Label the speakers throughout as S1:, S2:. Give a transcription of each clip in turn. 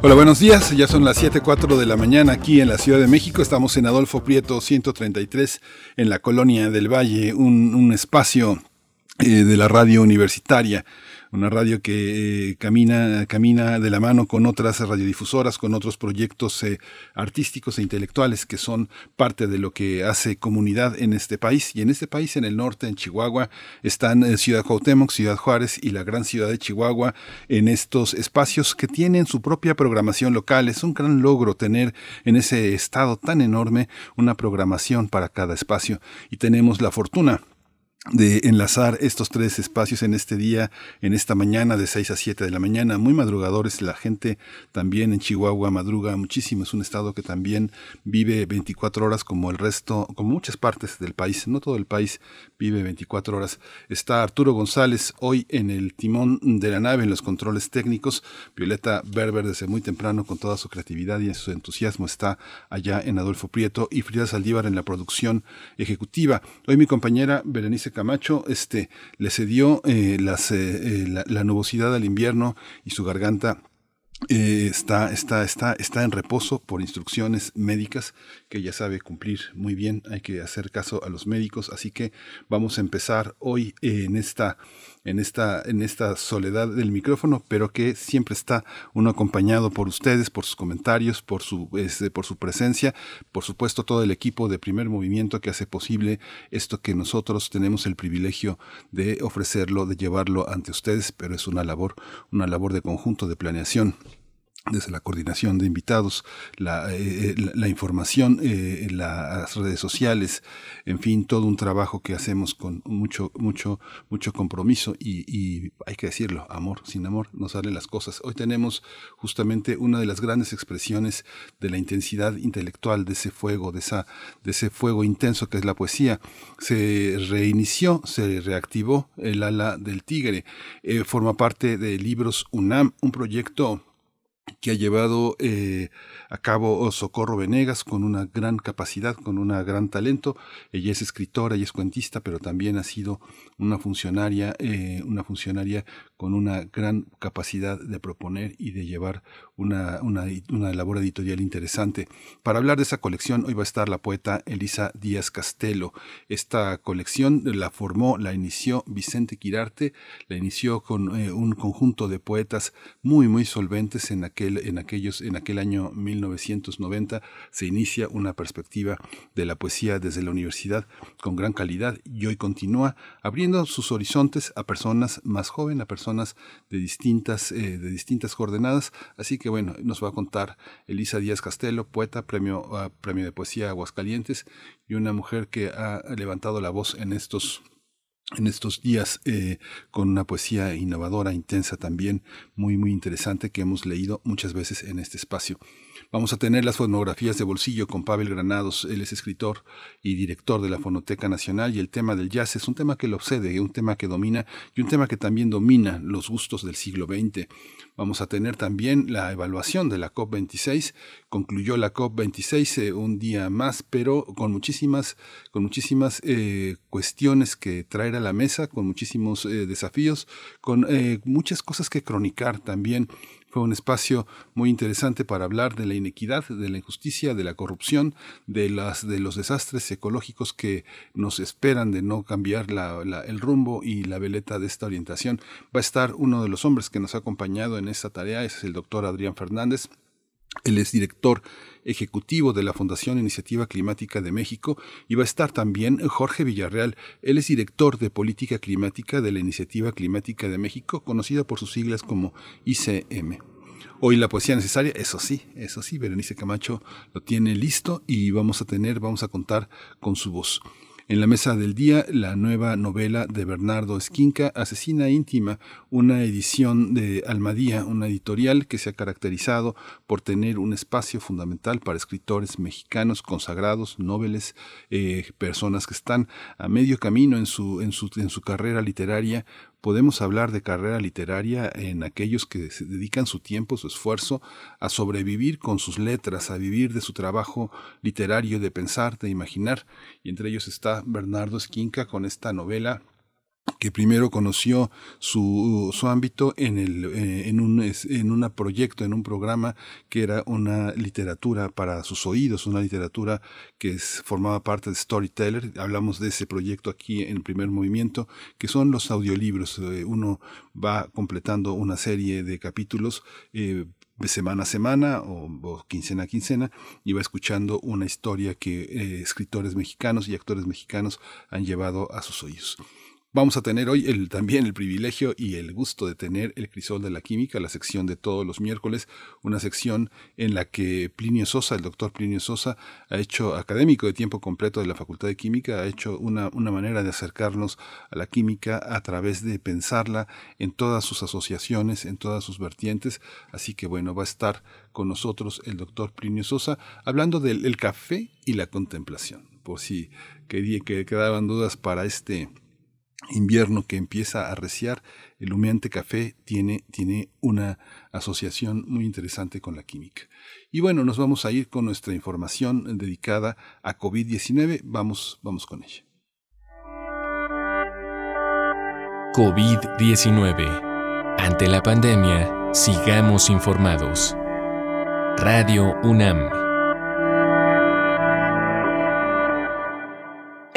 S1: Hola, buenos días. Ya son las 7:04 de la mañana aquí en la Ciudad de México. Estamos en Adolfo Prieto 133 en la colonia del Valle, un, espacio eh, de la radio universitaria una radio que eh, camina, camina de la mano con otras radiodifusoras, con otros proyectos eh, artísticos e intelectuales que son parte de lo que hace comunidad en este país. Y en este país, en el norte, en Chihuahua, están eh, Ciudad Cuauhtémoc, Ciudad Juárez y la gran ciudad de Chihuahua en estos espacios que tienen su propia programación local. Es un gran logro tener en ese estado tan enorme una programación para cada espacio. Y tenemos la fortuna de enlazar estos tres espacios en este día, en esta mañana de 6 a 7 de la mañana, muy madrugadores, la gente también en Chihuahua madruga muchísimo, es un estado que también vive 24 horas como el resto, como muchas partes del país, no todo el país vive 24 horas. Está Arturo González hoy en el timón de la nave, en los controles técnicos, Violeta Berber desde muy temprano con toda su creatividad y su entusiasmo está allá en Adolfo Prieto y Frida Saldívar en la producción ejecutiva. Hoy mi compañera Berenice Camacho este, le cedió eh, eh, eh, la, nubosidad al invierno y su garganta está, está, está, está en reposo por instrucciones médicas que ya sabe cumplir muy bien. Hay que hacer caso a los médicos. Así que vamos a empezar hoy en esta en esta, en esta soledad del micrófono, pero que siempre está uno acompañado por ustedes, por sus comentarios, por su, este, por su presencia, por supuesto todo el equipo de primer movimiento que hace posible esto que nosotros tenemos el privilegio de ofrecerlo, de llevarlo ante ustedes, pero es una labor, una labor de conjunto de planeación desde la coordinación de invitados, la, eh, la, información, eh, las redes sociales, en fin, todo un trabajo que hacemos con mucho, mucho, mucho compromiso y, hay que decirlo, amor, sin amor no salen las cosas. Hoy tenemos justamente una de las grandes expresiones de la intensidad intelectual, de ese fuego, de, esa, de ese fuego intenso que es la poesía. Se reinició, se reactivó el ala del tigre, eh, forma parte de Libros UNAM, un proyecto que ha llevado eh, a cabo Socorro Venegas con una gran capacidad, con un gran talento. Ella es escritora y es cuentista, pero también ha sido una funcionaria, eh, una funcionaria con una gran capacidad de proponer y de llevar una, una, labor editorial interesante. Para hablar de esa colección, hoy va a estar la poeta Elisa Díaz Castelo. Esta colección la formó, la inició Vicente Quirarte, la inició con eh, un conjunto de poetas muy, muy solventes en aquel, en aquellos, en aquel año 1990. Se inicia una perspectiva de la poesía desde la universidad con gran calidad y hoy continúa abriendo sus horizontes a personas más jóvenes, a personas de distintas, eh, de distintas coordenadas. Así que bueno, nos va a contar Elisa Díaz Castelo, poeta, premio, ah, premio de poesía Aguascalientes, y una mujer que ha levantado la voz en estos en estos días eh, con una poesía innovadora, intensa también, muy, muy interesante que hemos leído muchas veces en este espacio. Vamos a tener las fonografías de bolsillo con Pavel Granados. Él es escritor y director de la Fonoteca Nacional y el tema del jazz es un tema que lo obsede, un tema que domina y un tema que también domina los gustos del siglo XX. Vamos a tener también la evaluación de la COP26. Concluyó la COP26 eh, un día más, pero con muchísimas, con muchísimas eh, cuestiones que traer a la mesa, con muchísimos eh, desafíos, con muchas cosas que cronicar también un espacio muy interesante para hablar de la inequidad, de la injusticia, de la corrupción, de, las, de los desastres ecológicos que nos esperan de no cambiar el rumbo y la veleta de esta orientación. Va a estar uno de los hombres que nos ha acompañado en esta tarea, es el doctor Adrián Fernández. Él es director ejecutivo de la Fundación Iniciativa Climática de México y va a estar también Jorge Villarreal. Él es director de Política Climática de la Iniciativa Climática de México, conocida por sus siglas como ICM. Hoy la poesía necesaria, eso sí, eso sí, Berenice Camacho lo tiene listo y vamos a tener, vamos a contar con su voz. En la mesa del día, la nueva novela de Bernardo Esquinca, Asesina íntima, una edición de Almadía, una editorial que se ha caracterizado por tener un espacio fundamental para escritores mexicanos consagrados, nobles, eh, personas que están a medio camino en su, en su, en su carrera literaria, podemos hablar de carrera literaria en aquellos que se dedican su tiempo, su esfuerzo a sobrevivir con sus letras, a vivir de su trabajo literario, de pensar, de imaginar. Y entre ellos está Bernardo Esquinca con esta novela que primero conoció su, su ámbito en, el, eh, en, un, en un proyecto, en un programa que era una literatura para sus oídos, una literatura que formaba parte de Storyteller. Hablamos de ese proyecto aquí en el primer movimiento, que son los audiolibros. Eh, uno va completando una serie de capítulos. Eh, de semana a semana o, quincena a quincena y va escuchando una historia que escritores mexicanos y actores mexicanos han llevado a sus oídos. Vamos a tener hoy también el privilegio y el gusto de tener el Crisol de la Química, la sección de todos los miércoles, una sección en la que Plinio Sosa, el doctor Plinio Sosa, ha hecho académico de tiempo completo de la Facultad de Química, ha hecho una, manera de acercarnos a la química a través de pensarla en todas sus asociaciones, en todas sus vertientes. Así que bueno, va a estar con nosotros el doctor Plinio Sosa hablando del café y la contemplación. Por si quedaban dudas para este invierno que empieza a arreciar, el humeante café tiene, tiene una asociación muy interesante con la química. Y bueno, nos vamos a ir con nuestra información dedicada a COVID-19. Vamos, vamos con ella.
S2: COVID-19. Ante la pandemia, sigamos informados. Radio UNAM.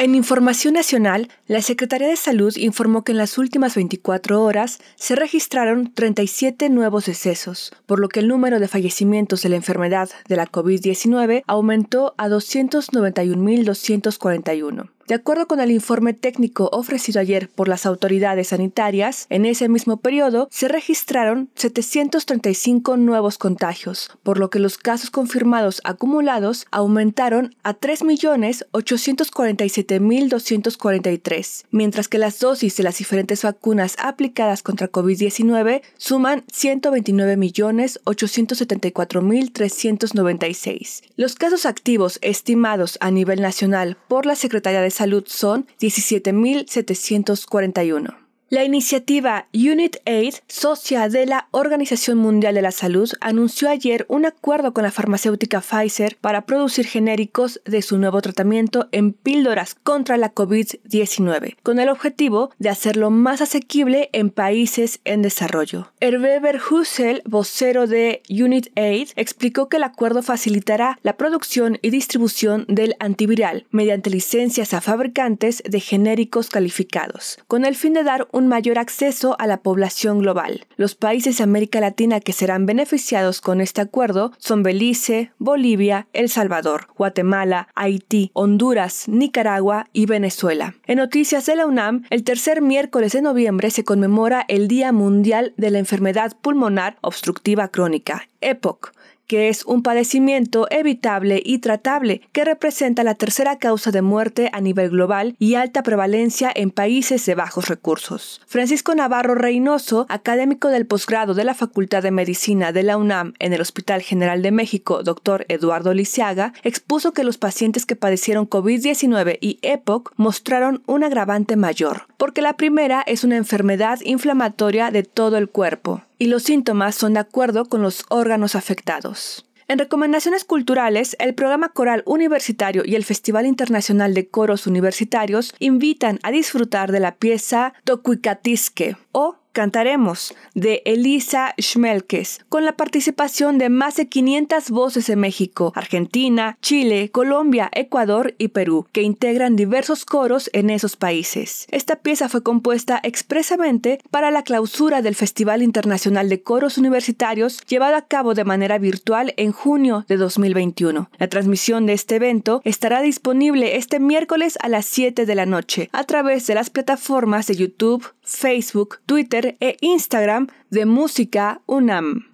S3: En Información Nacional, la Secretaría de Salud informó que en las últimas 24 horas se registraron 37 nuevos decesos, por lo que el número de fallecimientos de la enfermedad de la COVID-19 aumentó a 291.241. De acuerdo con el informe técnico ofrecido ayer por las autoridades sanitarias, en ese mismo periodo se registraron 735 nuevos contagios, por lo que los casos confirmados acumulados aumentaron a 3.847.243, mientras que las dosis de las diferentes vacunas aplicadas contra COVID-19 suman 129.874.396. Los casos activos estimados a nivel nacional por la Secretaría de Salud son 17.741. La iniciativa Unit Aid, socia de la Organización Mundial de la Salud, anunció ayer un acuerdo con la farmacéutica Pfizer para producir genéricos de su nuevo tratamiento en píldoras contra la COVID-19, con el objetivo de hacerlo más asequible en países en desarrollo. Hervé Verhusel, vocero de Unit Aid, explicó que el acuerdo facilitará la producción y distribución del antiviral mediante licencias a fabricantes de genéricos calificados, con el fin de dar un mayor acceso a la población global. Los países de América Latina que serán beneficiados con este acuerdo son Belice, Bolivia, El Salvador, Guatemala, Haití, Honduras, Nicaragua y Venezuela. En noticias de la UNAM, el tercer miércoles de noviembre se conmemora el Día Mundial de la Enfermedad Pulmonar Obstructiva Crónica, EPOC que es un padecimiento evitable y tratable que representa la tercera causa de muerte a nivel global y alta prevalencia en países de bajos recursos. Francisco Navarro Reynoso, académico del posgrado de la Facultad de Medicina de la UNAM en el Hospital General de México, doctor Eduardo Lisiaga, expuso que los pacientes que padecieron COVID-19 y EPOC mostraron un agravante mayor, porque la primera es una enfermedad inflamatoria de todo el cuerpo y los síntomas son de acuerdo con los órganos afectados. En recomendaciones culturales, el programa coral universitario y el Festival Internacional de Coros Universitarios invitan a disfrutar de la pieza Tocuicatisque o Cantaremos de Elisa Schmelkes, con la participación de más de 500 voces de México, Argentina, Chile, Colombia, Ecuador y Perú, que integran diversos coros en esos países. Esta pieza fue compuesta expresamente para la clausura del Festival Internacional de Coros Universitarios llevado a cabo de manera virtual en junio de 2021. La transmisión de este evento estará disponible este miércoles a las 7 de la noche a través de las plataformas de YouTube, Facebook, Twitter e Instagram de Música UNAM.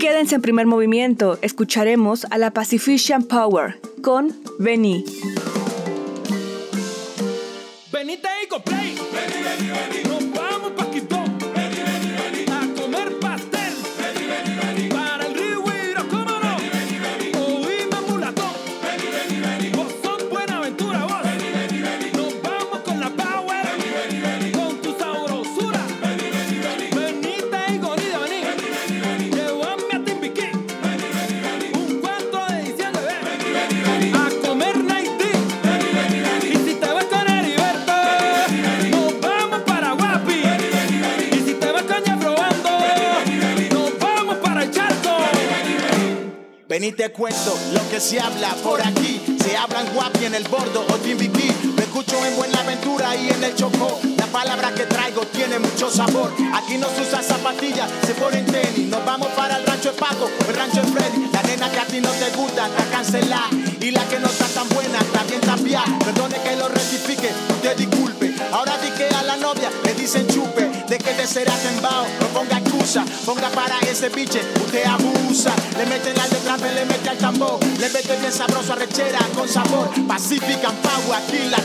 S3: Quédense en primer movimiento, escucharemos a la Pacifician Power con Vení.
S4: Venite y
S5: Ven y te cuento lo que se habla por aquí. Se habla en Guapi, en el Bordo o Timbiquí. Me escucho en Buenaventura y en el Chocó. La palabra que traigo tiene mucho sabor. Aquí no se usa zapatillas, se ponen tenis. Nos vamos para el rancho de Paco el rancho de Freddy. La nena que a ti no te gusta está cancelada. Y la que no está tan buena está bien tapiada. Perdone que lo rectifique, usted disculpe. Ahora di que a la novia le dicen chupe. De que te será tembao, no ponga Ponga para ese biche, usted abusa. Le meten al detrás le mete al tambor, le mete bien sabroso a rechera con sabor. Pacific and Power, aquí la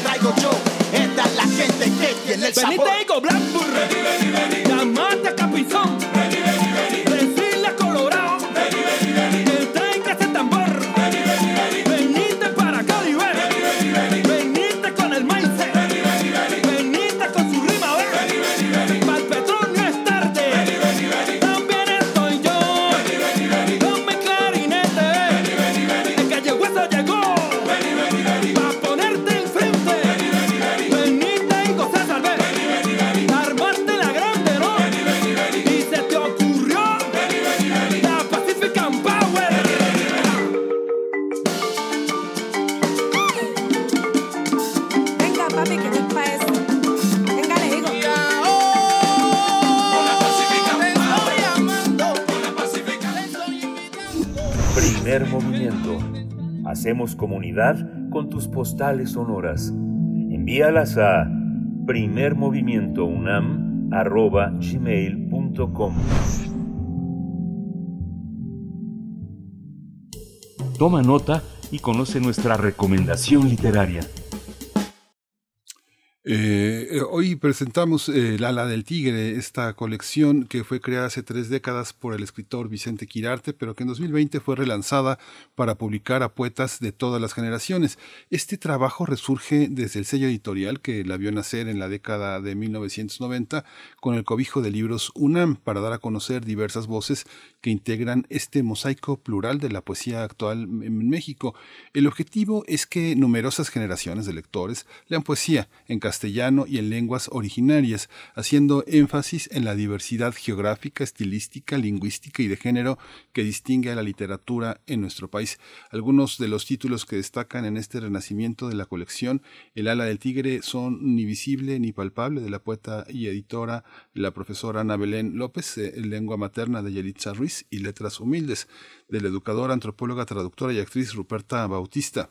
S6: Con tus postales sonoras. Envíalas a primermovimientounam.gmail.com Toma nota y conoce nuestra recomendación literaria.
S1: Hoy presentamos eh, El ala del tigre, esta colección que fue creada hace tres décadas por el escritor Vicente Quirarte, pero que en 2020 fue relanzada para publicar a poetas de todas las generaciones. Este trabajo resurge desde el sello editorial que la vio nacer en la década de 1990 con el cobijo de libros UNAM para dar a conocer diversas voces que integran este mosaico plural de la poesía actual en México. El objetivo es que numerosas generaciones de lectores lean poesía en castellano y en lenguas originarias, haciendo énfasis en la diversidad geográfica, estilística, lingüística y de género que distingue a la literatura en nuestro país. Algunos de los títulos que destacan en este renacimiento de la colección El ala del tigre son Ni visible ni palpable de la poeta y editora la profesora Ana Belén López, eh, lengua materna de Yelitza Ruiz y letras humildes de la educadora, antropóloga, traductora y actriz Ruperta Bautista.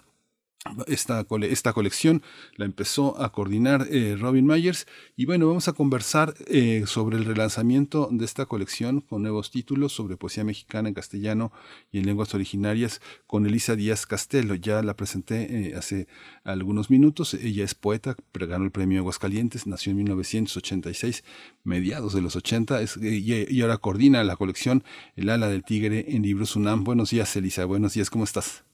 S1: Esta, esta, colección la empezó a coordinar eh, Robin Myers y bueno, vamos a conversar eh, sobre el relanzamiento de esta colección con nuevos títulos sobre poesía mexicana en castellano y en lenguas originarias con Elisa Díaz Castelo. Ya la presenté eh, hace algunos minutos. Ella es poeta, ganó el premio Aguascalientes, nació en 1986, mediados de los 80 y, y, ahora coordina la colección El ala del tigre en libros UNAM. Buenos días, Elisa. Buenos días, ¿cómo estás?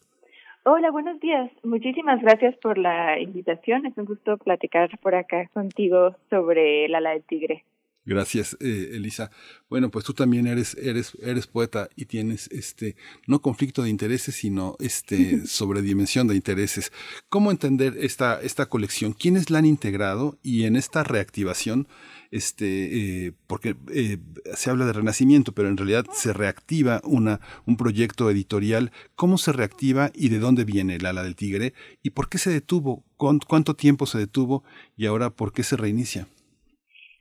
S7: Hola, buenos días. Muchísimas gracias por la invitación. Es un gusto platicar por acá contigo sobre el ala del tigre.
S1: Gracias, eh, Elisa. Bueno, pues tú también eres, eres, eres poeta y tienes este, no conflicto de intereses, sino este sobredimensión de intereses. ¿Cómo entender esta, esta colección? ¿Quiénes la han integrado? Y en esta reactivación, este, eh, porque eh, se habla de renacimiento, pero en realidad se reactiva una, un proyecto editorial. ¿Cómo se reactiva y de dónde viene el ala del tigre? ¿Y por qué se detuvo? ¿Cuánto tiempo se detuvo? ¿Y ahora por qué se reinicia?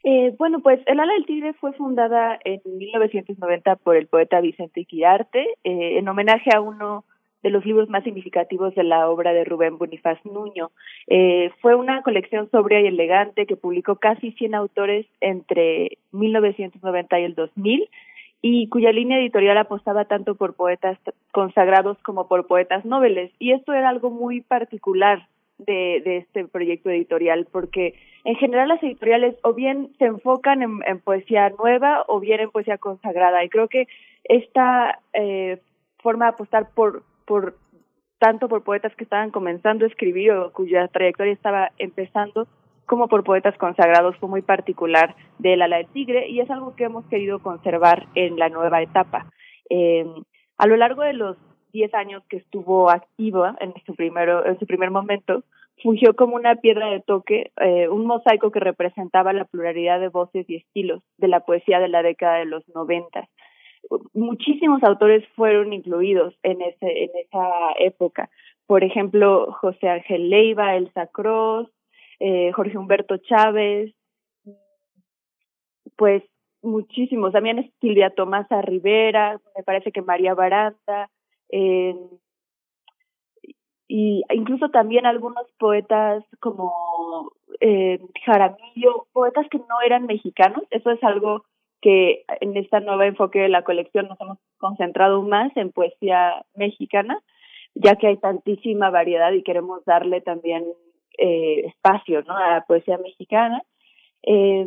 S7: Eh, bueno, pues El ala del tigre fue fundada en 1990 por el poeta Vicente Quirarte en homenaje a uno de los libros más significativos de la obra de Rubén Bonifaz Nuño. Eh, fue una colección sobria y elegante que publicó casi 100 autores entre 1990 y el 2000 y cuya línea editorial apostaba tanto por poetas consagrados como por poetas nobles. Y esto era algo muy particular de, de este proyecto editorial, porque en general las editoriales o bien se enfocan en, poesía nueva o bien en poesía consagrada. Y creo que esta eh, forma de apostar por, por tanto por poetas que estaban comenzando a escribir o cuya trayectoria estaba empezando, como por poetas consagrados fue muy particular de La del Tigre y es algo que hemos querido conservar en la nueva etapa. Eh, a lo largo de los 10 años que estuvo activa en su, primero, en su primer momento, fungió como una piedra de toque, eh, un mosaico que representaba la pluralidad de voces y estilos de la poesía de la década de los 90. Muchísimos autores fueron incluidos en, ese, en esa época. Por ejemplo, José Ángel Leiva, Elsa Cross, eh, Jorge Humberto Chávez, pues muchísimos. También Silvia Tomasa Rivera, me parece que María Baranda, eh, y incluso también algunos poetas como eh, Jaramillo, poetas que no eran mexicanos. Eso es algo que en esta nueva enfoque de la colección nos hemos concentrado más en poesía mexicana, ya que hay tantísima variedad y queremos darle también eh, espacio ¿no? a poesía mexicana. Eh,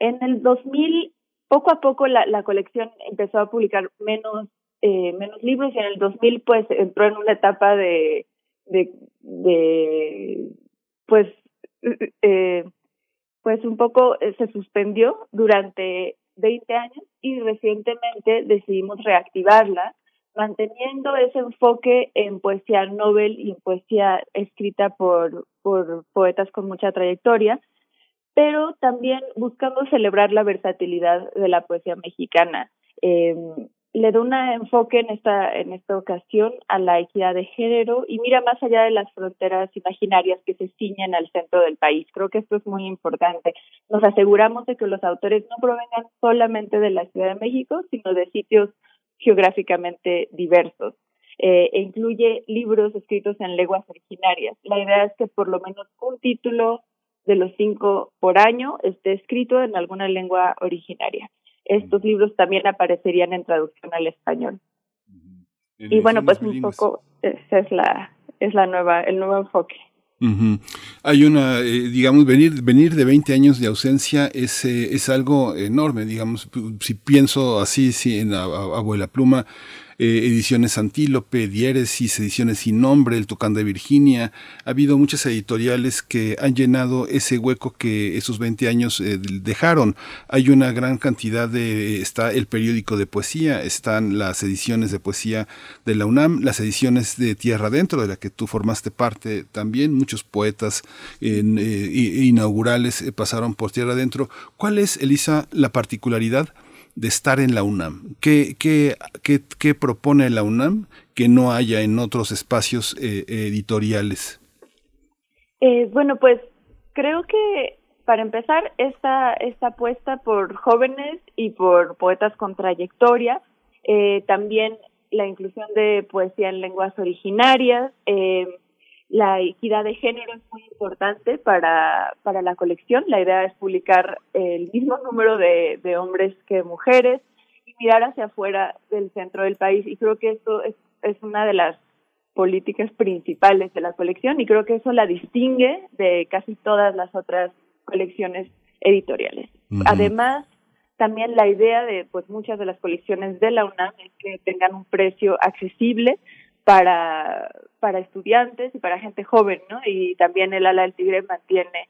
S7: en el 2000, poco a poco la, la colección empezó a publicar menos, eh, menos libros y en el 2000 pues entró en una etapa de, de, de pues, eh, pues un poco eh, se suspendió durante 20 años y recientemente decidimos reactivarla manteniendo ese enfoque en poesía novel y en poesía escrita por, por poetas con mucha trayectoria, pero también buscando celebrar la versatilidad de la poesía mexicana. Eh, le da un enfoque en esta, en esta ocasión a la equidad de género y mira más allá de las fronteras imaginarias que se ciñen al centro del país. Creo que esto es muy importante. Nos aseguramos de que los autores no provengan solamente de la Ciudad de México, sino de sitios geográficamente diversos. Eh, e incluye libros escritos en lenguas originarias. La idea es que por lo menos un título de los cinco por año esté escrito en alguna lengua originaria. Estos libros también aparecerían en traducción al español. Y bueno, pues un poco esa es la es la nueva el nuevo enfoque.
S1: Hay una, eh, digamos, venir, venir de 20 años de ausencia es, eh, es algo enorme, digamos, si pienso así, si en Abuela Pluma, eh, ediciones Antílope, Diéresis, ediciones Sin Nombre, El Tucán de Virginia. Ha habido muchas editoriales que han llenado ese hueco que esos 20 años eh, dejaron. Hay una gran cantidad de, está el periódico de poesía, están las ediciones de poesía de la UNAM, las ediciones de Tierra Adentro, de la que tú formaste parte también, muchos poetas eh, inaugurales pasaron por Tierra Adentro. ¿Cuál es, Elisa, la particularidad? De estar en la UNAM? ¿Qué, qué, qué, propone la UNAM que no haya en otros espacios eh, editoriales?
S7: Eh, bueno, pues creo que para empezar, esta, esta apuesta por jóvenes y por poetas con trayectoria, eh, también la inclusión de poesía en lenguas originarias, eh, la equidad de género es muy importante para, para la colección. La idea es publicar el mismo número de, de hombres que mujeres y mirar hacia afuera del centro del país. Y creo que esto es, es una de las políticas principales de la colección y creo que eso la distingue de casi todas las otras colecciones editoriales. Además, también la idea de pues muchas de las colecciones de la UNAM es que tengan un precio accesible para, para estudiantes y para gente joven, ¿no? Y también el ala del tigre mantiene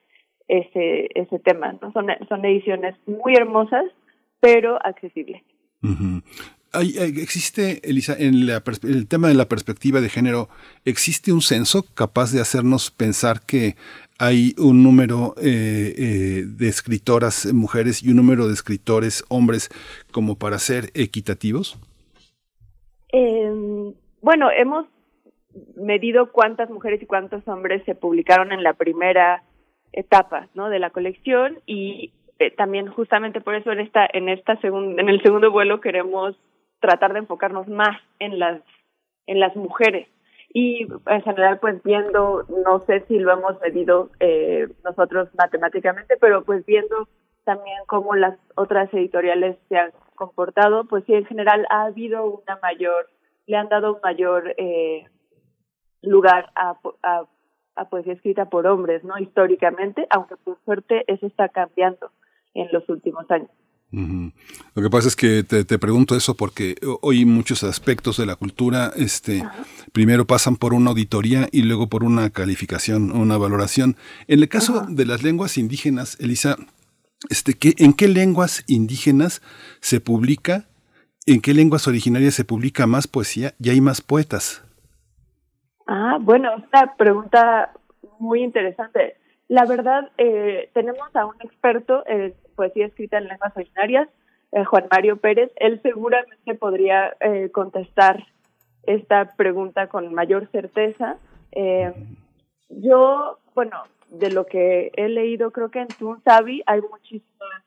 S7: ese, ese tema, ¿no? Son, son ediciones muy hermosas, pero accesibles.
S1: Hay, existe, Elisa, en el tema de la perspectiva de género, ¿existe un censo capaz de hacernos pensar que hay un número eh, eh, de escritoras mujeres y un número de escritores hombres como para ser equitativos?
S7: Eh, bueno, hemos medido cuántas mujeres y cuántos hombres se publicaron en la primera etapa, ¿no? De la colección y eh, también justamente por eso en esta en esta segunda en el segundo vuelo queremos tratar de enfocarnos más en las en las mujeres y en general pues viendo no sé si lo hemos medido eh, nosotros matemáticamente pero pues viendo también cómo las otras editoriales se han comportado, pues sí, en general ha habido una mayor, le han dado mayor eh, lugar a, a, a poesía escrita por hombres, ¿no? Históricamente, aunque por suerte eso está cambiando en los últimos años.
S1: Lo que pasa es que te, pregunto eso porque hoy muchos aspectos de la cultura, este, primero pasan por una auditoría y luego por una calificación, una valoración. En el caso de las lenguas indígenas, Elisa, este, ¿qué, ¿en qué lenguas indígenas se publica? ¿En qué lenguas originarias se publica más poesía y hay más poetas?
S7: Ah, bueno, esta pregunta muy interesante. La verdad, eh, tenemos a un experto en poesía escrita en lenguas originarias, eh, Juan Mario Pérez. Él seguramente podría eh, contestar esta pregunta con mayor certeza. yo, bueno, de lo que he leído, creo que en Tunsavi hay muchísima,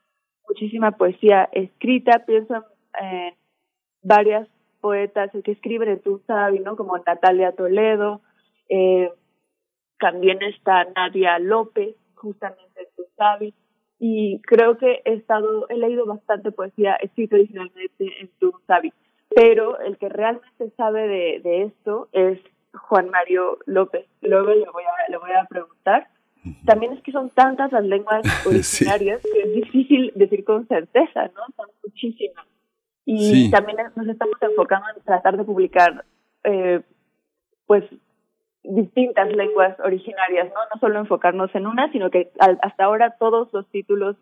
S7: muchísima poesía escrita. Pienso en varias poetas que escriben en Tunsavi, ¿no? Como Natalia Toledo, eh, también está Nadia López, justamente en Tunsavi, y creo que he estado, he leído bastante poesía escrita originalmente en Tunsavi, pero el que realmente sabe de, de esto es Juan Mario López. Luego le voy a, le voy a preguntar. También es que son tantas las lenguas originarias que es difícil decir con certeza, ¿no? Son muchísimas. Y también nos estamos enfocando en tratar de publicar, eh, pues, distintas lenguas originarias, ¿no? No solo enfocarnos en una, sino que hasta ahora todos los títulos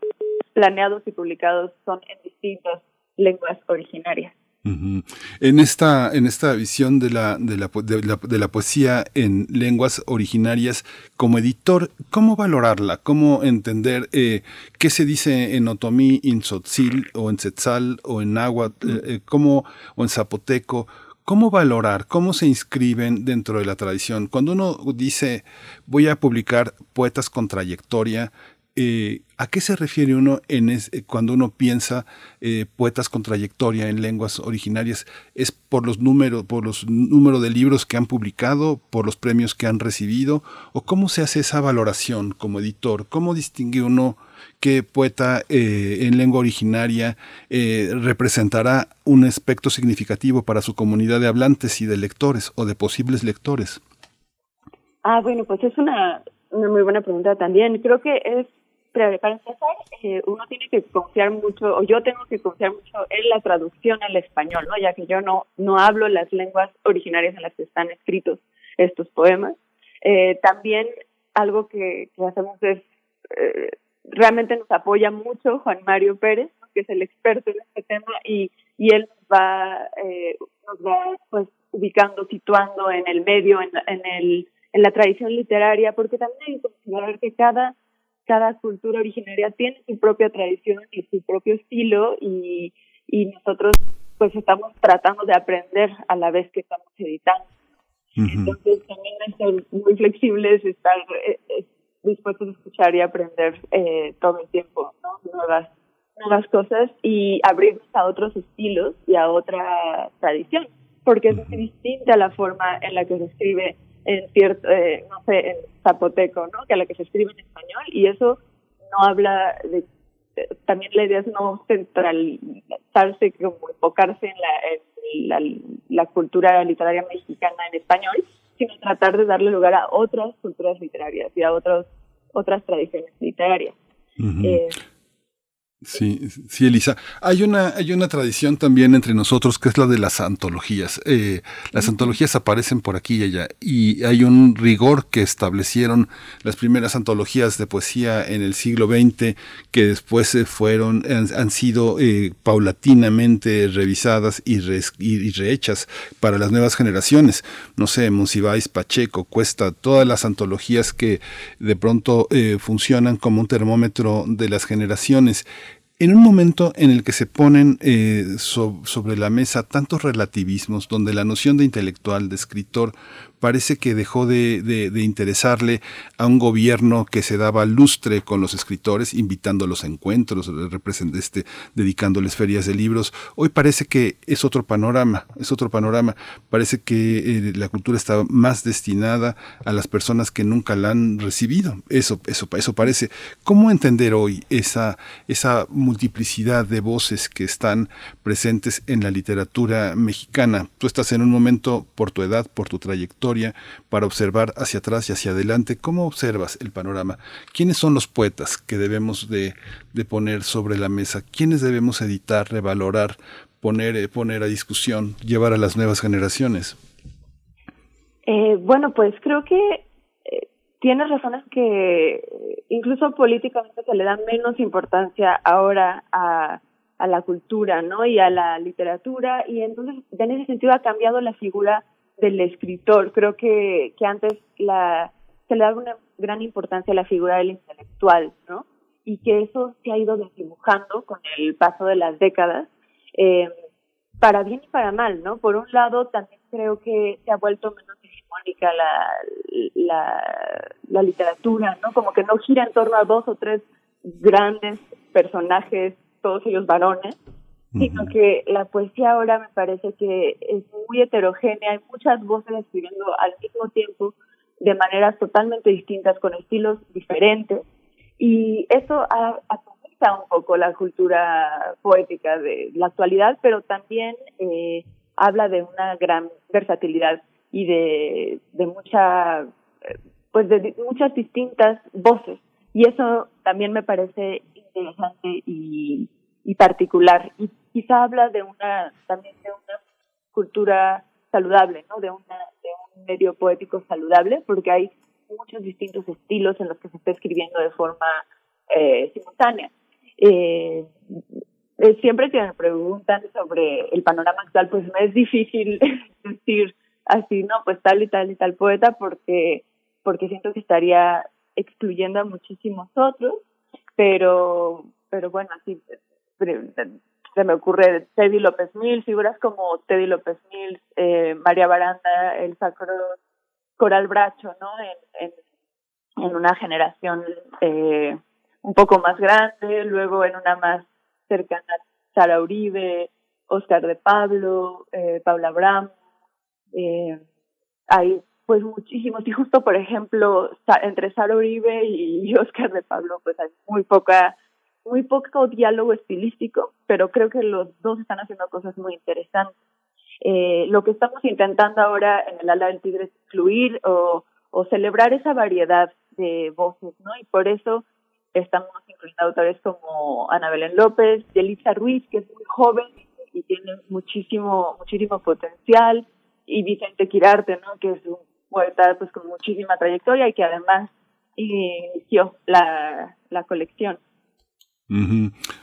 S7: planeados y publicados son en distintas lenguas originarias.
S1: En esta, en esta visión de la, de, la, de, la, poesía en lenguas originarias, como editor, ¿cómo valorarla? ¿Cómo entender eh, qué se dice en otomí, en tzotzil, o en tzetzal, o en náhuatl, eh, eh, cómo, o en zapoteco? ¿Cómo valorar? ¿Cómo se inscriben dentro de la tradición? Cuando uno dice voy a publicar poetas con trayectoria, eh, ¿a qué se refiere uno en cuando uno piensa eh, poetas con trayectoria en lenguas originarias? ¿Es por los números, por los números de libros que han publicado, por los premios que han recibido? ¿O cómo se hace esa valoración como editor? ¿Cómo distingue uno qué poeta eh, en lengua originaria eh, representará un aspecto significativo para su comunidad de hablantes y de lectores o de posibles lectores?
S7: Ah, bueno, pues es una muy buena pregunta también. Creo que es, para empezar, eh, uno tiene que confiar mucho, o yo tengo que confiar mucho en la traducción al español, ¿no? Ya que yo no, no hablo las lenguas originarias en las que están escritos estos poemas. también algo que, que hacemos es realmente nos apoya mucho Juan Mario Pérez, que es el experto en este tema, y, y él va, eh, nos va pues ubicando, situando en el medio, en, en, el, en la tradición literaria, porque también hay que considerar que cada, cada cultura originaria tiene su propia tradición y su propio estilo, y, y nosotros pues estamos tratando de aprender a la vez que estamos editando. Entonces también es ser muy flexibles, estar, eh, dispuestos a escuchar y aprender eh, todo el tiempo, ¿no? Nuevas, nuevas cosas y abrirnos a otros estilos y a otra tradición, porque es muy distinta la forma en la que se escribe en cierto, eh, no sé, en zapoteco, ¿no? Que a la que se escribe en español y eso no habla de también la idea es no centralizarse, como enfocarse en la, en la, la cultura literaria mexicana en español, sino tratar de darle lugar a otras culturas literarias y a otros, otras tradiciones literarias.
S1: Sí, sí, Elisa. Hay una, hay una tradición también entre nosotros que es la de las antologías. Eh, las antologías aparecen por aquí y allá y hay un rigor que establecieron las primeras antologías de poesía en el siglo XX que después se fueron, han, sido eh, paulatinamente revisadas y, y, rehechas para las nuevas generaciones. No sé, Monsiváis, Pacheco, Cuesta, todas las antologías que de pronto eh, funcionan como un termómetro de las generaciones en un momento en el que se ponen eh, sobre la mesa tantos relativismos, donde la noción de intelectual, de escritor, parece que dejó de, de, interesarle a un gobierno que se daba lustre con los escritores, invitándolos a encuentros, este, dedicándoles ferias de libros. Hoy parece que es otro panorama, es otro panorama. Parece que eh, la cultura está más destinada a las personas que nunca la han recibido. Eso, eso, eso parece. ¿Cómo entender hoy esa, esa multiplicidad de voces que están presentes en la literatura mexicana? Tú estás en un momento, por tu edad, por tu trayectoria, para observar hacia atrás y hacia adelante. ¿Cómo observas el panorama? ¿Quiénes son los poetas que debemos de, poner sobre la mesa? ¿Quiénes debemos editar, revalorar, poner, eh, poner a discusión, llevar a las nuevas generaciones?
S7: Eh, bueno, pues creo que eh, tienes razones que incluso políticamente se le da menos importancia ahora a, a la cultura, ¿no? Y a la literatura y entonces en ese sentido ha cambiado la figura del escritor. Creo que, que antes la, se le daba una gran importancia a la figura del intelectual, ¿no? Y que eso se ha ido desdibujando con el paso de las décadas, eh, para bien y para mal, ¿no? Por un lado, también creo que se ha vuelto menos hegemónica la, la literatura, ¿no? Como que no gira en torno a dos o tres grandes personajes, todos ellos varones, sino que la poesía ahora me parece que es muy heterogénea, hay muchas voces escribiendo al mismo tiempo de maneras totalmente distintas, con estilos diferentes, y eso atomiza un poco la cultura poética de la actualidad, pero también eh, habla de una gran versatilidad y de, de mucha, pues de muchas distintas voces, y eso también me parece interesante y y particular y quizá habla de una también de una cultura saludable, ¿no? De una de un medio poético saludable porque hay muchos distintos estilos en los que se está escribiendo de forma eh, simultánea. Eh, siempre que me preguntan sobre el panorama actual, pues me es difícil decir así, no, pues tal y tal y tal poeta, porque, porque siento que estaría excluyendo a muchísimos otros, pero, pero bueno, así se me ocurre Teddy López Mills, figuras como Teddy López Mills, eh, María Baranda, el Sacro Coral Bracho, ¿no? En, en, en una generación eh, un poco más grande, luego en una más cercana, Sara Uribe, Oscar de Pablo, eh, Paula Abraham, eh, hay pues muchísimos, y justo por ejemplo, entre Sara Uribe y Oscar de Pablo, pues hay muy poca muy poco diálogo estilístico, pero creo que los dos están haciendo cosas muy interesantes. Eh, lo que estamos intentando ahora en el ala del tigre es incluir o, celebrar esa variedad de voces, ¿no? Y por eso estamos incluyendo autores como Ana Belén López, Yelitza Ruiz, que es muy joven y tiene muchísimo, muchísimo potencial, y Vicente Quirarte, ¿no? Que es un poeta pues con muchísima trayectoria y que además inició la, la colección.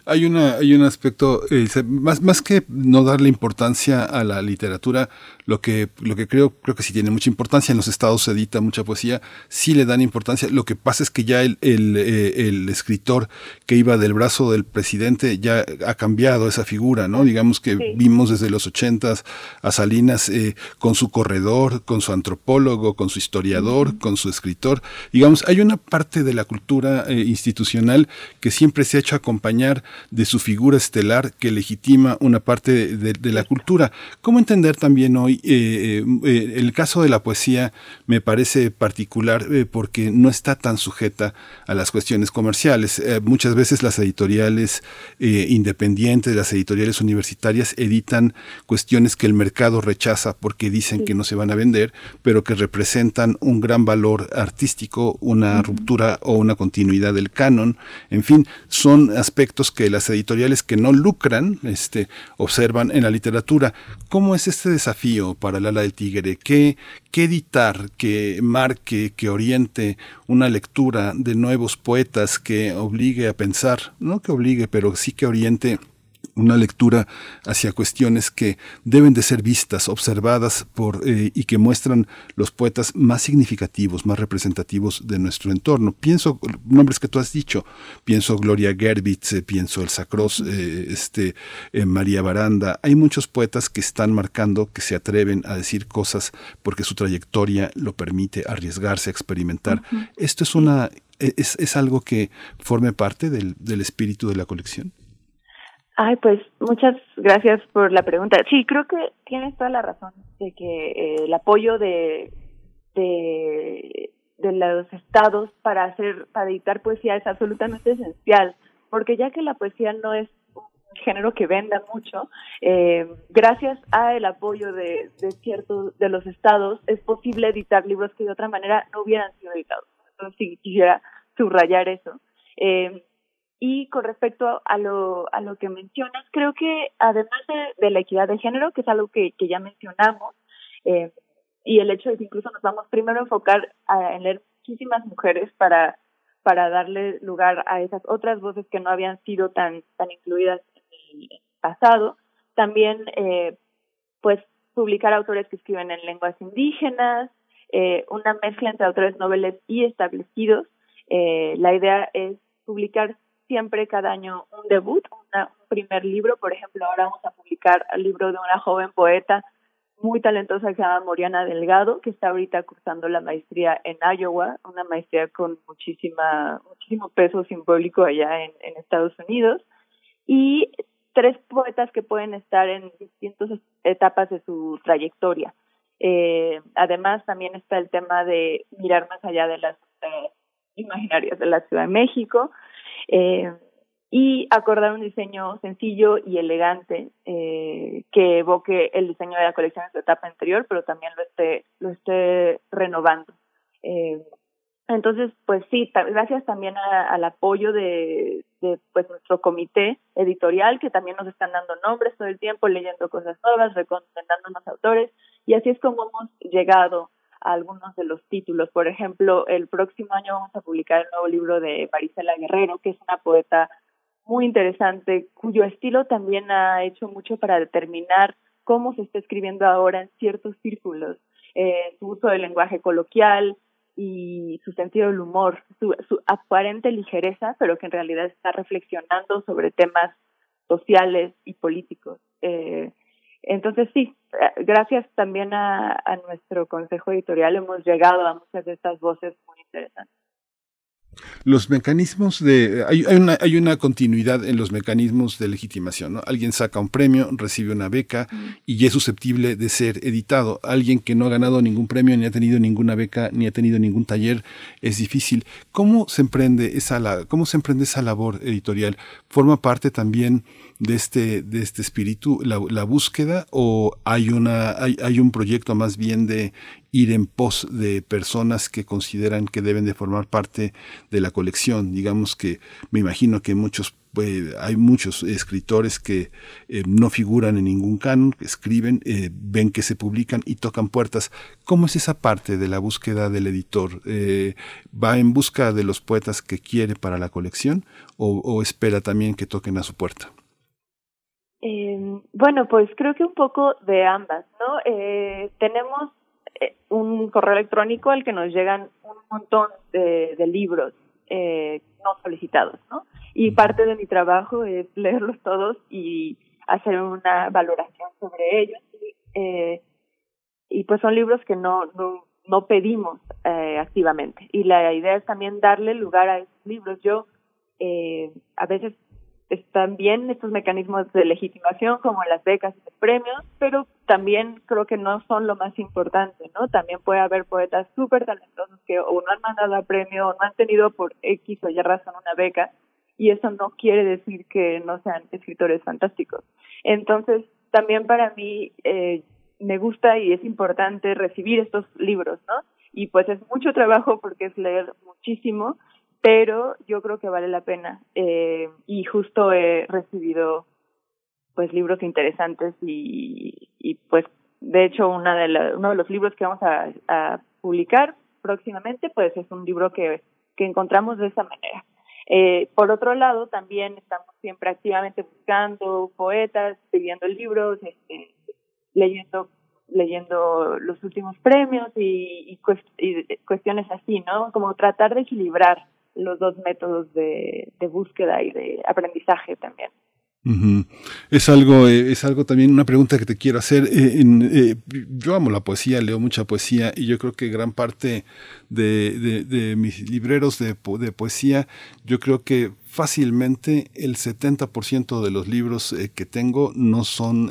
S1: Hay una hay un aspecto eh, más más que no darle importancia a la literatura lo que lo que creo creo que sí tiene mucha importancia en los estados se edita mucha poesía sí le dan importancia. Lo que pasa es que ya el el, eh, el escritor que iba del brazo del presidente ya ha cambiado esa figura no digamos que vimos desde los ochentas a Salinas eh, con su corredor con su antropólogo con su historiador con su escritor. Digamos hay una parte de la cultura institucional que siempre se ha hecho acompañar de su figura estelar que legitima una parte de, la cultura. ¿Cómo entender también hoy eh, eh, eh, el caso de la poesía me parece particular porque no está tan sujeta a las cuestiones comerciales. muchas veces las editoriales independientes, las editoriales universitarias editan cuestiones que el mercado rechaza porque dicen que no se van a vender, pero que representan un gran valor artístico, una ruptura o una continuidad del canon. En fin, son aspectos que las editoriales que no lucran este, observan en la literatura. ¿Cómo es este desafío para el ala del tigre? ¿Qué, qué editar que marque, que oriente una lectura de nuevos poetas que obligue a pensar, no que obligue, pero sí que oriente una lectura hacia cuestiones que deben de ser vistas, observadas por eh, y que muestran los poetas más significativos, más representativos de nuestro entorno. Pienso nombres que tú has dicho, pienso Gloria Gerbitz, eh, pienso Elsa Cross, eh, este María Baranda. Hay muchos poetas que están marcando, que se atreven a decir cosas porque su trayectoria lo permite, arriesgarse, a experimentar. Esto es una es, es algo que forme parte del, del espíritu de la colección.
S7: Ay, pues muchas gracias por la pregunta. Sí, creo que tienes toda la razón de que eh, el apoyo de, de, de los estados para hacer, para editar poesía es absolutamente esencial, porque ya que la poesía no es un género que venda mucho, eh, gracias a el apoyo de, de ciertos de los estados es posible editar libros que de otra manera no hubieran sido editados. Entonces, sí, quisiera subrayar eso. Eh, y con respecto a lo, a lo que mencionas, creo que además de, la equidad de género, que es algo que, que ya mencionamos, eh, y el hecho de que incluso nos vamos primero a enfocar en leer muchísimas mujeres para, para darle lugar a esas otras voces que no habían sido tan, tan incluidas en el pasado, también eh, pues publicar autores que escriben en lenguas indígenas, eh, una mezcla entre autores noveles y establecidos. Eh, la idea es publicar siempre cada año un debut, un primer libro. Por ejemplo, ahora vamos a publicar el libro de una joven poeta muy talentosa que se llama Moriana Delgado, que está ahorita cursando la maestría en Iowa, una maestría con muchísima, muchísimo peso simbólico allá en, en Estados Unidos. Y tres poetas que pueden estar en distintas etapas de su trayectoria. Eh, además, también está el tema de mirar más allá de las eh, imaginarias de la Ciudad de México eh, y acordar un diseño sencillo y elegante eh, que evoque el diseño de la colección en su etapa anterior, pero también lo esté, lo esté renovando. Eh, entonces, pues sí, gracias también al apoyo de, de pues nuestro comité editorial, que también nos están dando nombres todo el tiempo, leyendo cosas nuevas, recomendando más autores, y así es como hemos llegado algunos de los títulos. Por ejemplo, el próximo año vamos a publicar el nuevo libro de Marisela Guerrero, que es una poeta muy interesante, cuyo estilo también ha hecho mucho para determinar cómo se está escribiendo ahora en ciertos círculos, eh, su uso del lenguaje coloquial y su sentido del humor, su, su aparente ligereza, pero que en realidad está reflexionando sobre temas sociales y políticos. Eh, entonces sí, eh, gracias también a, a nuestro consejo editorial hemos llegado a muchas de estas voces muy interesantes.
S1: Los mecanismos de... Hay, hay, una, hay una continuidad en los mecanismos de legitimación. ¿no? Alguien saca un premio, recibe una beca y es susceptible de ser editado. Alguien que no ha ganado ningún premio, ni ha tenido ninguna beca, ni ha tenido ningún taller, es difícil. ¿Cómo se emprende esa, cómo se emprende esa labor editorial? ¿Forma parte también de este, de este espíritu la, la búsqueda o hay, una, hay, hay un proyecto más bien de ir en pos de personas que consideran que deben de formar parte de la colección. Digamos que me imagino que muchos pues, hay muchos escritores que eh, no figuran en ningún canon, escriben, eh, ven que se publican y tocan puertas. ¿Cómo es esa parte de la búsqueda del editor? Eh, ¿Va en busca de los poetas que quiere para la colección o, o espera también que toquen a su puerta?
S7: bueno, pues creo que un poco de ambas, ¿no? tenemos un correo electrónico al que nos llegan un montón de, de libros eh, no solicitados, ¿no? Y parte de mi trabajo es leerlos todos y hacer una valoración sobre ellos. Y, eh, y pues son libros que no, no, no pedimos eh, activamente. Y la idea es también darle lugar a esos libros. Yo eh, a veces están bien estos mecanismos de legitimación como las becas y los premios, pero también creo que no son lo más importante, ¿no? También puede haber poetas súper talentosos que o no han mandado a premio o no han tenido por X o Y razón una beca y eso no quiere decir que no sean escritores fantásticos. Entonces, también para mí eh, me gusta y es importante recibir estos libros, ¿no? Y pues es mucho trabajo porque es leer muchísimo, pero yo creo que vale la pena eh, y justo he recibido pues libros interesantes y, y pues de hecho una de la, uno de los libros que vamos a, publicar próximamente pues es un libro que, que encontramos de esa manera Eh, por otro lado, también estamos siempre activamente buscando poetas, pidiendo libros, este, leyendo leyendo los últimos premios y, cuestiones así, ¿no? Como tratar de equilibrar los dos métodos de búsqueda y de aprendizaje también.
S1: Es algo, eh, es algo también una pregunta que te quiero hacer. Eh, eh, yo amo la poesía, leo mucha poesía y yo creo que gran parte de, mis libreros de, de, poesía, yo creo que fácilmente el 70% de los libros que tengo no son,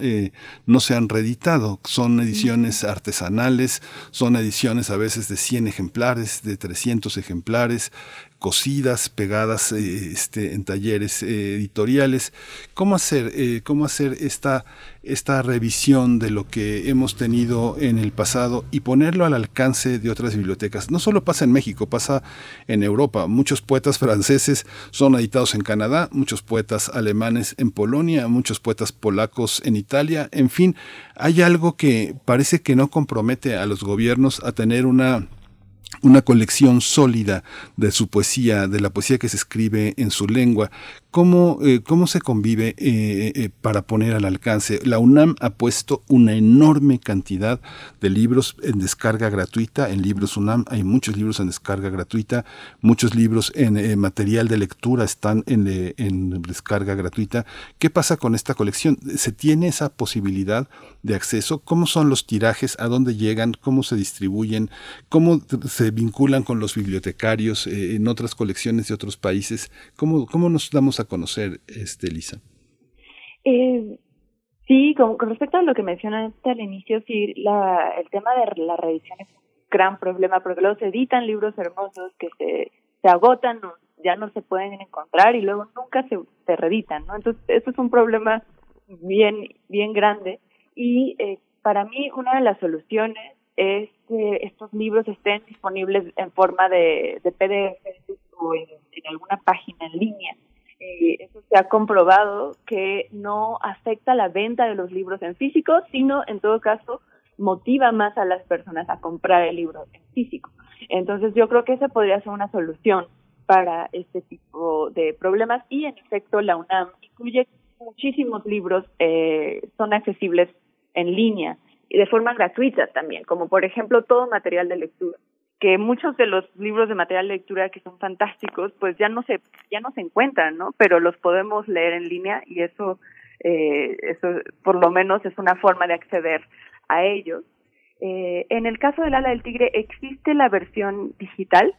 S1: no se han reeditado, son ediciones artesanales, son ediciones a veces de 100 ejemplares, de 300 ejemplares, cosidas, pegadas eh, este, en talleres eh, editoriales. ¿Cómo hacer, eh, cómo hacer esta, esta revisión de lo que hemos tenido en el pasado y ponerlo al alcance de otras bibliotecas? No solo pasa en México, pasa en Europa. Muchos poetas franceses son editados en Canadá, muchos poetas alemanes en Polonia, muchos poetas polacos en Italia. En fin, hay algo que parece que no compromete a los gobiernos a tener una una colección sólida de su poesía, de la poesía que se escribe en su lengua. ¿Cómo, eh, cómo se convive eh, eh, para poner al alcance? La UNAM ha puesto una enorme cantidad de libros en descarga gratuita. En Libros UNAM hay muchos libros en descarga gratuita, muchos libros en material de lectura están en, en descarga gratuita. ¿Qué pasa con esta colección? ¿Se tiene esa posibilidad de acceso? ¿Cómo son los tirajes? ¿A dónde llegan? ¿Cómo se distribuyen? ¿Cómo se vinculan con los bibliotecarios en otras colecciones de otros países? ¿Cómo, cómo nos damos conocer, este, Lisa?
S7: Eh, sí, con, respecto a lo que mencionaste al inicio, sí, la, el tema de la reedición es un gran problema porque luego se editan libros hermosos que se, se agotan, ya no se pueden encontrar y luego nunca se, se reeditan. Entonces, eso es un problema bien, bien grande y eh, para mí una de las soluciones es que estos libros estén disponibles en forma de, de PDF o en alguna página en línea eso se ha comprobado que no afecta la venta de los libros en físico, sino en todo caso motiva más a las personas a comprar el libro en físico. Entonces yo creo que esa podría ser una solución para este tipo de problemas. Y en efecto la UNAM incluye muchísimos libros, eh, son accesibles en línea y de forma gratuita también, como por ejemplo todo material de lectura que muchos de los libros de material de lectura que son fantásticos, pues ya no se ya no se encuentran, ¿no? Pero los podemos leer en línea y eso eh, eso por lo menos es una forma de acceder a ellos. Eh, en el caso del ala del tigre existe la versión digital,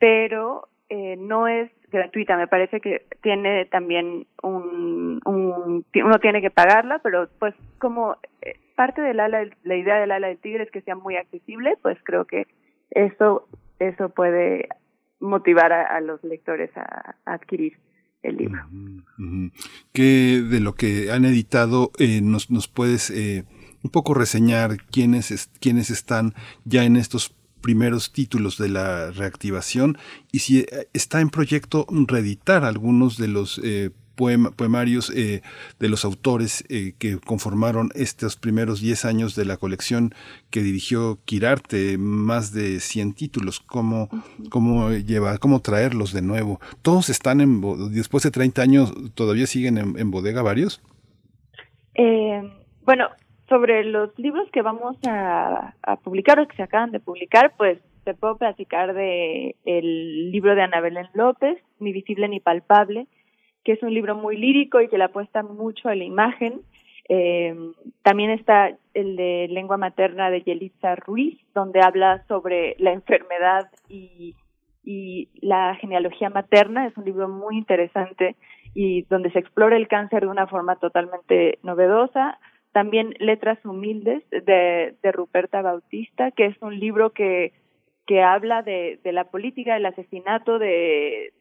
S7: pero eh, no es gratuita. Me parece que tiene también un, un uno tiene que pagarla, pero pues como eh, parte del ala, la idea del ala del tigre es que sea muy accesible, pues creo que eso, eso puede motivar a, los lectores a, adquirir el libro.
S1: ¿Qué de lo que han editado eh, nos, nos puedes eh, un poco reseñar quiénes, quiénes están ya en estos primeros títulos de la reactivación y si eh, está en proyecto reeditar algunos de los poemarios eh, de los autores eh, que conformaron estos primeros 10 años de la colección que dirigió Quirarte, más de 100 títulos. ¿Cómo, cómo, lleva, cómo traerlos de nuevo? ¿Todos están en, después de 30 años, todavía siguen en, bodega varios?
S7: Eh, bueno, sobre los libros que vamos a, publicar o que se acaban de publicar, pues te puedo platicar de el libro de Ana Belén López, Ni visible ni palpable, que es un libro muy lírico y que le apuesta mucho a la imagen. Eh, también está el de lengua materna de Yelitza Ruiz, donde habla sobre la enfermedad y, la genealogía materna. Es un libro muy interesante y donde se explora el cáncer de una forma totalmente novedosa. También Letras Humildes de, de Ruperta Bautista, que es un libro que, que habla de, la política del asesinato de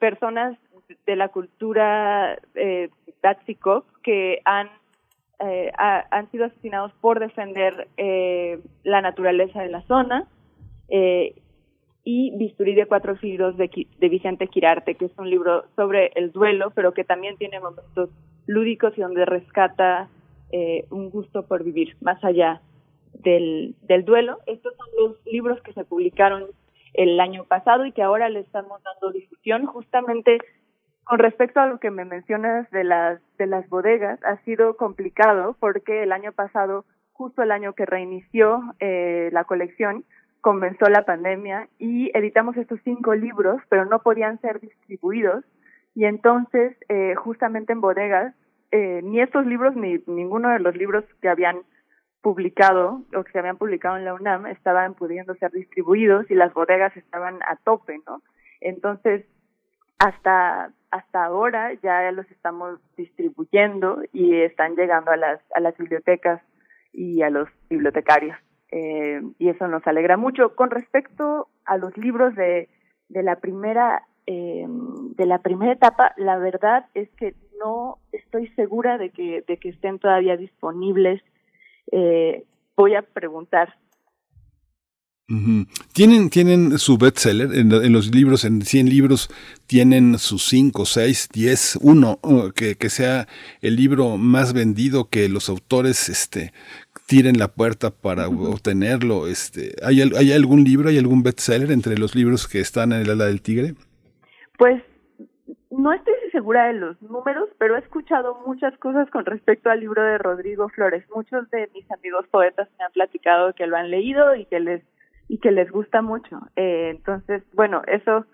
S7: personas de la cultura eh, que han eh, han sido asesinados por defender eh, la naturaleza de la zona eh, y Bisturí de cuatro siglos de, de Vicente Quirarte, que es un libro sobre el duelo, pero que también tiene momentos lúdicos y donde rescata eh, un gusto por vivir más allá del, del duelo. Estos son los libros que se publicaron el año pasado y que ahora le estamos dando difusión. Justamente con respecto a lo que me mencionas de las de las bodegas ha sido complicado porque el año pasado justo el año que reinició eh, la colección comenzó la pandemia y editamos estos cinco libros pero no podían ser distribuidos. Y entonces eh, justamente en bodegas eh, ni estos libros ni ninguno de los libros que habían publicado o que se habían publicado en la UNAM estaban pudiendo ser distribuidos y las bodegas estaban a tope, ¿no? Entonces, hasta hasta ahora ya los estamos distribuyendo y están llegando a las a las bibliotecas y a los bibliotecarios eh, y eso nos alegra mucho con respecto a los libros de de la primera eh, de la primera etapa la verdad es que no estoy segura de que de que estén todavía disponibles eh, voy a preguntar.
S1: ¿Tienen, tienen su bestseller en, en, los libros, en 100 libros, tienen sus 5, 6, 10, uno, que, que sea el libro más vendido que los autores este, tiren la puerta para obtenerlo. Este, ¿hay, ¿Hay algún libro, hay algún bestseller entre los libros que están en el ala del tigre?
S7: Pues no estoy segura de los números, pero he escuchado muchas cosas con respecto al libro de Rodrigo Flores. Muchos de mis amigos poetas me han platicado que lo han leído y que les y que les gusta mucho. Eh, entonces, bueno, eso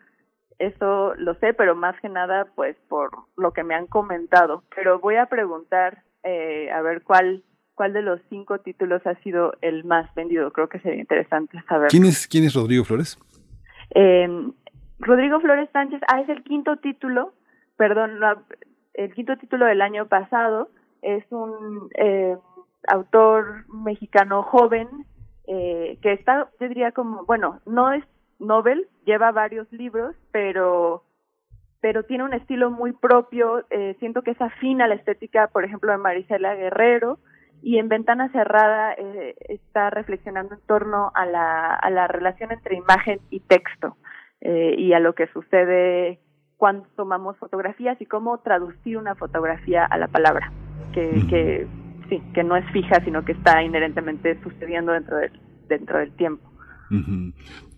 S7: eso lo sé, pero más que nada, pues por lo que me han comentado. Pero voy a preguntar eh, a ver cuál cuál de los cinco títulos ha sido el más vendido. Creo que sería interesante saber.
S1: ¿Quién es quién es Rodrigo Flores?
S7: Eh, Rodrigo Flores Sánchez, ah, es el quinto título perdón, el quinto título del año pasado es un eh, autor mexicano joven eh, que está, yo diría como, bueno, no es Nobel, lleva varios libros, pero pero tiene un estilo muy propio, eh, siento que es afín a la estética, por ejemplo, de Marisela Guerrero, y en Ventana Cerrada eh, está reflexionando en torno a la, a la relación entre imagen y texto eh, y a lo que sucede cuando tomamos fotografías y cómo traducir una fotografía a la palabra, que, que sí, que no es fija, sino que está inherentemente sucediendo dentro del, dentro del tiempo.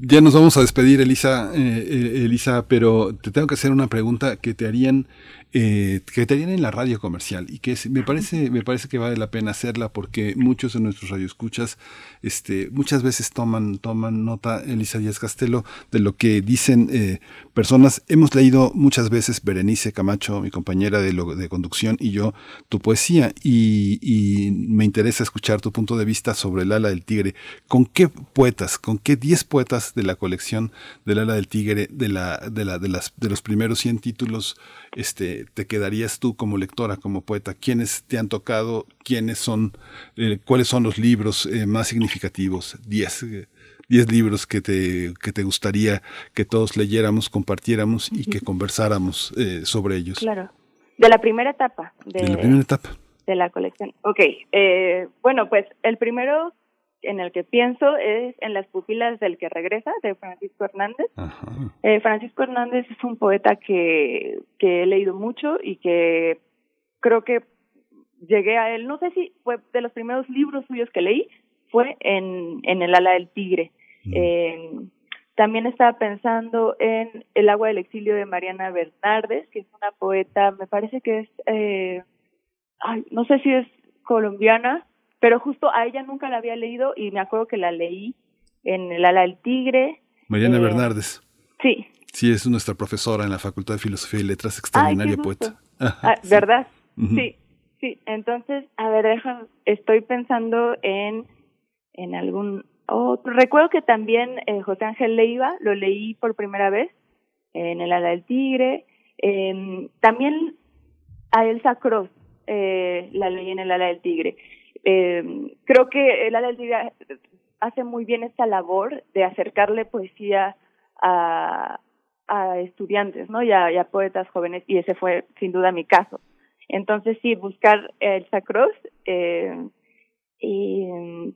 S1: Ya nos vamos a despedir, Elisa, eh, eh, Elisa, pero te tengo que hacer una pregunta que te harían eh, que tenían en la radio comercial y que me parece, me parece que vale la pena hacerla porque muchos de nuestros radioescuchas este, muchas veces toman, toman nota, Elisa Díaz Castelo, de lo que dicen eh, personas. Hemos leído muchas veces, Berenice Camacho, mi compañera de, lo, de conducción, y yo, tu poesía, y, y me interesa escuchar tu punto de vista sobre el ala del tigre. ¿Con qué poetas, con qué 10 poetas de la colección del ala del tigre, de, la, de, la, de, las, de los primeros 100 títulos, este, te quedarías tú como lectora, como poeta? ¿Quiénes te han tocado? ¿Quiénes son? Eh, ¿Cuáles son los libros eh, más significativos? Diez, eh, diez libros que te, que te gustaría que todos leyéramos, compartiéramos y que conversáramos eh, sobre ellos.
S7: Claro. De la primera etapa.
S1: De, de la primera etapa.
S7: De la colección. Ok. Eh, bueno, pues el primero en el que pienso es en las pupilas del que regresa de Francisco Hernández. Eh, Francisco Hernández es un poeta que, que he leído mucho y que creo que llegué a él, no sé si fue de los primeros libros suyos que leí, fue en, en El ala del tigre. Eh, también estaba pensando en El agua del exilio de Mariana Bernardes, que es una poeta, me parece que es, eh, ay, no sé si es colombiana, pero justo a ella nunca la había leído y me acuerdo que la leí en El ala del tigre.
S1: Mariana eh, Bernardes.
S7: Sí.
S1: Sí, es nuestra profesora en la Facultad de Filosofía y Letras, extraordinaria poeta.
S7: ah, ¿Verdad? Sí, sí. Entonces, a ver, deja, estoy pensando en, en algún otro. Recuerdo que también eh, José Ángel Leiva lo leí por primera vez en El ala del tigre. Eh, también a Elsa Cross eh, la leí en El ala del tigre. Eh, creo que el ala del tigre hace muy bien esta labor de acercarle poesía a, estudiantes, ¿no? Y a, y a, poetas jóvenes, y ese fue sin duda mi caso. Entonces sí, buscar el Sacros, eh, y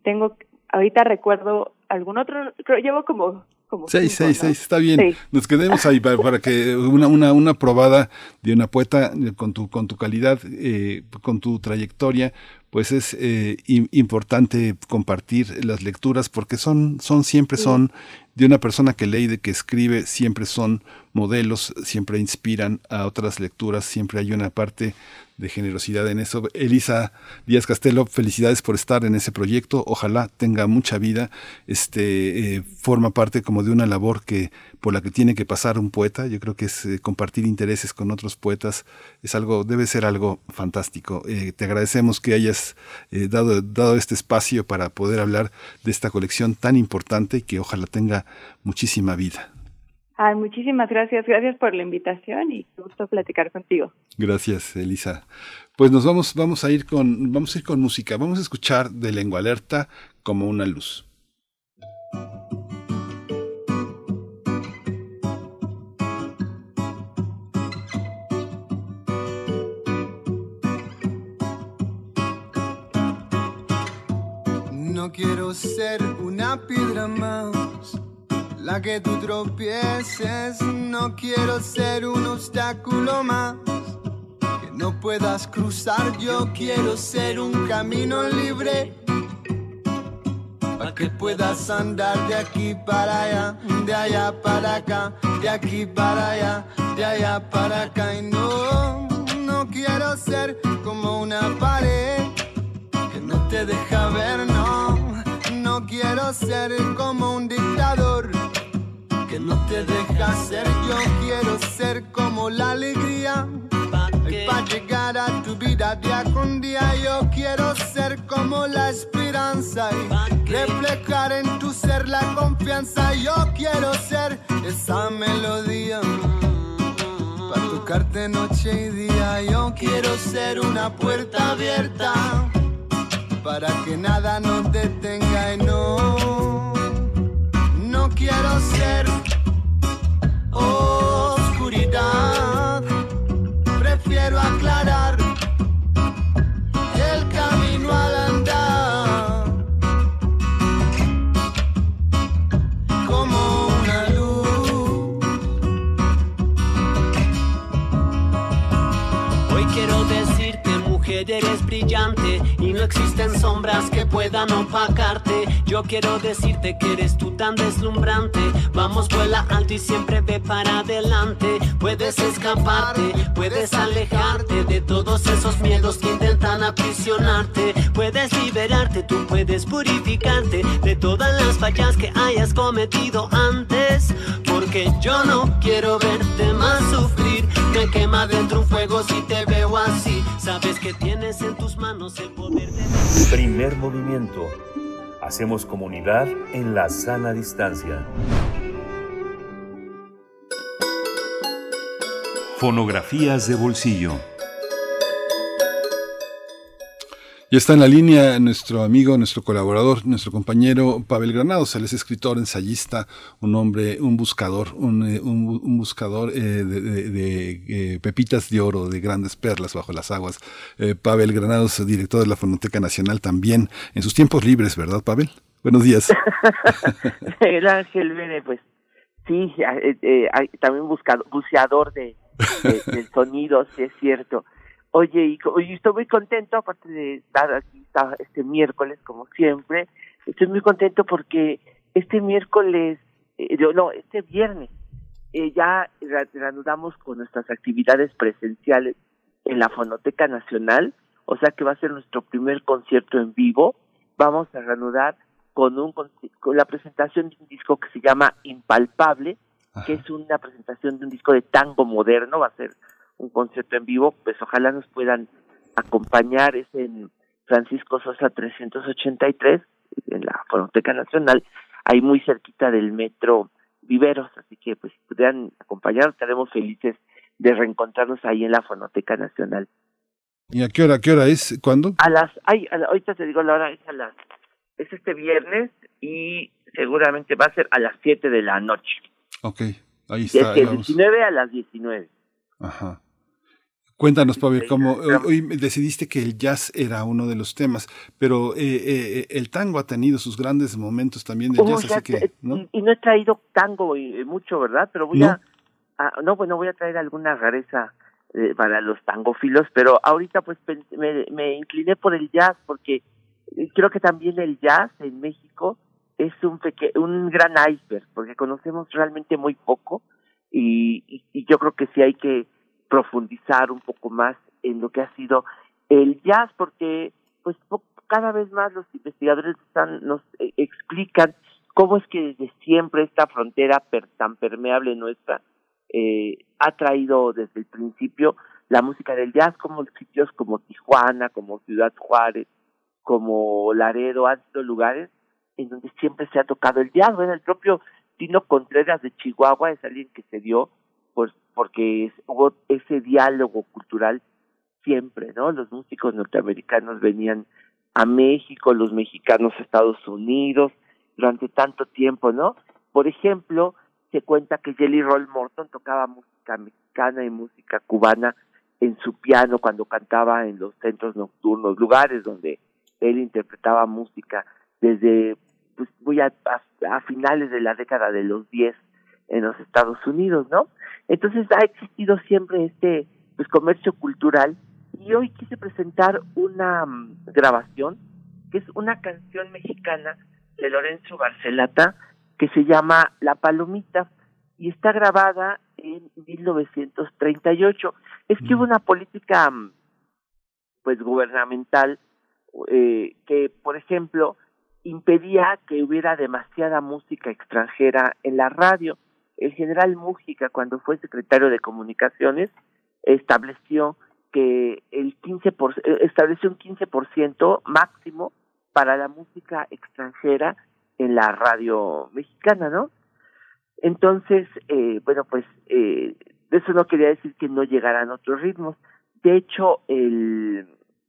S7: tengo, ahorita recuerdo algún otro, creo, llevo como como
S1: seis, cinco, seis, ¿no? seis, está bien. Seis. Nos quedemos ahí para, para, que una, una, una probada de una poeta con tu, con tu calidad, eh, con tu trayectoria, pues es eh, importante compartir las lecturas porque son, son siempre son de una persona que lee y de que escribe, siempre son modelos, siempre inspiran a otras lecturas, siempre hay una parte de generosidad en eso. Elisa Díaz Castelo, felicidades por estar en ese proyecto. Ojalá tenga mucha vida. Este eh, forma parte como de una labor que por la que tiene que pasar un poeta. Yo creo que es eh, compartir intereses con otros poetas. Es algo, debe ser algo fantástico. Eh, te agradecemos que hayas dado, dado este espacio para poder hablar de esta colección tan importante y que ojalá tenga muchísima vida.
S7: Ay, muchísimas gracias. Gracias por la invitación y gusto platicar contigo.
S1: Gracias, Elisa. Pues nos vamos, vamos a ir con, vamos a ir con música. Vamos a escuchar de lengua alerta como una luz.
S8: No quiero ser una piedra más la que tú tropieces. No quiero ser un obstáculo más que no puedas cruzar. Yo quiero ser un camino libre para que puedas andar de aquí para allá, de allá para acá, de aquí para allá, de allá para acá. Y no, no quiero ser como una pared que no te deja ver, no. No quiero ser como un dictador no te deja ser. Yo quiero ser como la alegría. Para llegar a tu vida día con día, yo quiero ser como la esperanza y reflejar en tu ser la confianza. Yo quiero ser esa melodía para tocarte noche y día. Yo quiero ser una puerta abierta para que nada nos detenga y no quiero ser oscuridad. Prefiero aclarar el camino al andar. Como una luz.
S9: Hoy quiero decirte, mujer, eres brillante no existen sombras que puedan opacarte. Yo quiero decirte que eres tú tan deslumbrante. Vamos, vuela alto y siempre ve para adelante. Puedes escaparte, puedes alejarte de todos esos miedos que intentan aprisionarte. Puedes liberarte, tú puedes purificarte de todas las fallas que hayas cometido antes. Porque yo no quiero verte más sufrir. Me quema dentro un fuego si te veo así. Sabes que tienes en tus manos el poder de...
S6: Primer movimiento. Hacemos comunidad en la sana distancia. Fonografías de bolsillo.
S1: Ya está en la línea nuestro amigo, nuestro colaborador, nuestro compañero Pavel Granados. Él es escritor, ensayista, un hombre, un buscador, un, eh, buscador eh, de, eh, pepitas de oro, de grandes perlas bajo las aguas. Pavel Granados, director de la Fonoteca Nacional, también en sus tiempos libres, ¿verdad, Pavel? Buenos días.
S10: El Ángel viene, pues sí, también buscador, buceador de, del sonido, sí es cierto. Oye, y, estoy muy contento, aparte de estar aquí este miércoles, como siempre, estoy muy contento porque este miércoles, eh, no, este viernes, eh, ya reanudamos con nuestras actividades presenciales en la Fonoteca Nacional, o sea que va a ser nuestro primer concierto en vivo. Vamos a reanudar con, un, con la presentación de un disco que se llama Impalpable, que es una presentación de un disco de tango moderno, va a ser un concierto en vivo, pues ojalá nos puedan acompañar, es en Francisco Sosa 383, en la Fonoteca Nacional, ahí muy cerquita del metro Viveros, así que pues si pudieran acompañarnos, estaremos felices de reencontrarnos ahí en la Fonoteca Nacional.
S1: ¿Y a qué hora, qué hora es? ¿Cuándo?
S10: A las, ay, ahorita te digo la hora, es a las, es este viernes y seguramente va a ser a las 7 de la noche.
S1: Ok, ahí está.
S10: Desde 19 a las 19.
S1: Ajá. Cuéntanos, Pablo, cómo hoy decidiste que el jazz era uno de los temas, pero eh, eh, el tango ha tenido sus grandes momentos también del jazz, así que,
S10: ¿no? Y, no he traído tango mucho, ¿verdad? Pero voy a, no, bueno, voy a traer alguna rareza eh, para los tangófilos, pero ahorita pues me, me incliné por el jazz porque eh, creo que también el jazz en México es un un gran iceberg porque conocemos realmente muy poco y, y, yo creo que sí hay que profundizar un poco más en lo que ha sido el jazz porque pues cada vez más los investigadores están, nos eh, explican cómo es que desde siempre esta frontera tan permeable nuestra eh, ha traído desde el principio la música del jazz como sitios como Tijuana, como Ciudad Juárez, como Laredo, han sido lugares en donde siempre se ha tocado el jazz. Bueno, el propio Tino Contreras de Chihuahua es alguien que se dio pues porque hubo ese diálogo cultural siempre, ¿no? Los músicos norteamericanos venían a México, los mexicanos a Estados Unidos durante tanto tiempo, ¿no? Por ejemplo, se cuenta que Jelly Roll Morton tocaba música mexicana y música cubana en su piano cuando cantaba en los centros nocturnos, lugares donde él interpretaba música desde pues muy a, finales de la década de los 10 en los Estados Unidos, ¿no? Entonces ha existido siempre este pues comercio cultural y hoy quise presentar una mm, grabación que es una canción mexicana de Lorenzo Barcelata que se llama La Palomita y está grabada en 1938. Es que hubo una política mm, pues gubernamental eh, que, por ejemplo, impedía que hubiera demasiada música extranjera en la radio. El general Mújica, cuando fue secretario de Comunicaciones, estableció que el 15 por, eh, estableció un 15% máximo para la música extranjera en la radio mexicana, ¿no? Entonces, eh, bueno, pues eh, eso no quería decir que no llegaran otros ritmos. De hecho, el,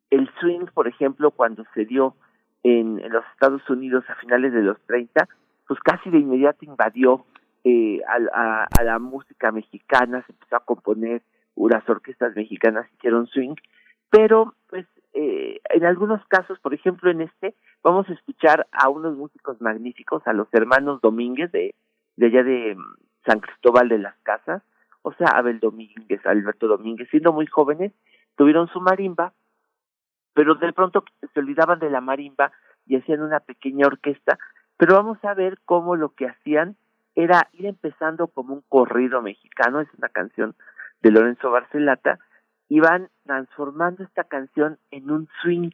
S10: el swing, por ejemplo, cuando se dio en, en los Estados Unidos a finales de los 30, pues casi de inmediato invadió eh, a, a, la música mexicana, se empezó a componer unas orquestas mexicanas hicieron swing, pero pues eh, en algunos casos, por ejemplo en este, vamos a escuchar a unos músicos magníficos, a los hermanos Domínguez de, de allá de mm, San Cristóbal de las Casas, o sea, Abel Domínguez, Alberto Domínguez, siendo muy jóvenes, tuvieron su marimba, pero de pronto se olvidaban de la marimba y hacían una pequeña orquesta, pero vamos a ver cómo lo que hacían era ir empezando como un corrido mexicano, es una canción de Lorenzo Barcelata, y van transformando esta canción en un swing.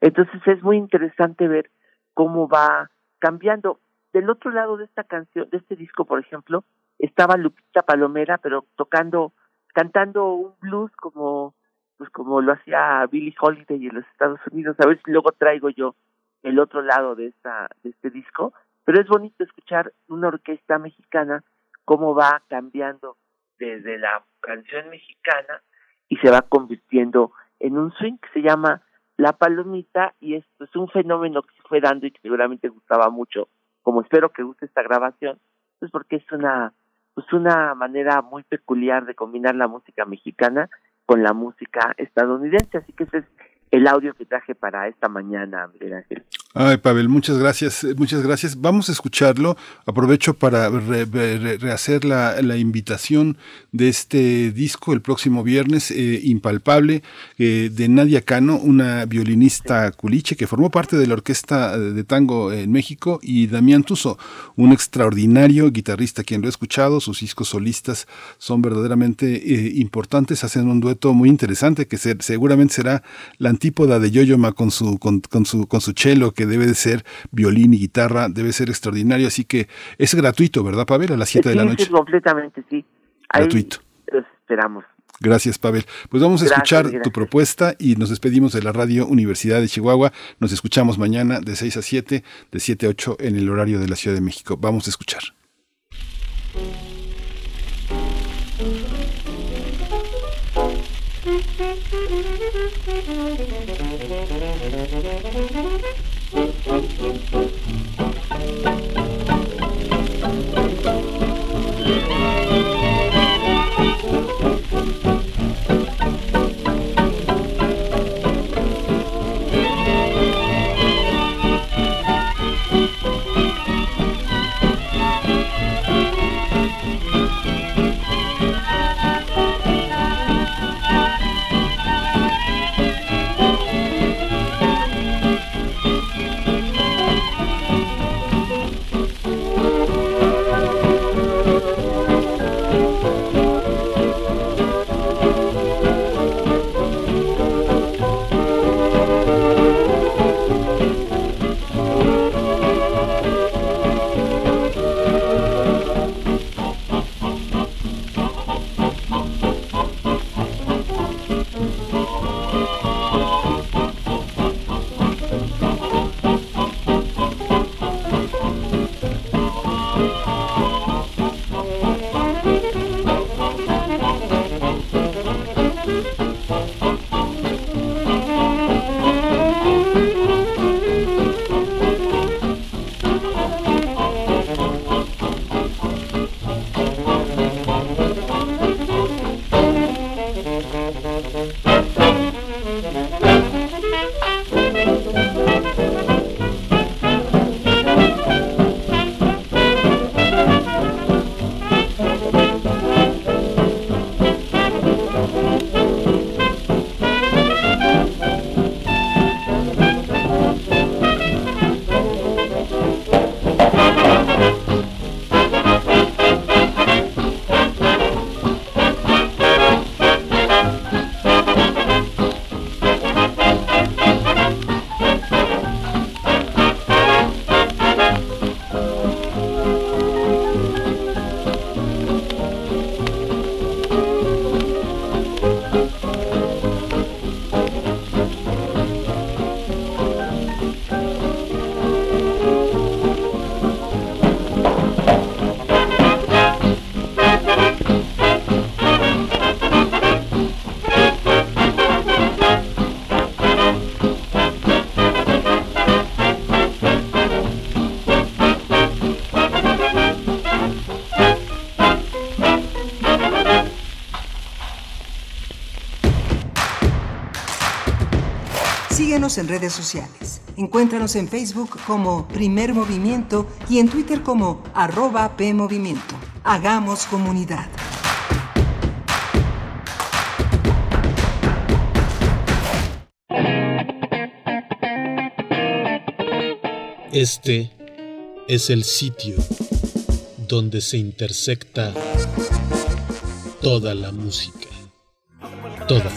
S10: Entonces es muy interesante ver cómo va cambiando. Del otro lado de esta canción, de este disco, por ejemplo, estaba Lupita Palomera, pero tocando, cantando un blues como, pues como lo hacía Billie Holiday en los Estados Unidos. A ver si luego traigo yo el otro lado de esta, de este disco. Pero es bonito escuchar una orquesta mexicana cómo va cambiando desde la canción mexicana y se va convirtiendo en un swing que se llama La Palomita y esto es un fenómeno que se fue dando y que seguramente gustaba mucho, como espero que guste esta grabación, pues porque es una pues una manera muy peculiar de combinar la música mexicana con la música estadounidense, así que ese es el audio que traje para esta mañana, Miguel Ángel.
S1: Ay, Pavel, muchas gracias, eh, muchas gracias. Vamos a escucharlo. Aprovecho para rehacer la, la, invitación de este disco el próximo viernes, eh, Impalpable, eh, de Nadia Cano, una violinista culiche que formó parte de la orquesta de tango en México, y Damián Tuso, un extraordinario guitarrista, quien lo he escuchado. Sus discos solistas son verdaderamente importantes, hacen un dueto muy interesante que seguramente será la antípoda de Yoyoma con su, con, con su, con su cello, que debe de ser violín y guitarra, debe ser extraordinario. Así que es gratuito, ¿verdad, Pavel? A las 7 de la noche.
S10: Sí, completamente, sí.
S1: gratuito.
S10: Los esperamos.
S1: Gracias, Pavel. Pues vamos a escuchar tu propuesta y nos despedimos de la Radio Universidad de Chihuahua. Nos escuchamos mañana de 6 a 7, de 7 a 8 en el horario de la Ciudad de México. Vamos a escuchar.
S11: En redes sociales. Encuéntranos en Facebook como Primer Movimiento y en Twitter como arroba PMovimiento. Hagamos comunidad.
S12: Este es el sitio donde se intersecta toda la música. Toda,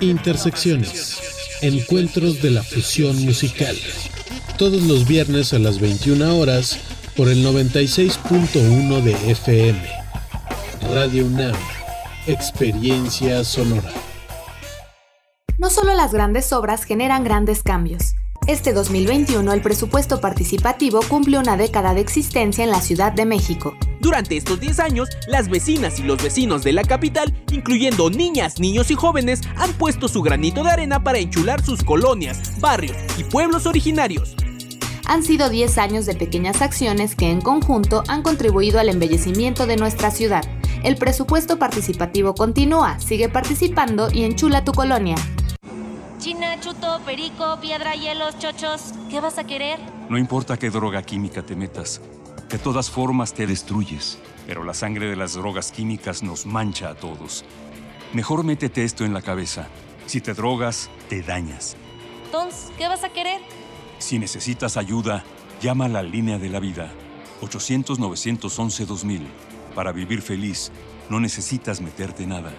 S12: Intersecciones. Encuentros de la fusión musical. Todos los viernes a las 21 horas por el 96.1 de FM. Radio UNAM. Experiencia sonora.
S13: No solo las grandes obras generan grandes cambios. Este 2021 el presupuesto participativo cumple una década de existencia en la Ciudad de México.
S14: Durante estos 10 años, las vecinas y los vecinos de la capital, incluyendo niñas, niños y jóvenes, han puesto su granito de arena para enchular sus colonias, barrios y pueblos originarios.
S13: Han sido 10 años de pequeñas acciones que en conjunto han contribuido al embellecimiento de nuestra ciudad. El presupuesto participativo continúa, sigue participando y enchula tu colonia.
S15: China, chuto, perico, piedra, hielos, chochos. ¿Qué vas a querer?
S16: No importa qué droga química te metas. De todas formas te destruyes. Pero la sangre de las drogas químicas nos mancha a todos. Mejor métete esto en la cabeza. Si te drogas, te dañas.
S15: Entonces, ¿qué vas a querer?
S16: Si necesitas ayuda, llama a la línea de la vida. 800-911-2000. Para vivir feliz, no necesitas meterte nada.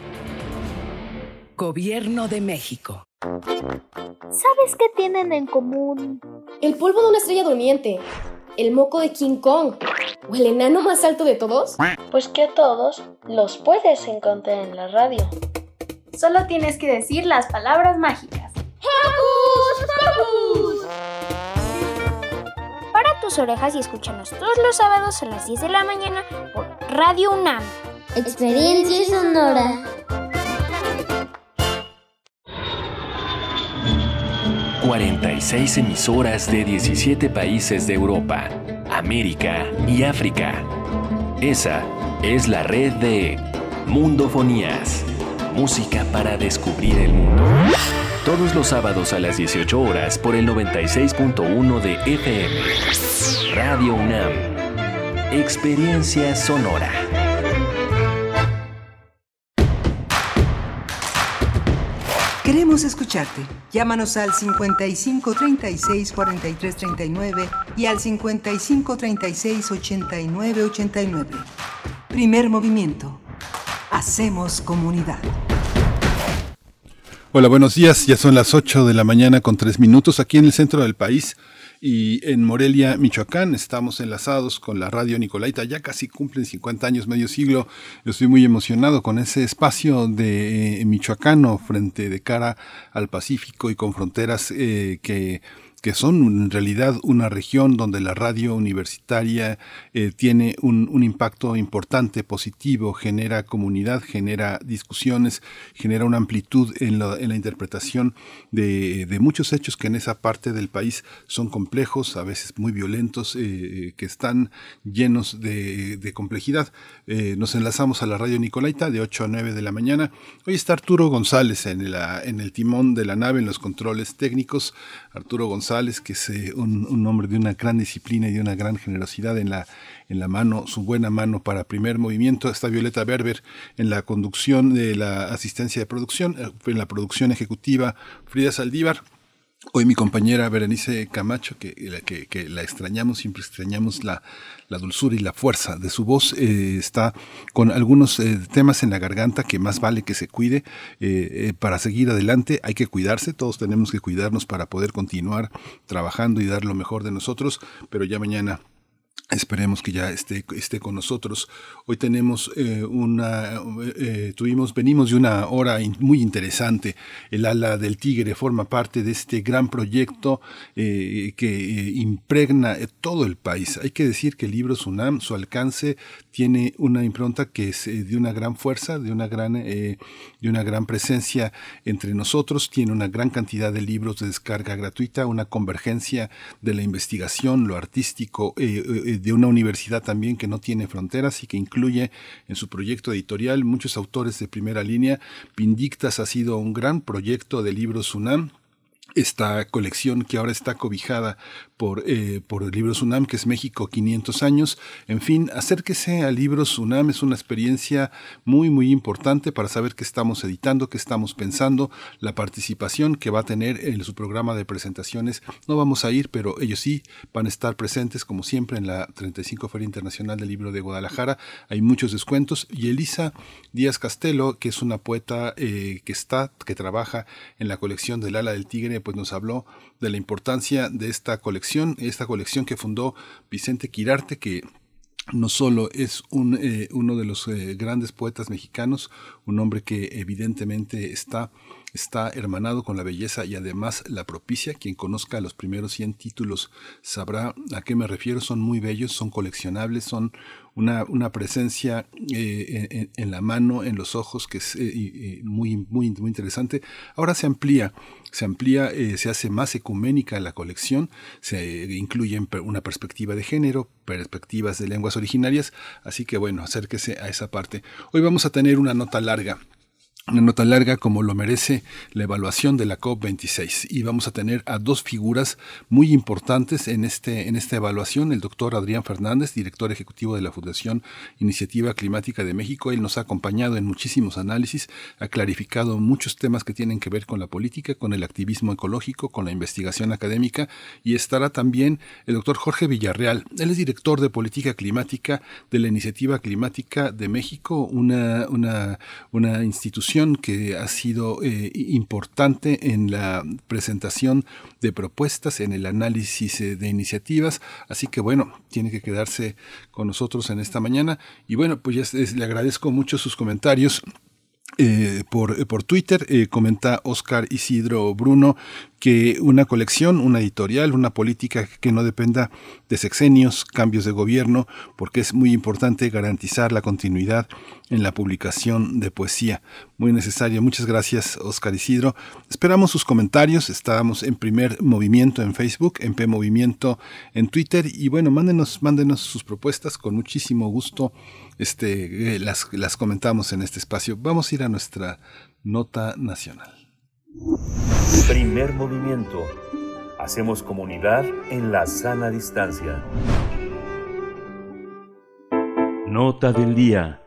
S17: Gobierno de México.
S18: ¿Sabes qué tienen en común?
S19: El polvo de una estrella durmiente, el moco de King Kong o el enano más alto de todos.
S18: Pues que a todos los puedes encontrar en la radio.
S19: Solo tienes que decir las palabras mágicas.
S18: ¡Hocus Pocus! Para tus orejas y escúchanos todos los sábados a las 10 de la mañana por Radio UNAM. Experiencia sonora.
S2: 46 emisoras de 17 países de Europa, América y África. Esa es la red de Mundofonías, música para descubrir el mundo. Todos los sábados a las 18 horas por el 96.1 de FM. Radio UNAM. Experiencia sonora.
S11: Queremos escucharte. Llámanos al 55 36 43 39 y al 55 36 89 89. Primer movimiento. Hacemos comunidad.
S1: Hola, buenos días. Ya son las 8 de la mañana con 3 minutos aquí en el centro del país y en Morelia, Michoacán. Estamos enlazados con la radio Nicolaita, ya casi cumplen 50 años, medio siglo. Yo estoy muy emocionado con ese espacio de eh, michoacano frente de cara al Pacífico y con fronteras eh, que que son en realidad una región donde la radio universitaria eh, tiene un, impacto importante, positivo, genera comunidad, genera discusiones, genera una amplitud en la, interpretación de, muchos hechos que en esa parte del país son complejos, a veces muy violentos, eh, que están llenos de, complejidad. Eh, nos enlazamos a la radio Nicolaita de 8 a 9 de la mañana. Hoy está Arturo González en, en el timón de la nave, en los controles técnicos. Arturo González que es eh, un, un, hombre de una gran disciplina y de una gran generosidad en la, en la mano, su buena mano para primer movimiento. Está Violeta Berber en la conducción de la asistencia de producción, eh, en la producción ejecutiva, Frida Saldívar. Hoy mi compañera Berenice Camacho, que, que, la extrañamos, siempre extrañamos la, dulzura y la fuerza de su voz, eh, está con algunos eh, temas en la garganta que más vale que se cuide eh, para seguir adelante. Hay que cuidarse, todos tenemos que cuidarnos para poder continuar trabajando y dar lo mejor de nosotros, pero ya mañana Esperemos que ya esté, esté con nosotros. Hoy tenemos eh, una, eh, tuvimos, venimos de una hora muy interesante. El ala del tigre forma parte de este gran proyecto eh, que impregna todo el país. Hay que decir que el libro Sunam, su alcance tiene una impronta que es de una gran fuerza, de una gran, de una gran presencia entre nosotros. Tiene una gran cantidad de libros de descarga gratuita, una convergencia de la investigación, lo artístico de una universidad también que no tiene fronteras y que incluye en su proyecto editorial muchos autores de primera línea. Pindictas ha sido un gran proyecto de libros UNAM esta colección que ahora está cobijada por, eh, por el libro Sunam, que es México 500 años. En fin, acérquese al libro Sunam, es una experiencia muy, muy importante para saber qué estamos editando, qué estamos pensando, la participación que va a tener en su programa de presentaciones. No vamos a ir, pero ellos sí van a estar presentes, como siempre, en la 35 Feria Internacional del Libro de Guadalajara. Hay muchos descuentos. Y Elisa Díaz Castelo, que es una poeta eh, que está, que trabaja en la colección del Ala del Tigre, pues nos habló de la importancia de esta colección, esta colección que fundó Vicente Quirarte, que no solo es un, eh, uno de los eh, grandes poetas mexicanos, un hombre que evidentemente está está hermanado con la belleza y además la propicia. Quien conozca los primeros 100 títulos sabrá a qué me refiero. Son muy bellos, son coleccionables, son una, una presencia eh, en, la mano, en los ojos, que es eh, muy, muy, muy interesante. Ahora se amplía, se amplía, eh, se hace más ecuménica la colección, se incluye una perspectiva de género, perspectivas de lenguas originarias, así que bueno, acérquese a esa parte. Hoy vamos a tener una nota larga una nota larga como lo merece la evaluación de la COP26 y vamos a tener a dos figuras muy importantes en, este, en esta evaluación, el doctor Adrián Fernández, director ejecutivo de la Fundación Iniciativa Climática de México. Él nos ha acompañado en muchísimos análisis, ha clarificado muchos temas que tienen que ver con la política, con el activismo ecológico, con la investigación académica y estará también el doctor Jorge Villarreal. Él es director de política climática de la Iniciativa Climática de México, una, una, una institución que ha sido eh, importante en la presentación de propuestas, en el análisis eh, de iniciativas. Así que bueno, tiene que quedarse con nosotros en esta mañana. Y bueno, pues ya le agradezco mucho sus comentarios. Eh, por, por, Twitter, comenta Oscar Isidro Bruno que una colección, una editorial, una política que no dependa de sexenios, cambios de gobierno, porque es muy importante garantizar la continuidad en la publicación de poesía. Muy necesario. Muchas gracias, Oscar Isidro. Esperamos sus comentarios. Estábamos en primer movimiento en Facebook, en P Movimiento en Twitter. Y bueno, mándenos, mándenos sus propuestas con muchísimo gusto. Este, eh, las, las comentamos en este espacio. Vamos a ir a nuestra nota nacional.
S6: Primer movimiento. Hacemos comunidad en la sana distancia. Nota del día.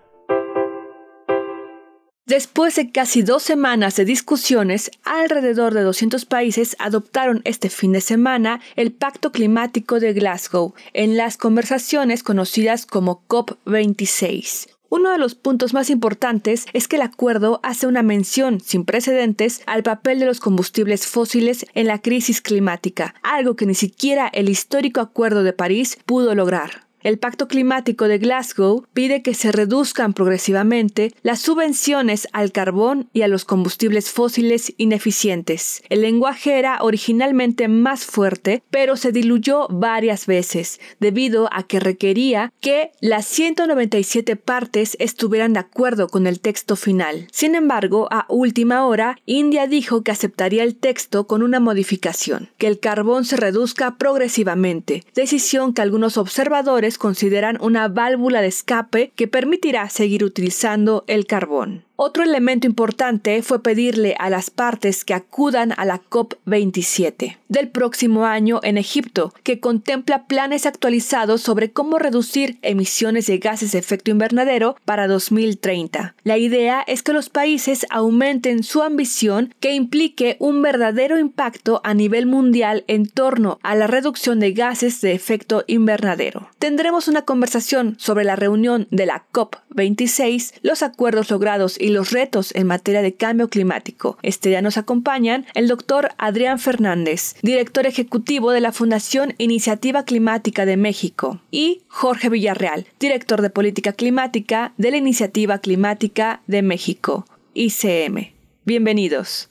S3: Después de casi dos semanas de discusiones, alrededor de 200 países adoptaron este fin de semana el Pacto Climático de Glasgow en las conversaciones conocidas como COP26. Uno de los puntos más importantes es que el acuerdo hace una mención sin precedentes al papel de los combustibles fósiles en la crisis climática, algo que ni siquiera el histórico Acuerdo de París pudo lograr. El Pacto Climático de Glasgow pide que se reduzcan progresivamente las subvenciones al carbón y a los combustibles fósiles ineficientes. El lenguaje era originalmente más fuerte, pero se diluyó varias veces, debido a que requería que las 197 partes estuvieran de acuerdo con el texto final. Sin embargo, a última hora, India dijo que aceptaría el texto con una modificación, que el carbón se reduzca progresivamente, decisión que algunos observadores consideran una válvula de escape que permitirá seguir utilizando el carbón. Otro elemento importante fue pedirle a las partes que acudan a la COP27 del próximo año en Egipto, que contempla planes actualizados sobre cómo reducir emisiones de gases de efecto invernadero para 2030. La idea es que los países aumenten su ambición que implique un verdadero impacto a nivel mundial en torno a la reducción de gases de efecto invernadero. Tendremos una conversación sobre la reunión de la COP26, los acuerdos logrados y los retos en materia de cambio climático. Este día nos acompañan el doctor Adrián Fernández, director ejecutivo de la Fundación Iniciativa Climática de México, y Jorge Villarreal, director de política climática de la Iniciativa Climática de México, ICM. Bienvenidos.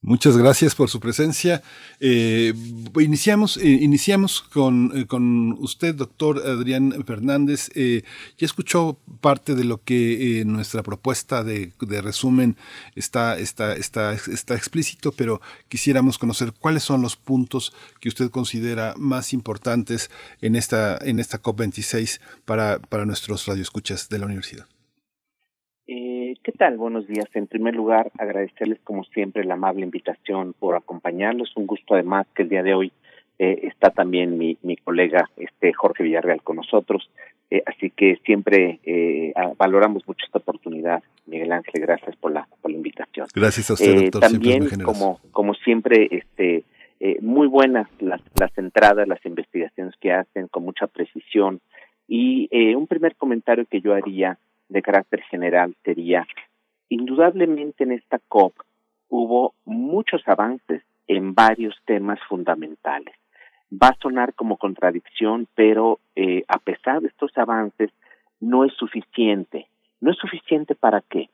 S1: Muchas gracias por su presencia. Eh, iniciamos, eh, iniciamos con, eh, con, usted, doctor Adrián Fernández. ya escuchó parte de lo que nuestra propuesta de, resumen está, está, está, está explícito, pero quisiéramos conocer cuáles son los puntos que usted considera más importantes en esta, en esta COP26 para, para nuestros radioescuchas de la universidad
S17: ¿qué tal? Buenos días. En primer lugar, agradecerles como siempre la amable invitación por acompañarlos. Un gusto además que el día de hoy eh, está también mi, mi colega este Jorge Villarreal con nosotros. Eh, así que siempre eh, valoramos mucho esta oportunidad, Miguel Ángel. Gracias por la, por la invitación.
S1: Gracias a usted, doctor.
S17: También, como, como siempre, este, muy buenas las, las entradas, las investigaciones que hacen con mucha precisión. Y un primer comentario que yo haría de carácter general sería, indudablemente en esta COP hubo muchos avances en varios temas fundamentales. Va a sonar como contradicción, pero eh, a pesar de estos avances, no es suficiente. ¿No es suficiente para qué?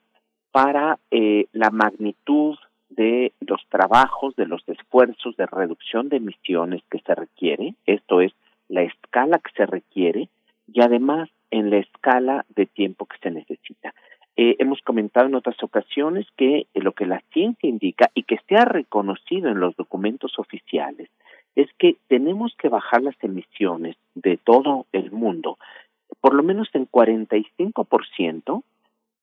S17: Para eh, la magnitud de los trabajos, de los esfuerzos de reducción de emisiones que se requiere, esto es, la escala que se requiere, y además en la escala de tiempo que se necesita. Eh, hemos comentado en otras ocasiones que lo que la ciencia indica y que se ha reconocido en los documentos oficiales es que tenemos que bajar las emisiones de todo el mundo por lo menos en 45%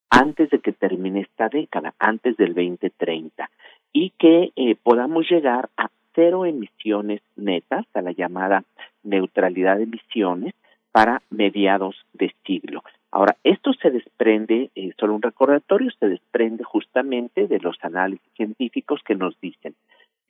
S17: antes de que termine esta década, antes del 2030, y que eh, podamos llegar a cero emisiones netas, a la llamada neutralidad de emisiones, para mediados de siglo. Ahora, esto se desprende, eh, solo un recordatorio, se desprende justamente de los análisis científicos que nos dicen,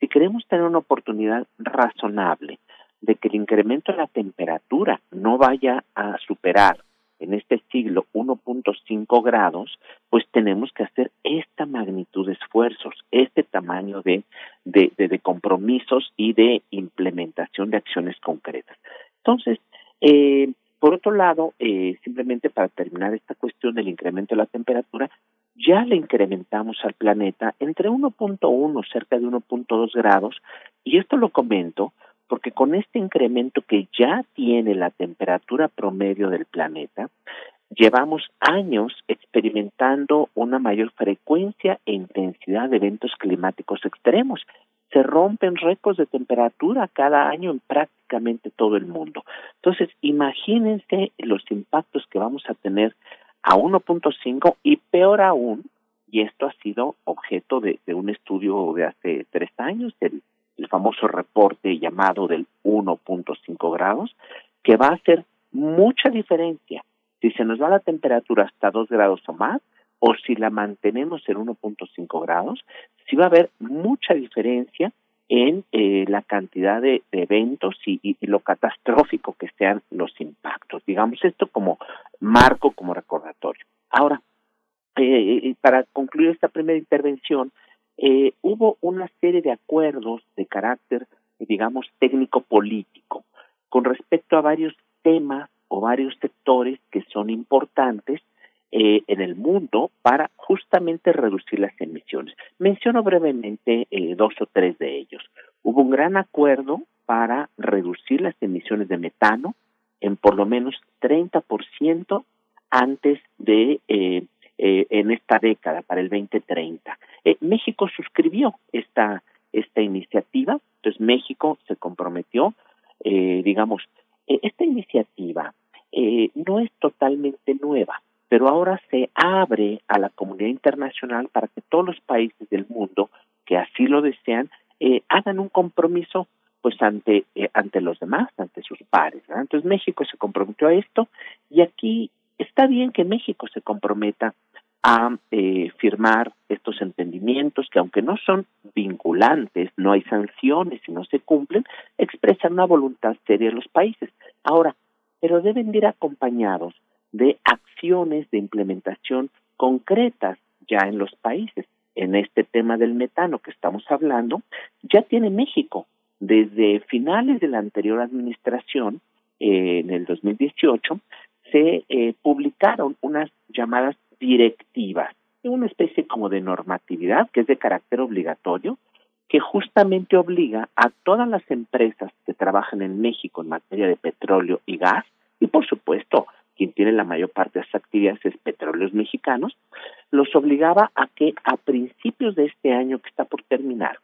S17: si queremos tener una oportunidad razonable de que el incremento de la temperatura no vaya a superar en este siglo 1.5 grados, pues tenemos que hacer esta magnitud de esfuerzos, este tamaño de, de, de compromisos y de implementación de acciones concretas. Entonces, eh, por otro lado, eh, simplemente para terminar esta cuestión del incremento de la temperatura, ya le incrementamos al planeta entre 1.1, cerca de 1.2 grados, y esto lo comento porque con este incremento que ya tiene la temperatura promedio del planeta, llevamos años experimentando una mayor frecuencia e intensidad de eventos climáticos extremos se rompen récords de temperatura cada año en prácticamente todo el mundo. Entonces, imagínense los impactos que vamos a tener a 1.5 y peor aún, y esto ha sido objeto de, un estudio de hace tres años, el, el famoso reporte llamado del 1.5 grados, que va a hacer mucha diferencia si se nos va la temperatura hasta 2 grados o más, o si la mantenemos en 1.5 grados, sí va a haber mucha diferencia en eh, la cantidad de, eventos y, lo catastrófico que sean los impactos. Digamos esto como marco, como recordatorio. Ahora, eh, eh, para concluir esta primera intervención, hubo una serie de acuerdos de carácter, digamos, técnico-político con respecto a varios temas o varios sectores que son importantes eh, en el mundo para justamente reducir las emisiones. Menciono brevemente eh, dos o tres de ellos. Hubo un gran acuerdo para reducir las emisiones de metano en por lo menos 30% antes de eh, en esta década, para el 2030. México suscribió esta, esta iniciativa, entonces México se comprometió, digamos, esta iniciativa no es totalmente nueva pero ahora se abre a la comunidad internacional para que todos los países del mundo que así lo desean eh, hagan un compromiso pues ante eh, ante los demás, ante sus pares. Entonces México se comprometió a esto y aquí está bien que México se comprometa a eh, firmar estos entendimientos que aunque no son vinculantes, no hay sanciones y no se cumplen, expresan una voluntad seria de los países. Ahora, pero deben ir acompañados de acciones de implementación concretas ya en los países. En este tema del metano que estamos hablando, ya tiene México. Desde finales de la anterior administración, eh, en el 2018, se eh, publicaron unas llamadas directivas, una especie como de normatividad que es de carácter obligatorio, que justamente obliga a todas las empresas que trabajan en México en materia de petróleo y gas, y por supuesto quien tiene la mayor parte de estas actividades es Petróleos Mexicanos, los obligaba a que a principios de este año que está por terminar,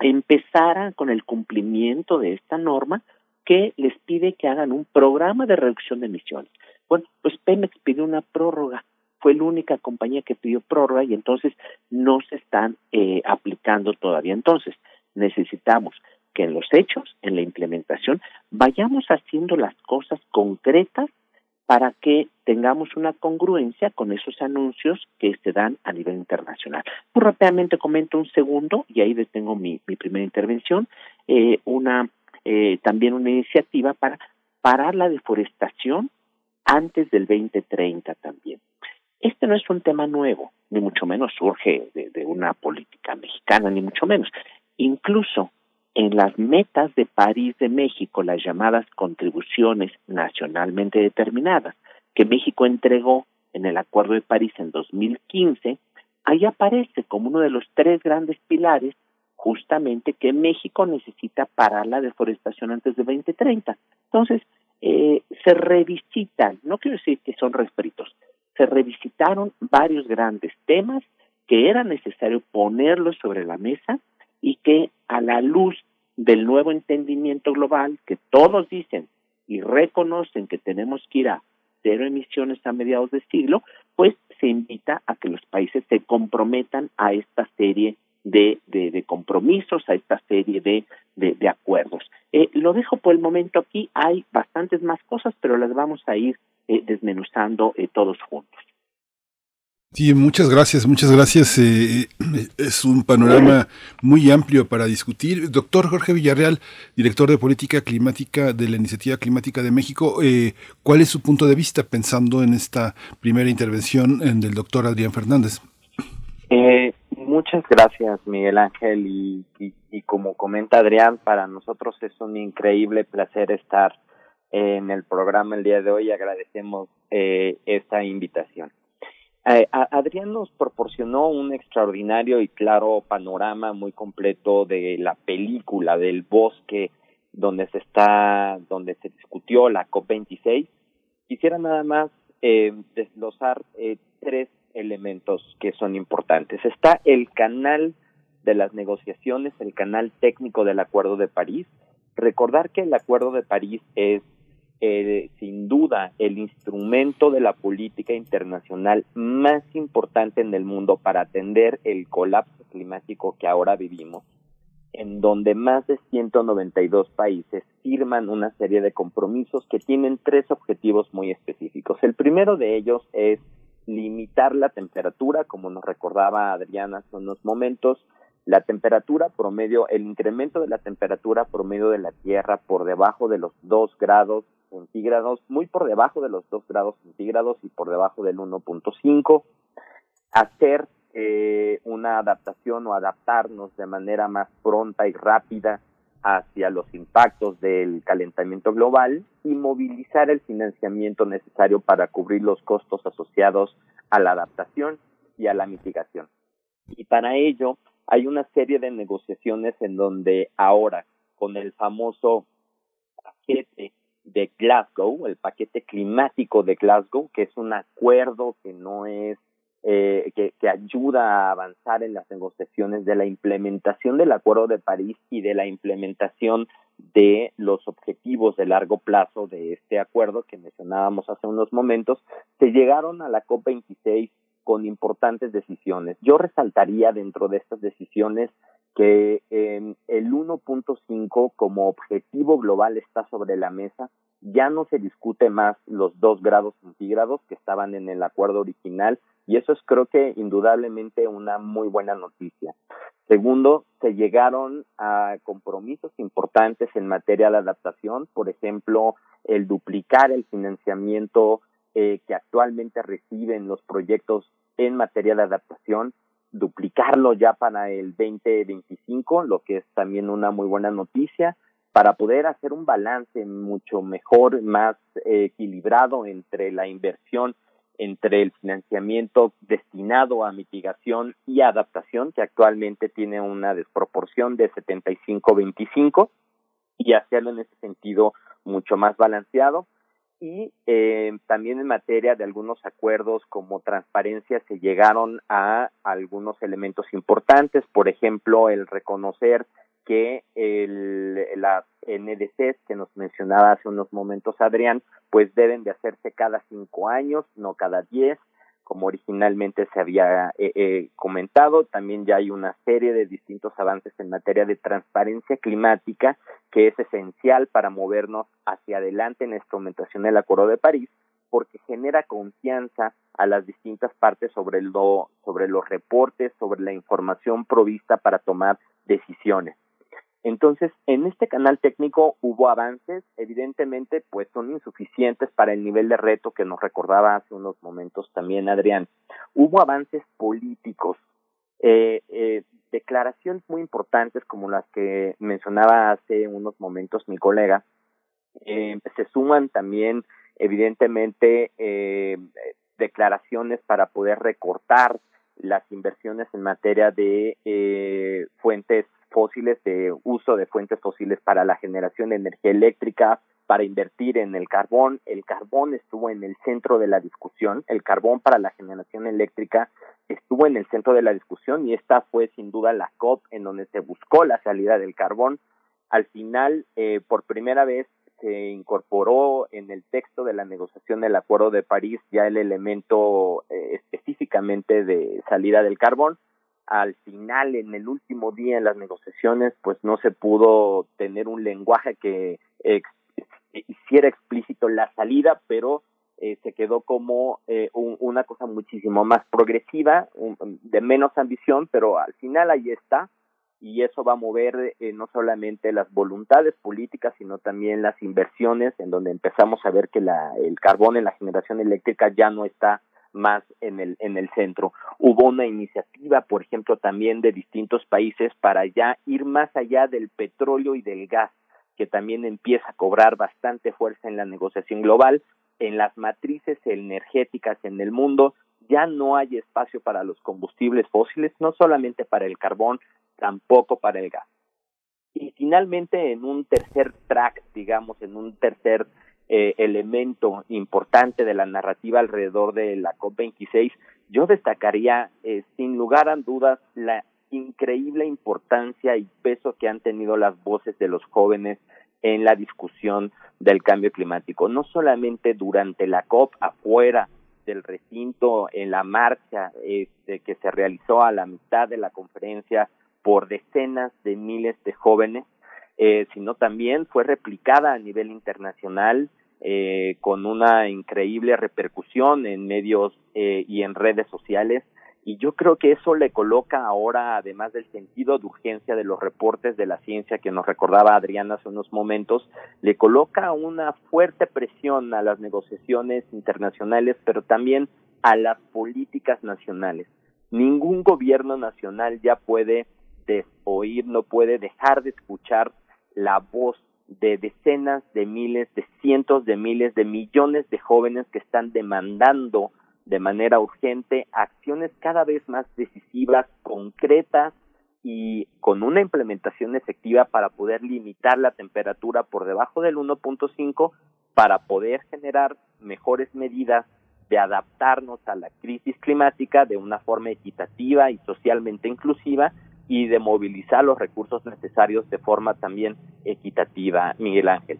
S17: empezaran con el cumplimiento de esta norma que les pide que hagan un programa de reducción de emisiones. Bueno, pues Pemex pide una prórroga fue la única compañía que pidió prórroga y entonces no se están eh, aplicando todavía. Entonces, necesitamos que en los hechos, en la implementación, vayamos haciendo las cosas concretas para que tengamos una congruencia con esos anuncios que se dan a nivel internacional. Muy rápidamente comento un segundo y ahí detengo mi, mi primera intervención, eh, una eh, también una iniciativa para parar la deforestación antes del 2030 también. Este no es un tema nuevo, ni mucho menos surge de, de una política mexicana, ni mucho menos. Incluso en las metas de París de México, las llamadas contribuciones nacionalmente determinadas, que México entregó en el Acuerdo de París en 2015, ahí aparece como uno de los tres grandes pilares justamente que México necesita parar la deforestación antes de 2030. Entonces, eh, se revisitan, no quiero decir que son refritos, se revisitaron varios grandes temas que era necesario ponerlos sobre la mesa y que a la luz del nuevo entendimiento global que todos dicen y reconocen que tenemos que ir a cero emisiones a mediados de siglo, pues se invita a que los países se comprometan a esta serie de, de, compromisos, a esta serie de, de, acuerdos. Eh, lo dejo por el momento aquí, hay bastantes más cosas, pero las vamos a ir eh, desmenuzando eh, todos juntos.
S1: Sí, muchas gracias, muchas gracias. Eh, es un panorama muy amplio para discutir. Doctor Jorge Villarreal, director de Política Climática de la Iniciativa Climática de México, eh, ¿cuál es su punto de vista pensando en esta primera intervención del doctor Adrián Fernández?
S20: Eh, muchas gracias, Miguel Ángel. Y, como comenta Adrián, para nosotros es un increíble placer estar en el programa el día de hoy. Agradecemos esta invitación. Eh, Adrián nos proporcionó un extraordinario y claro panorama muy completo de la película del bosque donde se está, donde se discutió la COP26. Quisiera nada más eh, desglosar eh, tres elementos que son importantes. Está el canal de las negociaciones, el canal técnico del Acuerdo de París. Recordar que el Acuerdo de París es eh, sin duda el instrumento de la política internacional más importante en el mundo para atender el colapso climático que ahora vivimos, en donde más de 192 países firman una serie de compromisos que tienen tres objetivos muy específicos. El primero de ellos es limitar la temperatura, como nos recordaba Adriana hace unos momentos, la temperatura promedio, el incremento de la temperatura promedio de la Tierra por debajo de los 2 grados centígrados, muy por debajo de los 2 grados centígrados y por debajo del 1.5, hacer eh, una adaptación o adaptarnos de manera más pronta y rápida hacia los impactos del calentamiento global y movilizar el financiamiento necesario para cubrir los costos asociados a la adaptación y a la mitigación. Y para ello hay una serie de negociaciones en donde ahora, con el famoso paquete de Glasgow, el paquete climático de Glasgow, que es un acuerdo que no es eh, que, que, ayuda a avanzar en las negociaciones de la implementación del Acuerdo de París y de la implementación de los objetivos de largo plazo de este acuerdo que mencionábamos hace unos momentos, se llegaron a la COP26 con importantes decisiones. Yo resaltaría dentro de estas decisiones que eh, el 1.5 como objetivo global está sobre la mesa. Ya no se discute más los dos grados centígrados que estaban en el acuerdo original y eso es creo que indudablemente una muy buena noticia. Segundo, se llegaron a compromisos importantes en materia de adaptación, por ejemplo, el duplicar el financiamiento eh, que actualmente reciben los proyectos en materia de adaptación, duplicarlo ya para el 2025, lo que es también una muy buena noticia, para poder hacer un balance mucho mejor, más equilibrado entre la inversión, entre el financiamiento destinado a mitigación y adaptación, que actualmente tiene una desproporción de 75-25, y hacerlo en ese sentido mucho más balanceado y eh, también en materia de algunos acuerdos como transparencia se llegaron a algunos elementos importantes, por ejemplo, el reconocer que el, las NDCs que nos mencionaba hace unos momentos Adrián, pues deben de hacerse cada cinco años, no cada diez, como originalmente se había eh, eh, comentado. También ya hay una serie de distintos avances en materia de transparencia climática que es esencial para movernos hacia adelante en la instrumentación del Acuerdo de París porque genera confianza a las distintas partes sobre lo sobre los reportes, sobre la información provista para tomar decisiones. Entonces, en este canal técnico hubo avances, evidentemente, pues son insuficientes para el nivel de reto que nos recordaba hace unos momentos también Adrián. Hubo avances políticos, eh, eh, declaraciones muy importantes como las que mencionaba hace unos momentos mi colega. Eh, se suman también, evidentemente, eh, declaraciones para poder recortar las inversiones en materia de eh, fuentes fósiles, de uso de fuentes fósiles para la generación de energía eléctrica, para invertir en el carbón. El carbón estuvo en el centro de la discusión, el carbón para la generación eléctrica estuvo en el centro de la discusión y esta fue sin duda la COP en donde se buscó la salida del carbón. Al final, eh, por primera vez, se incorporó en el texto de la negociación del Acuerdo de París ya el elemento eh, específicamente de salida del carbón al final, en el último día en las negociaciones, pues no se pudo tener un lenguaje que hiciera explícito la salida, pero eh, se quedó como eh, una cosa muchísimo más progresiva, de menos ambición, pero al final ahí está, y eso va a mover eh, no solamente las voluntades políticas, sino también las inversiones, en donde empezamos a ver que la, el carbón en la generación eléctrica ya no está más en el, en el centro. Hubo una iniciativa, por ejemplo, también de distintos países para ya ir más allá del petróleo y del gas, que también empieza a cobrar bastante fuerza en la negociación global. En las matrices energéticas en el mundo ya no hay espacio para los combustibles fósiles, no solamente para el carbón, tampoco para el gas. Y finalmente, en un tercer track, digamos, en un tercer eh, elemento importante de la narrativa alrededor de la COP26, yo destacaría eh, sin lugar a dudas la increíble importancia y peso que han tenido las voces de los jóvenes en la discusión del cambio climático, no solamente durante la COP afuera del recinto, en la marcha este, que se realizó a la mitad de la conferencia por decenas de miles de jóvenes, eh, sino también fue replicada a nivel internacional eh, con una increíble repercusión en medios eh, y en redes sociales. Y yo creo que eso le coloca ahora, además del sentido de urgencia de los reportes de la ciencia que nos recordaba Adriana hace unos momentos, le coloca una fuerte presión a las negociaciones internacionales, pero también a las políticas nacionales. Ningún gobierno nacional ya puede desoír, no puede dejar de escuchar la voz de decenas de miles, de cientos de miles, de millones de jóvenes que están demandando de manera urgente acciones cada vez más decisivas, concretas y con una implementación efectiva para poder limitar la temperatura por debajo del 1.5 para poder generar mejores medidas de adaptarnos a la crisis climática de una forma equitativa y socialmente inclusiva y de movilizar los recursos necesarios de forma también equitativa, Miguel Ángel.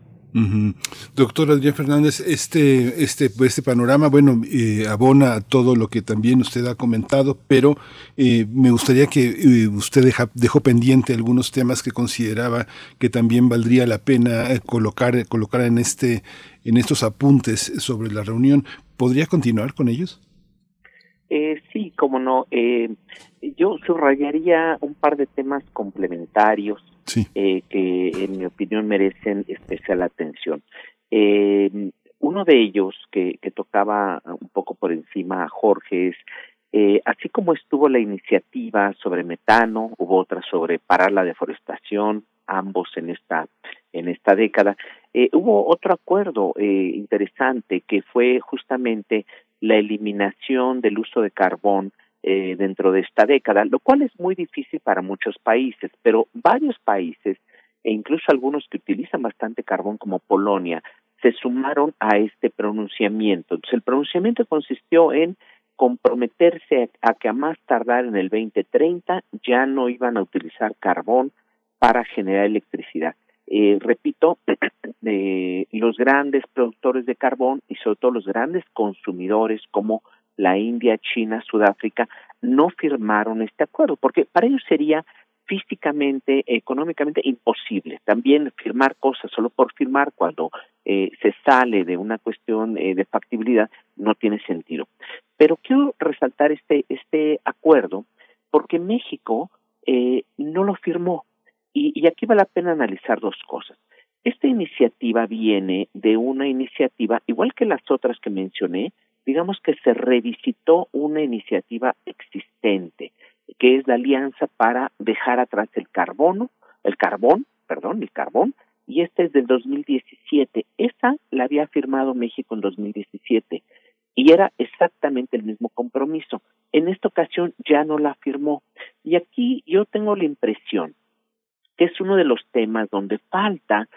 S1: Doctor Adrián Fernández, este, este, este panorama, bueno, eh, abona a todo lo que también usted ha comentado, pero eh, me gustaría que eh, usted dejó pendiente algunos temas que consideraba que también valdría la pena colocar, colocar en, este, en estos apuntes sobre la reunión. ¿Podría continuar con ellos?
S20: Eh, sí, como no. Yo subrayaría un par de temas complementarios eh, que, en mi opinión, merecen especial atención. Eh, uno de ellos que, que tocaba un poco por encima a Jorge es eh, así como estuvo la iniciativa sobre metano, hubo otra sobre parar la deforestación, ambos en esta en esta década. Eh, hubo otro acuerdo eh, interesante que fue justamente la eliminación del uso de carbón eh, dentro de esta década, lo cual es muy difícil para muchos países, pero varios países, e incluso algunos que utilizan bastante carbón como Polonia, se sumaron a este pronunciamiento. Entonces, el pronunciamiento consistió en comprometerse a que a más tardar en el 2030 ya no iban a utilizar carbón para generar electricidad. Eh, repito, eh, los grandes productores de carbón y sobre todo los grandes consumidores como
S17: la India, China, Sudáfrica, no firmaron este acuerdo, porque para ellos sería físicamente, económicamente imposible. También firmar cosas solo por firmar cuando eh, se sale de una cuestión eh, de factibilidad no tiene sentido. Pero quiero resaltar este, este acuerdo porque México eh, no lo firmó. Y, y aquí vale la pena analizar dos cosas. Esta iniciativa viene de una iniciativa, igual que las otras que mencioné, digamos que se revisitó una iniciativa existente que es la alianza para dejar atrás el carbono, el carbón, perdón, el carbón, y esta es del 2017. Esa la había firmado México en 2017 y era exactamente el mismo compromiso. En esta ocasión ya no la firmó. Y aquí yo tengo la impresión que es uno de los temas donde falta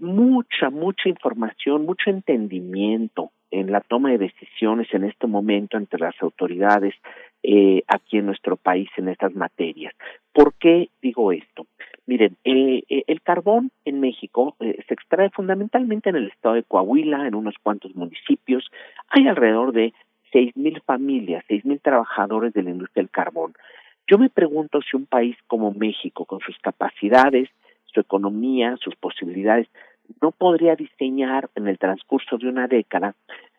S17: mucha, mucha información, mucho entendimiento en la toma de decisiones en este momento entre las autoridades eh, aquí en nuestro país en estas materias. ¿Por qué digo esto? Miren, eh, eh, el carbón en México se extrae fundamentalmente en el estado de Coahuila, en unos cuantos municipios. Hay alrededor de seis mil familias, seis mil trabajadores de la industria del carbón. Yo me pregunto si un país como México, con sus capacidades, su economía, sus posibilidades, no podría diseñar en el transcurso de una década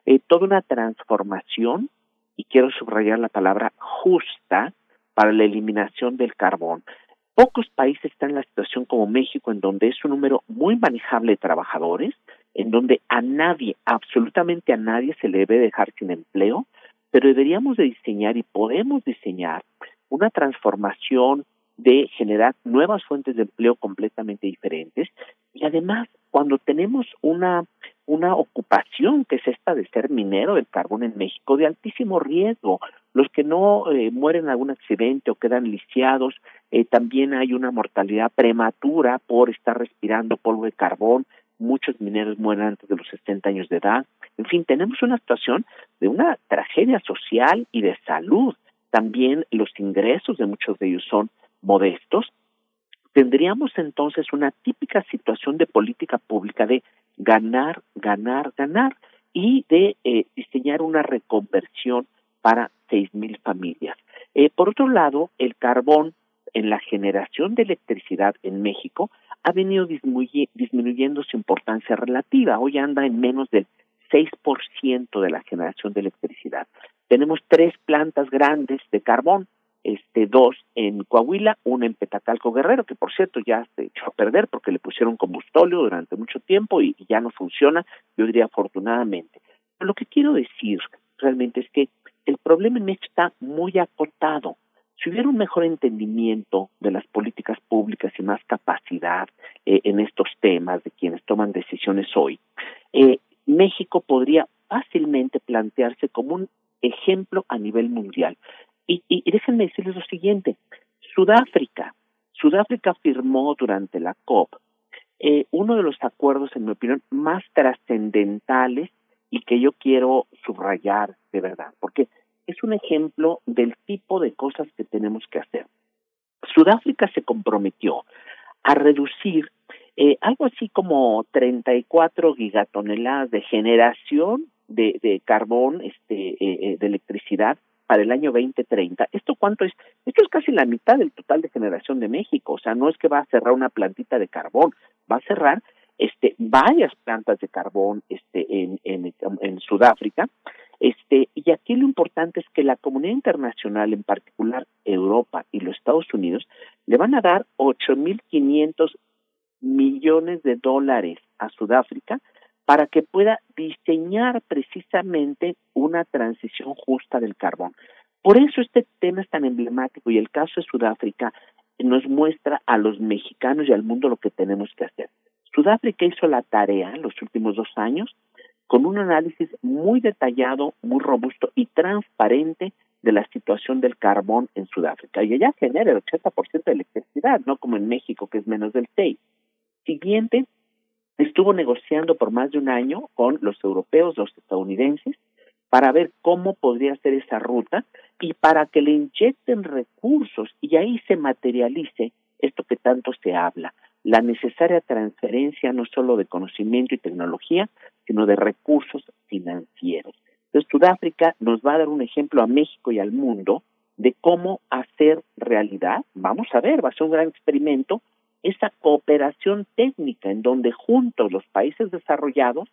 S17: eh, toda una transformación, y quiero subrayar la palabra justa, para la eliminación del carbón. Pocos países están en la situación como México, en donde es un número muy manejable de trabajadores, en donde a nadie, absolutamente a nadie se le debe dejar sin empleo, pero deberíamos de diseñar y podemos diseñar una transformación de generar nuevas fuentes de empleo completamente diferentes. Y además cuando tenemos una una ocupación que es esta de ser minero del carbón en México de altísimo riesgo. Los que no eh, mueren en algún accidente o quedan lisiados eh, también hay una mortalidad prematura por estar respirando polvo de carbón. Muchos mineros mueren antes de los 60 años de edad. En fin tenemos una situación de una tragedia social y de salud. También los ingresos de muchos de ellos son modestos, tendríamos entonces una típica situación de política pública de ganar, ganar, ganar y de eh, diseñar una reconversión para seis mil familias. Eh, por otro lado, el carbón en la generación de electricidad en México ha venido disminuyendo su importancia relativa. Hoy anda en menos del 6% de la generación de electricidad. Tenemos tres plantas grandes de carbón, este dos en Coahuila, una en Petacalco Guerrero, que por cierto ya se echó a perder porque le pusieron combustóleo durante mucho tiempo y, ya no funciona, yo diría afortunadamente. Pero lo que quiero decir realmente es que el problema en México está muy acotado. Si hubiera un mejor entendimiento de las políticas públicas y más capacidad eh, en estos temas de quienes toman decisiones hoy, eh, México podría fácilmente plantearse como un ejemplo a nivel mundial. Y, y, déjenme decirles lo siguiente, Sudáfrica, Sudáfrica firmó durante la COP eh, uno de los acuerdos, en mi opinión, más trascendentales y que yo quiero subrayar de verdad, porque es un ejemplo del tipo de cosas que tenemos que hacer. Sudáfrica se comprometió a reducir eh, algo así como 34 gigatoneladas de generación de, de carbón, este, eh, eh de electricidad para el año 2030. ¿Esto cuánto es? Esto es casi la mitad del total de generación de México. O sea, no es que va a cerrar una plantita de carbón, va a cerrar este varias plantas de carbón este en, en, en Sudáfrica. Este, y aquí lo importante es que la comunidad internacional, en particular Europa y los Estados Unidos, le van a dar 8.500 millones de dólares a Sudáfrica para que pueda diseñar precisamente una transición justa del carbón. Por eso este tema es tan emblemático y el caso de Sudáfrica nos muestra a los mexicanos y al mundo lo que tenemos que hacer. Sudáfrica hizo la tarea en los últimos dos años con un análisis muy detallado, muy robusto y transparente de la situación del carbón en Sudáfrica. Y ella genera el 80% de electricidad, no como en México, que es menos del 6. Siguiente, estuvo negociando por más de un año con los europeos, los estadounidenses, para ver cómo podría ser esa ruta y para que le inyecten recursos y ahí se materialice esto que tanto se habla, la necesaria transferencia no solo de conocimiento y tecnología, sino de recursos financieros. Entonces Sudáfrica nos va a dar un ejemplo a México y al mundo de cómo hacer realidad, vamos a ver, va a ser un gran experimento, esa cooperación técnica en donde juntos los países desarrollados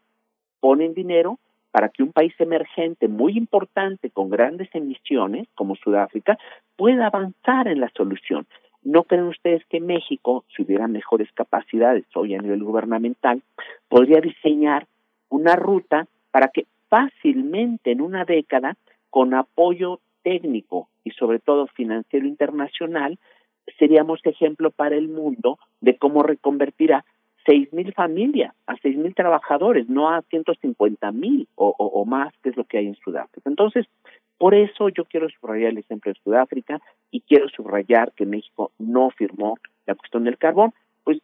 S17: ponen dinero para que un país emergente muy importante con grandes emisiones como Sudáfrica pueda avanzar en la solución. ¿No creen ustedes que México, si hubiera mejores capacidades hoy a nivel gubernamental, podría diseñar una ruta para que fácilmente en una década, con apoyo técnico y sobre todo financiero internacional, seríamos ejemplo para el mundo de cómo reconvertir a seis mil familias, a seis mil trabajadores, no a ciento cincuenta mil o, más, que es lo que hay en Sudáfrica. Entonces, por eso yo quiero subrayar el ejemplo de Sudáfrica y quiero subrayar que México no firmó la cuestión del carbón, pues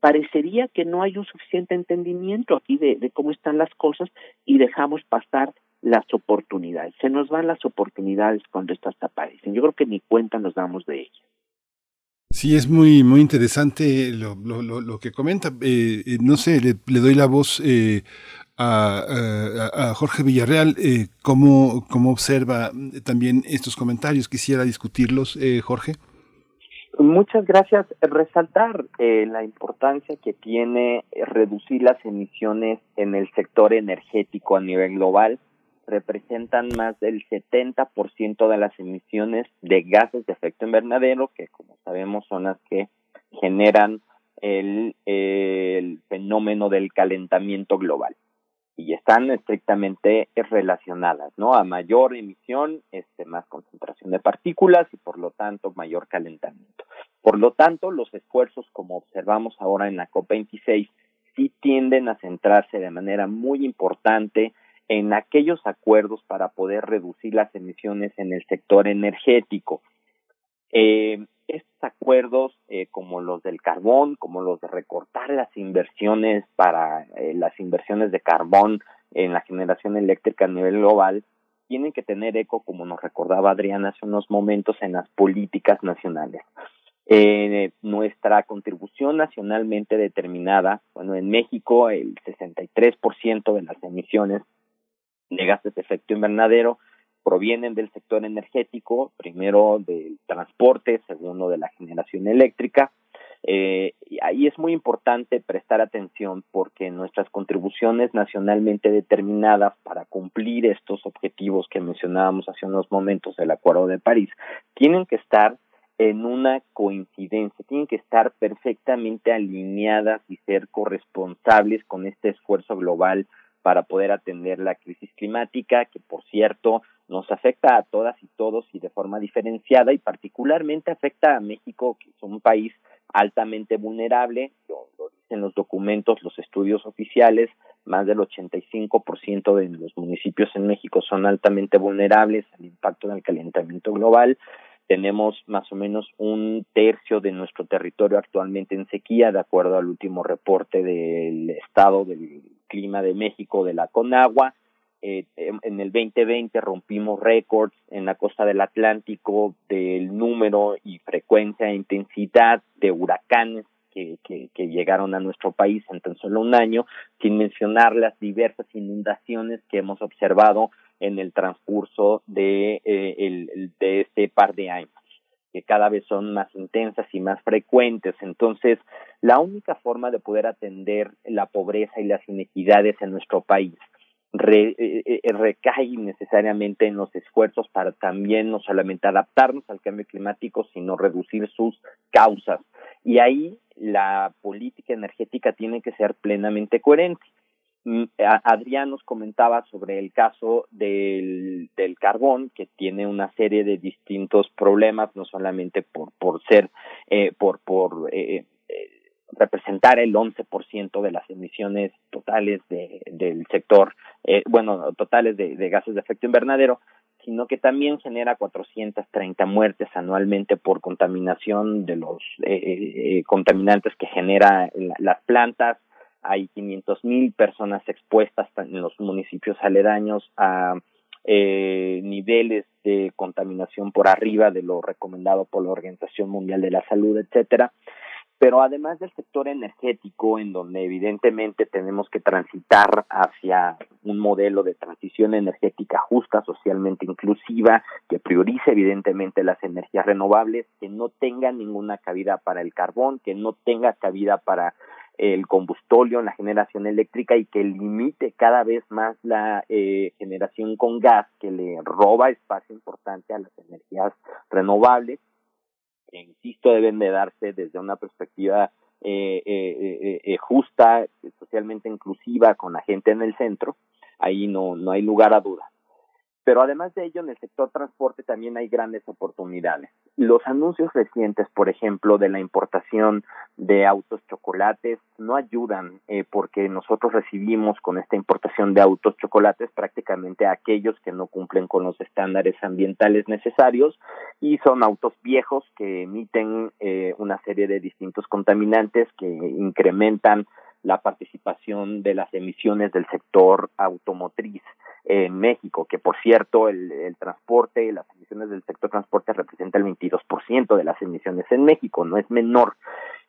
S17: parecería que no hay un suficiente entendimiento aquí de, cómo están las cosas y dejamos pasar las oportunidades. Se nos van las oportunidades cuando estas aparecen. Yo creo que ni cuenta nos damos de ellas.
S1: Sí, es muy, muy interesante lo, lo, lo, que comenta. Eh, eh, no sé, le, doy la voz eh, a, a, Jorge Villarreal. Eh, ¿cómo, ¿Cómo observa también estos comentarios? Quisiera discutirlos, Jorge.
S20: Muchas gracias. Resaltar la importancia que tiene reducir las emisiones en el sector energético a nivel global representan más del 70% de las emisiones de gases de efecto invernadero, que como sabemos son las que generan el, el fenómeno del calentamiento global y están estrictamente relacionadas, ¿no? A mayor emisión, este, más concentración de partículas y por lo tanto mayor calentamiento. Por lo tanto, los esfuerzos, como observamos ahora en la COP26, sí tienden a centrarse de manera muy importante en aquellos acuerdos para poder reducir las emisiones en el sector energético. Eh, estos acuerdos, eh, como los del carbón, como los de recortar las inversiones para eh, las inversiones de carbón en la generación eléctrica a nivel global, tienen que tener eco, como nos recordaba Adrián hace unos momentos, en las políticas nacionales. Eh, nuestra contribución nacionalmente determinada, bueno, en México el 63% de las emisiones de gases de efecto invernadero provienen del sector energético, primero del transporte, segundo de la generación eléctrica. Eh, ahí es muy importante prestar atención porque nuestras contribuciones nacionalmente determinadas para cumplir estos objetivos que mencionábamos hace unos momentos del Acuerdo de París tienen que estar en una coincidencia, tienen que estar perfectamente alineadas y ser corresponsables con este esfuerzo global para poder atender la crisis climática, que por cierto nos afecta a todas y todos y de forma diferenciada y particularmente afecta a México, que es un país altamente vulnerable, lo, dicen los documentos, los estudios oficiales, más del 85% de los municipios en México son altamente vulnerables al impacto del calentamiento global. Tenemos más o menos un tercio de nuestro territorio actualmente en sequía, de acuerdo al último reporte del Estado del Clima de México de la CONAGUA. Eh, en el 2020 rompimos récords en la costa del Atlántico del número y frecuencia e intensidad de huracanes que, que, llegaron a nuestro país en tan solo un año, sin mencionar las diversas inundaciones que hemos observado en el transcurso de, eh, el, de este par de años que cada vez son más intensas y más frecuentes. Entonces, la única forma de poder atender la pobreza y las inequidades en nuestro país eh, eh, recae necesariamente en los esfuerzos para también no solamente adaptarnos al cambio climático, sino reducir sus causas. Y ahí la política energética tiene que ser plenamente coherente. Mm, Adrián nos comentaba sobre el caso del, del carbón, que tiene una serie de distintos problemas, no solamente por, por ser, eh, por, por eh, eh, representar el 11% de las emisiones totales de, del sector, eh, bueno, totales de, gases de efecto invernadero, sino que también genera 430 muertes anualmente por contaminación de los eh, eh, contaminantes que genera las plantas, hay 500 mil personas expuestas en los municipios aledaños a eh, niveles de contaminación por arriba de lo recomendado por la Organización Mundial de la Salud, etcétera. Pero además del sector energético, en donde evidentemente tenemos que transitar hacia un modelo de transición energética justa, socialmente inclusiva, que priorice evidentemente las energías renovables, que no tenga ninguna cabida para el carbón, que no tenga cabida para el combustóleo en la generación eléctrica y que limite cada vez más la eh, generación con gas, que le roba espacio importante a las energías renovables que insisto deben de darse desde una perspectiva eh, eh, eh, justa, socialmente inclusiva, con la gente en el centro, ahí no, no hay lugar a dudas. Pero además de ello, en el sector transporte también hay grandes oportunidades. Los anuncios recientes, por ejemplo, de la importación de autos chocolates, no ayudan eh, porque nosotros recibimos con esta importación de autos chocolates prácticamente a aquellos que no cumplen con los estándares ambientales necesarios y son autos viejos que emiten eh, una serie de distintos contaminantes que incrementan la participación de las emisiones del sector automotriz en México, que por cierto el, el transporte, las emisiones del sector transporte representan el 22% de las emisiones en México, no es menor.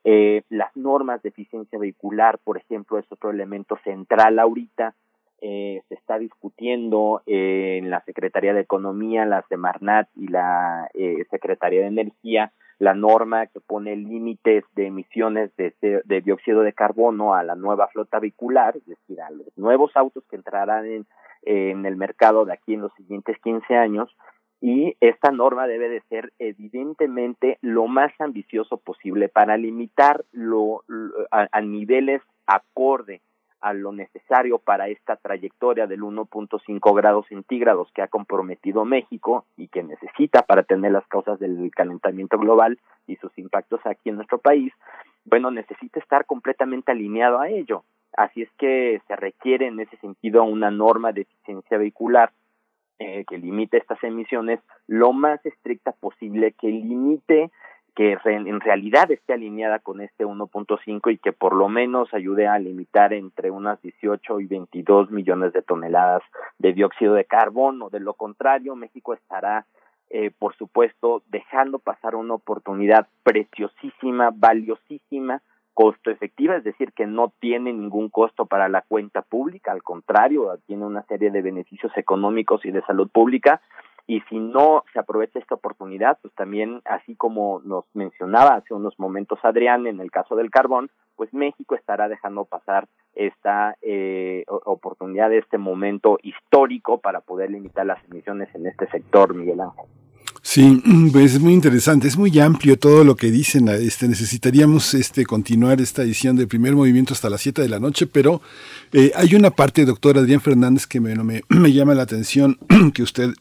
S20: Eh, las normas de eficiencia vehicular, por ejemplo, es otro elemento central ahorita. Eh, se está discutiendo eh, en la Secretaría de Economía, la Semarnat y la eh, Secretaría de Energía la norma que pone límites de emisiones de, de, dióxido de carbono a la nueva flota vehicular, es decir, a los nuevos autos que entrarán en, en el mercado de aquí en los siguientes 15 años, y esta norma debe de ser evidentemente lo más ambicioso posible para limitar lo, a, a niveles acorde a lo necesario para esta trayectoria del 1.5 grados centígrados que ha comprometido México y que necesita para tener las causas del calentamiento global y sus impactos aquí en nuestro país, bueno, necesita estar completamente alineado a ello. Así es que se requiere en ese sentido una norma de eficiencia vehicular eh, que limite estas emisiones lo más estricta posible, que limite que en realidad esté alineada con este 1.5 y que por lo menos ayude a limitar entre unas 18 y 22 millones de toneladas de dióxido de carbono. De lo contrario, México estará, eh, por supuesto, dejando pasar una oportunidad preciosísima, valiosísima, costo efectiva, es decir, que no tiene ningún costo para la cuenta pública, al contrario, tiene una serie de beneficios económicos y de salud pública y si no se aprovecha esta oportunidad, pues también, así como nos mencionaba hace unos momentos Adrián en el caso del carbón, pues México estará dejando pasar esta eh, oportunidad, este momento histórico para poder limitar las emisiones en este sector, Miguel Ángel.
S1: Sí, pues es muy interesante, es muy amplio todo lo que dicen. Este, necesitaríamos este, continuar esta edición del primer movimiento hasta las 7 de la noche, pero eh, hay una parte, doctor Adrián Fernández, que me, me, me llama la atención, que usted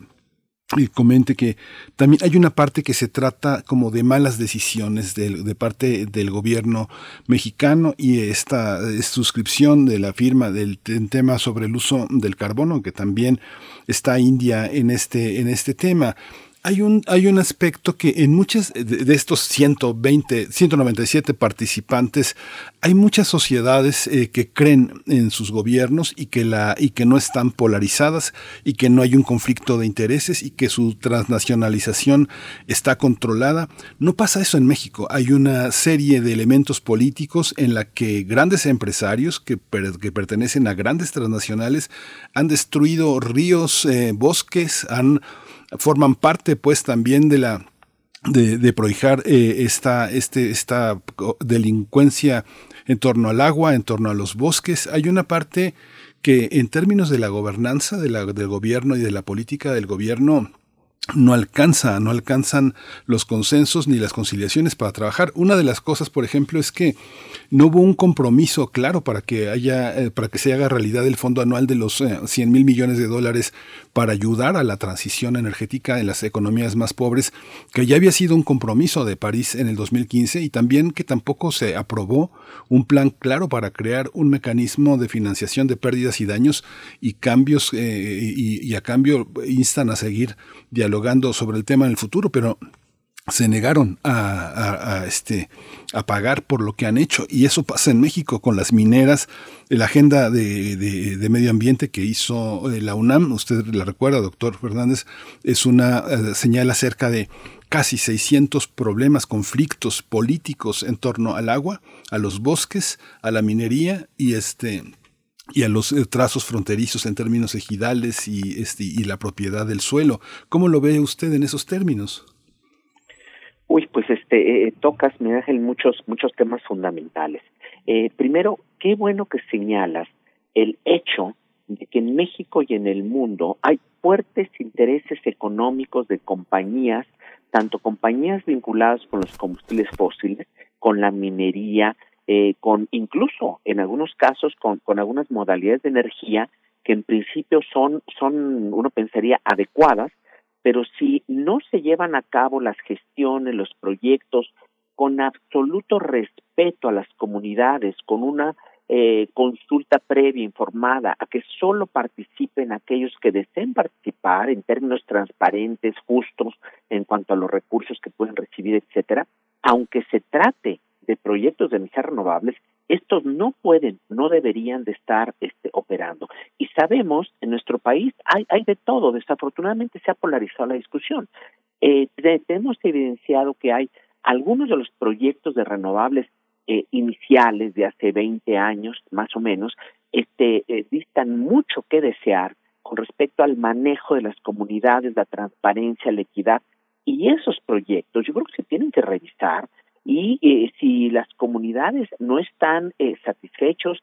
S1: y comente que también hay una parte que se trata como de malas decisiones de, parte del gobierno mexicano y esta suscripción de la firma del tema sobre el uso del carbono que también está India en este en este tema. Hay un, hay un aspecto que en muchas de estos 120, 197 participantes, hay muchas sociedades eh, que creen en sus gobiernos y que, la, y que no están polarizadas y que no hay un conflicto de intereses y que su transnacionalización está controlada. No pasa eso en México. Hay una serie de elementos políticos en la que grandes empresarios que, que pertenecen a grandes transnacionales han destruido ríos, eh, bosques, han forman parte pues también de la de, de prohijar eh, esta, este, esta delincuencia en torno al agua, en torno a los bosques. Hay una parte que en términos de la gobernanza del gobierno y de la política del gobierno no alcanza, no alcanzan los consensos ni las conciliaciones para trabajar. Una de las cosas, por ejemplo, es que no hubo un compromiso claro para que haya, eh, para que se haga realidad el fondo anual de los 100 eh, mil millones de dólares para ayudar a la transición energética en las economías más pobres, que ya había sido un compromiso de París en el 2015 y también que tampoco se aprobó un plan claro para crear un mecanismo de financiación de pérdidas y daños y cambios eh, y, y a cambio instan a seguir dialogando sobre el tema en el futuro, pero se negaron a, este, a pagar por lo que han hecho. Y eso pasa en México con las mineras. La agenda de, de, medio ambiente que hizo eh, la UNAM, usted la recuerda, doctor Fernández, es una eh, señal acerca de casi 600 problemas, conflictos políticos en torno al agua, a los bosques, a la minería y este y a los eh, trazos fronterizos en términos ejidales y, este, y la propiedad del suelo. ¿Cómo lo ve usted en esos términos?
S17: Uy, pues este, eh, tocas, me Ángel, muchos, muchos temas fundamentales. Eh, primero, qué bueno que señalas el hecho de que en México y en el mundo hay fuertes intereses económicos de compañías, tanto compañías vinculadas con los combustibles fósiles, con la minería, eh, con incluso en algunos casos con, con algunas modalidades de energía que en principio son, son, uno pensaría, adecuadas, pero si no se llevan a cabo las gestiones, los proyectos con absoluto respeto a las comunidades, con una eh, consulta previa informada, a que solo participen aquellos que deseen participar en términos transparentes, justos en cuanto a los recursos que pueden recibir, etcétera, aunque se trate de proyectos de energías renovables, estos no pueden, no deberían de estar este, operando. Y sabemos, en nuestro país hay, hay de todo, desafortunadamente se ha polarizado la discusión. Eh, tenemos evidenciado que hay algunos de los proyectos de renovables eh, iniciales de hace 20 años, más o menos, este, eh, distan mucho que desear con respecto al manejo de las comunidades, la transparencia, la equidad. Y esos proyectos yo creo que se tienen que revisar, y eh, si las comunidades no están eh, satisfechos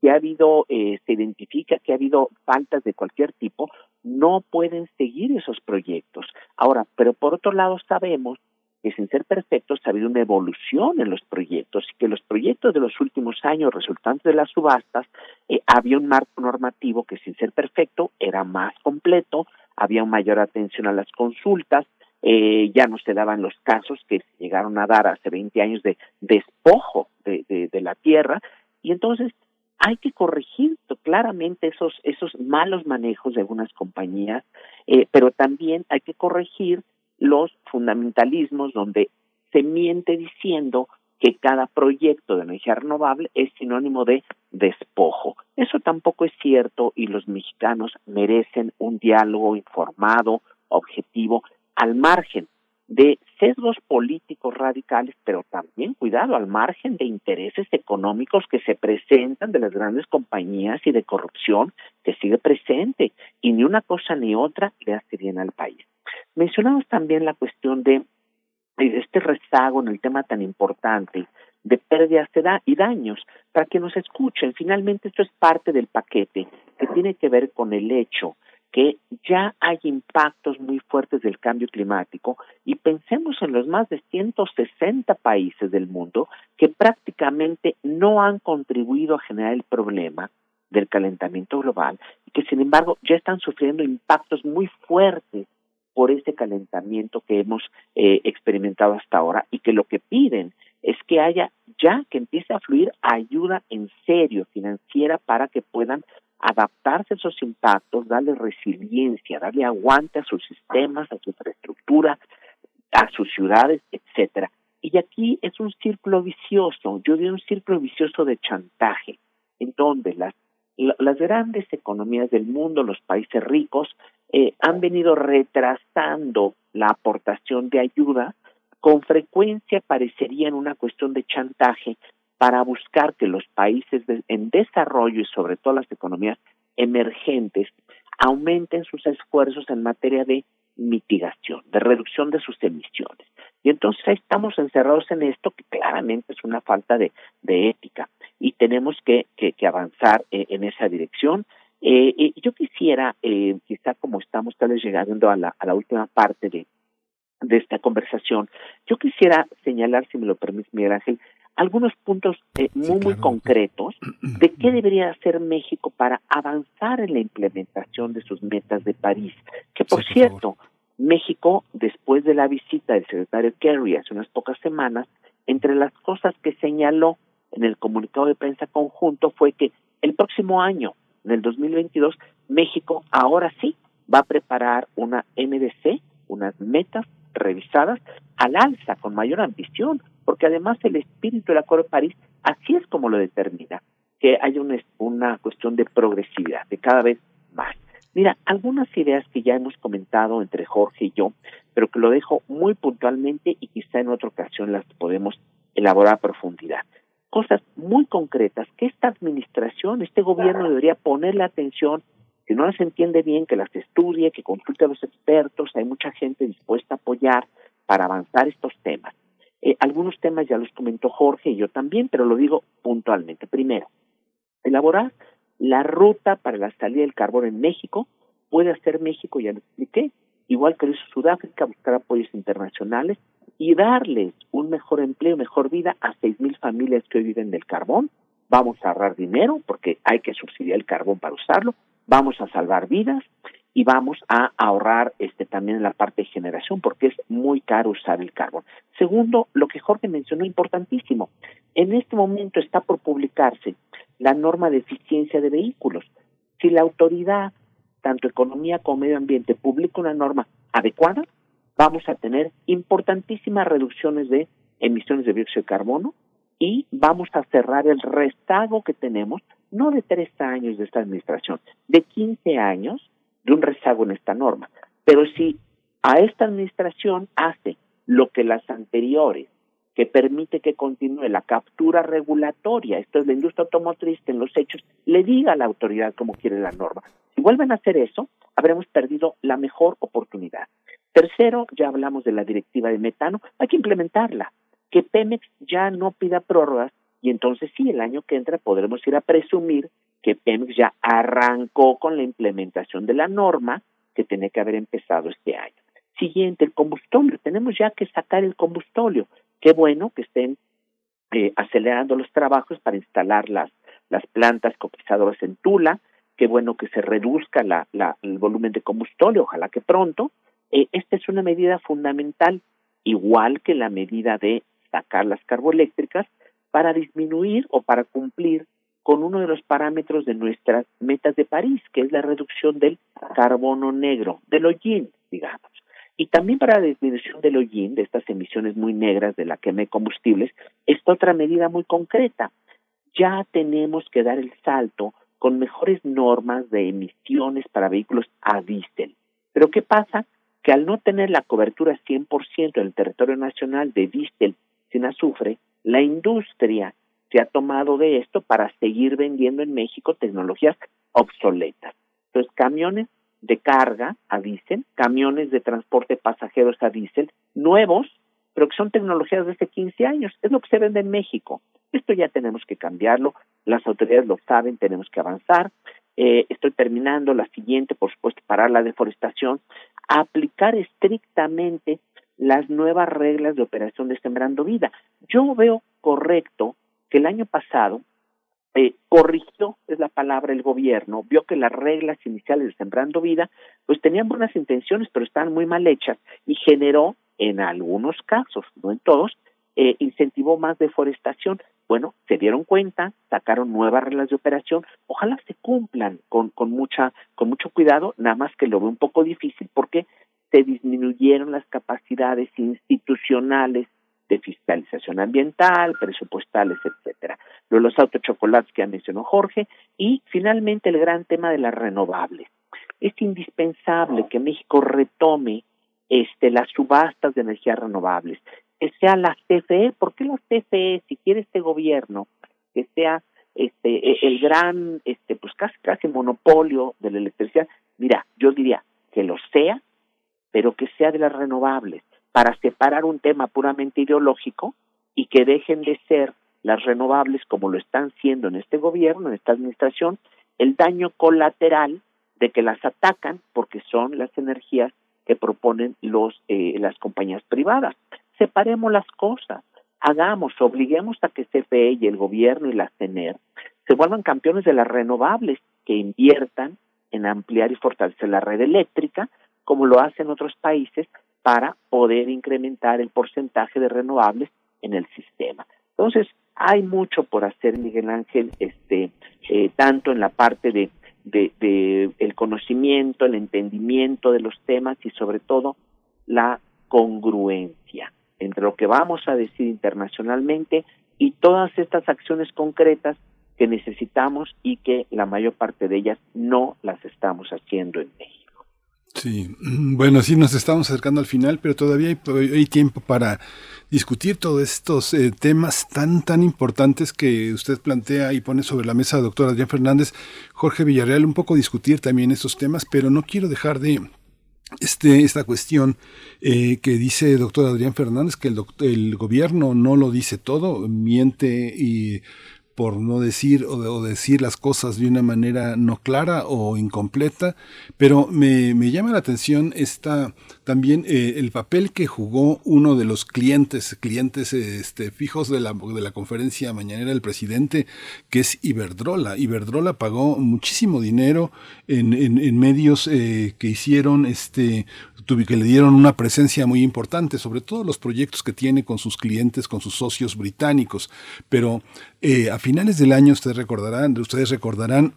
S17: que ha habido eh, se identifica que ha habido faltas de cualquier tipo no pueden seguir esos proyectos. Ahora pero por otro lado sabemos que sin ser perfectos ha habido una evolución en los proyectos y que los proyectos de los últimos años resultantes de las subastas eh, había un marco normativo que sin ser perfecto era más completo había mayor atención a las consultas eh, ya no se daban los casos que llegaron a dar hace 20 años de despojo de, de, la tierra y entonces hay que corregir claramente esos esos malos manejos de algunas compañías, eh, pero también hay que corregir los fundamentalismos donde se miente diciendo que cada proyecto de energía renovable es sinónimo de despojo. Eso tampoco es cierto y los mexicanos merecen un diálogo informado, objetivo, al margen de sesgos políticos radicales, pero también, cuidado, al margen de intereses económicos que se presentan de las grandes compañías y de corrupción que sigue presente, y ni una cosa ni otra le hace bien al país. Mencionamos también la cuestión de este rezago en el tema tan importante de pérdidas y daños, para que nos escuchen. Finalmente, esto es parte del paquete que tiene que ver con el hecho que ya hay impactos muy fuertes del cambio climático y pensemos en los más de 160 países del mundo que prácticamente no han contribuido a generar el problema del calentamiento global y que sin embargo ya están sufriendo impactos muy fuertes por ese calentamiento que hemos eh, experimentado hasta ahora y que lo que piden es que haya ya que empiece a fluir ayuda en serio financiera para que puedan adaptarse a esos impactos, darle resiliencia, darle aguante a sus sistemas, a su infraestructura, a sus ciudades, etcétera. Y aquí es un círculo vicioso, yo digo un círculo vicioso de chantaje, en donde las, las grandes economías del mundo, los países ricos, eh, han venido retrasando la aportación de ayuda, con frecuencia parecería en una cuestión de chantaje para buscar que los países en desarrollo y sobre todo las economías emergentes aumenten sus esfuerzos en materia de mitigación, de reducción de sus emisiones. Y entonces estamos encerrados en esto que claramente es una falta de, de ética y tenemos que, que, avanzar eh, en esa dirección. Eh, eh, yo quisiera, eh, quizá como estamos tal vez llegando a la, a la última parte de, de esta conversación, yo quisiera señalar, si me lo permite, Miguel Ángel, algunos puntos eh, muy, muy concretos de qué debería hacer México para avanzar en la implementación de sus metas de París. Que, por cierto, México, después de la visita del secretario Kerry hace unas pocas semanas, entre las cosas que señaló en el comunicado de prensa conjunto fue que el próximo año, en el 2022, México ahora sí va a preparar una NDC, unas metas revisadas al alza, con mayor ambición, porque además el espíritu del Acuerdo de París así es como lo determina, que hay una, una cuestión de progresividad, de cada vez más. Mira, algunas ideas que ya hemos comentado entre Jorge y yo, pero que lo dejo muy puntualmente y quizá en otra ocasión las podemos elaborar a profundidad. Cosas muy concretas que esta administración, este gobierno debería ponerle atención, si no las entiende bien, que las estudie, que consulte a los expertos, hay mucha gente dispuesta a apoyar para avanzar estos temas. Eh, algunos temas ya los comentó Jorge y yo también, pero lo digo puntualmente. Primero, elaborar la ruta para la salida del carbón en México. Puede hacer México, ya lo expliqué, igual que lo hizo Sudáfrica, buscar apoyos internacionales y darles un mejor empleo, mejor vida a seis mil familias que hoy viven del carbón. Vamos a ahorrar dinero porque hay que subsidiar el carbón para usarlo. Vamos a salvar vidas y vamos a ahorrar este también en la parte de generación porque es muy caro usar el carbón. Segundo, lo que Jorge mencionó importantísimo. En este momento está por publicarse la norma de eficiencia de vehículos. Si la autoridad, tanto economía como medio ambiente, publica una norma adecuada, vamos a tener importantísimas reducciones de emisiones de dióxido de carbono y vamos a cerrar el rezago que tenemos, no de tres años de esta administración, de 15 años de un rezago en esta norma. Pero si a esta administración hace lo que las anteriores que permite que continúe la captura regulatoria, esto es la industria automotriz en los hechos le diga a la autoridad cómo quiere la norma. Si vuelven a hacer eso, habremos perdido la mejor oportunidad. Tercero, ya hablamos de la directiva de metano, hay que implementarla, que Pemex ya no pida prórrogas y entonces sí, el año que entra podremos ir a presumir que Pemex ya arrancó con la implementación de la norma que tiene que haber empezado este año. Siguiente, el combustóleo. Tenemos ya que sacar el combustóleo. Qué bueno que estén eh, acelerando los trabajos para instalar las, las plantas coquizadoras en Tula. Qué bueno que se reduzca el volumen de combustóleo, ojalá que pronto. Eh, esta es una medida fundamental, igual que la medida de sacar las carboeléctricas, para disminuir o para cumplir con uno de los parámetros de nuestras metas de París, que es la reducción del carbono negro, del hollín, digamos. Y también para la disminución del hollín, de estas emisiones muy negras de la quema de combustibles, esta otra medida muy concreta. Ya tenemos que dar el salto con mejores normas de emisiones para vehículos a diésel. Pero ¿qué pasa? Que al no tener la cobertura 100% del territorio nacional de diésel sin azufre, la industria se ha tomado de esto para seguir vendiendo en México tecnologías obsoletas. Entonces, camiones de carga a diésel, camiones de transporte pasajeros a diésel, nuevos, pero que son tecnologías de hace 15 años. Es lo que se vende en México. Esto ya tenemos que cambiarlo, las autoridades lo saben, tenemos que avanzar. Eh, estoy terminando la siguiente, por supuesto, parar la deforestación, aplicar estrictamente las nuevas reglas de operación de Sembrando Vida. Yo veo correcto que el año pasado eh, corrigió, es la palabra, el gobierno, vio que las reglas iniciales de Sembrando Vida, pues tenían buenas intenciones, pero estaban muy mal hechas y generó, en algunos casos, no en todos, eh, incentivó más deforestación. Bueno, se dieron cuenta, sacaron nuevas reglas de operación, ojalá se cumplan con, con mucha, con mucho cuidado, nada más que lo veo un poco difícil porque se disminuyeron las capacidades institucionales de fiscalización ambiental, presupuestales, etcétera. Los autochocolates que ha mencionado Jorge y finalmente el gran tema de las renovables. Es indispensable que México retome este las subastas de energías renovables, que sea la CFE, ¿por qué la CFE si quiere este gobierno que sea este e, el gran este pues casi casi monopolio de la electricidad? Mira, yo diría que lo sea, pero que sea de las renovables para separar un tema puramente ideológico y que dejen de ser las renovables como lo están siendo en este gobierno, en esta administración, el daño colateral de que las atacan porque son las energías que proponen los eh, las compañías privadas. Separemos las cosas, hagamos, obliguemos a que CFE y el gobierno y la CENER se vuelvan campeones de las renovables, que inviertan en ampliar y fortalecer la red eléctrica, como lo hacen otros países, para poder incrementar el porcentaje de renovables en el sistema. Entonces, hay mucho por hacer, Miguel Ángel, este, eh, tanto en la parte de, de, el conocimiento, el entendimiento de los temas y sobre todo la congruencia entre lo que vamos a decir internacionalmente y todas estas acciones concretas que necesitamos y que la mayor parte de ellas no las estamos haciendo en México.
S1: Sí, bueno, sí nos estamos acercando al final, pero todavía hay, tiempo para discutir todos estos eh, temas tan, tan importantes que usted plantea y pone sobre la mesa, doctor Adrián Fernández, Jorge Villarreal, un poco discutir también estos temas, pero no quiero dejar de este, esta cuestión eh, que dice el doctor Adrián Fernández, que el, el gobierno no lo dice todo, miente y por no decir o, decir las cosas de una manera no clara o incompleta, pero me, llama la atención esta, también eh, el papel que jugó uno de los clientes, clientes este, fijos de la, de la conferencia mañanera del presidente, que es Iberdrola. Iberdrola pagó muchísimo dinero en, en, medios eh, que hicieron este que le dieron una presencia muy importante, sobre todo los proyectos que tiene con sus clientes, con sus socios británicos. Pero eh, a finales del año ustedes recordarán, ustedes recordarán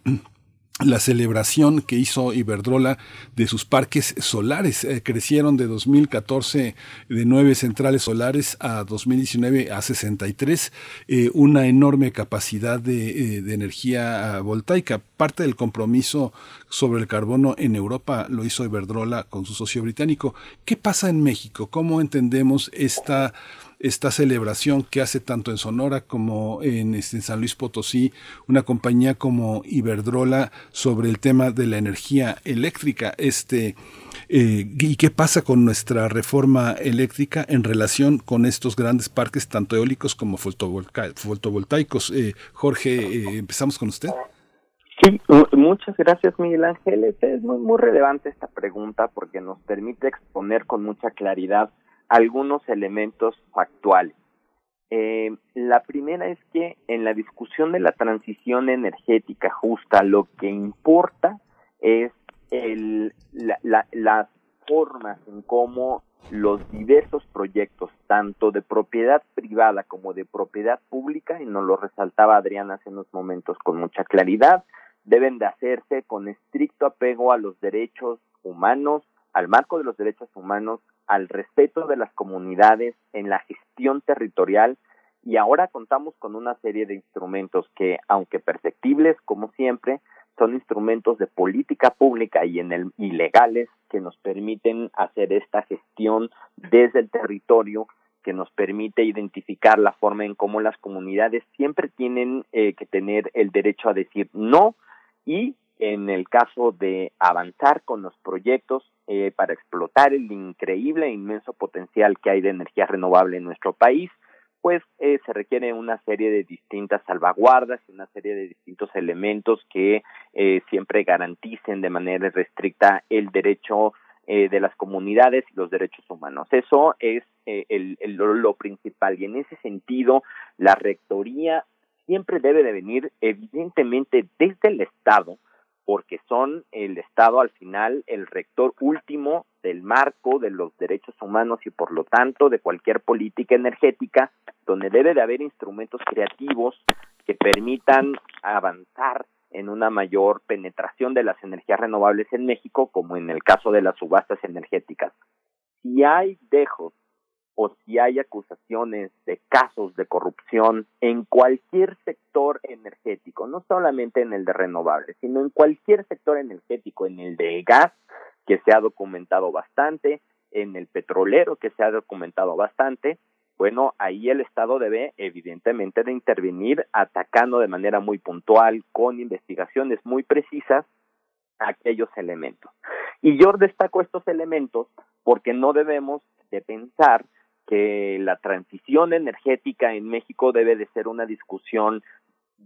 S1: la celebración que hizo Iberdrola de sus parques solares. Eh, crecieron de 2014 de nueve centrales solares a 2019 a 63, eh, una enorme capacidad de, eh, de, energía ah, voltaica. Parte del compromiso sobre el carbono en Europa lo hizo Iberdrola con su socio británico. ¿Qué pasa en México? ¿Cómo entendemos esta esta celebración que hace tanto en Sonora como en, este, en San Luis Potosí, una compañía como Iberdrola sobre el tema de la energía eléctrica. Este, eh, ¿Y qué pasa con nuestra reforma eléctrica en relación con estos grandes parques, tanto eólicos como fotovoltaicos? Eh, Jorge, eh, empezamos con usted.
S20: Sí, muchas gracias Miguel Ángel. Es muy, muy relevante esta pregunta porque nos permite exponer con mucha claridad algunos elementos factuales. Eh, la primera es que en la discusión de la transición energética justa lo que importa es el, la, las formas en cómo los diversos proyectos, tanto de propiedad privada como de propiedad pública, y nos lo resaltaba Adrián hace unos momentos con mucha claridad, deben de hacerse con estricto apego a los derechos humanos, al marco de los derechos humanos, al respeto de las comunidades en la gestión territorial y ahora contamos con una serie de instrumentos que, aunque perceptibles como siempre, son instrumentos de política pública y en el y legales que nos permiten hacer esta gestión desde el territorio que nos permite identificar la forma en cómo las comunidades siempre tienen eh, que tener el derecho a decir no y en el caso de avanzar con los proyectos eh, para explotar el increíble e inmenso potencial que hay de energía renovable en nuestro país, pues eh, se requiere una serie de distintas salvaguardas y una serie de distintos elementos que eh, siempre garanticen de manera restricta el derecho de las comunidades y los derechos humanos. Eso es el, lo principal y en ese sentido la rectoría siempre debe de venir evidentemente desde el Estado, porque son el Estado al final el rector último del marco de los derechos humanos y por lo tanto de cualquier política energética, donde debe de haber instrumentos creativos que permitan avanzar en una mayor penetración de las energías renovables en México, como en el caso de las subastas energéticas. Si hay dejos o si hay acusaciones de casos de corrupción en cualquier sector energético, no solamente en el de renovables, sino en cualquier sector energético, en el de gas, que se ha documentado bastante, en el petrolero, que se ha documentado bastante, bueno, ahí el Estado debe evidentemente de intervenir atacando de manera muy puntual, con investigaciones muy precisas, aquellos elementos. Y yo destaco estos elementos porque no debemos de pensar que la transición energética en México debe de ser una discusión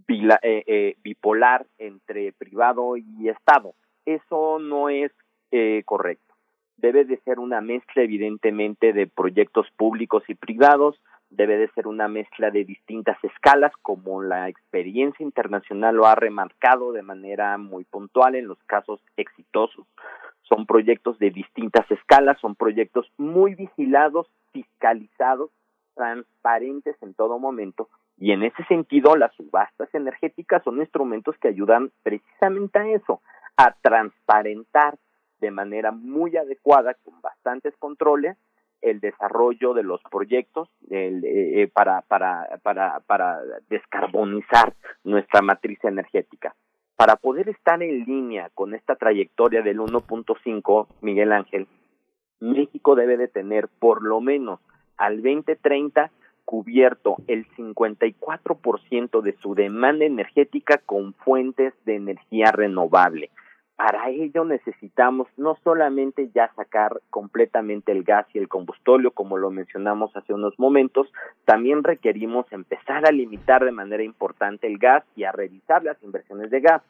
S20: eh, eh, bipolar entre privado y Estado. Eso no es eh, correcto. Debe de ser una mezcla evidentemente de proyectos públicos y privados, debe de ser una mezcla de distintas escalas, como la experiencia internacional lo ha remarcado de manera muy puntual en los casos exitosos son proyectos de distintas escalas, son proyectos muy vigilados, fiscalizados, transparentes en todo momento, y en ese sentido las subastas energéticas son instrumentos que ayudan precisamente a eso, a transparentar de manera muy adecuada, con bastantes controles,
S17: el desarrollo de los proyectos el, para, para, para, para descarbonizar nuestra matriz energética. Para poder estar en línea con esta trayectoria del 1.5, Miguel Ángel, México debe de tener por lo menos al 2030 cubierto el 54% de su demanda energética con fuentes de energía renovable. Para ello necesitamos no solamente ya sacar completamente el gas y el combustóleo, como lo mencionamos hace unos momentos, también requerimos empezar a limitar de manera importante el gas y a revisar las inversiones de gas.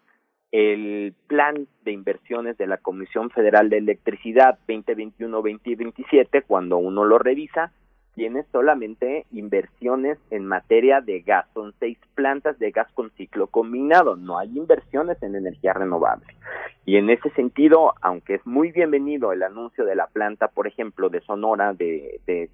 S17: El plan de inversiones de la Comisión Federal de Electricidad 2021-2027, cuando uno lo revisa, tiene solamente inversiones en materia de gas. Son seis plantas de gas con ciclo combinado. No hay inversiones en energía renovable. Y en ese sentido, aunque es muy bienvenido el anuncio de la planta, por ejemplo, de Sonora de, de,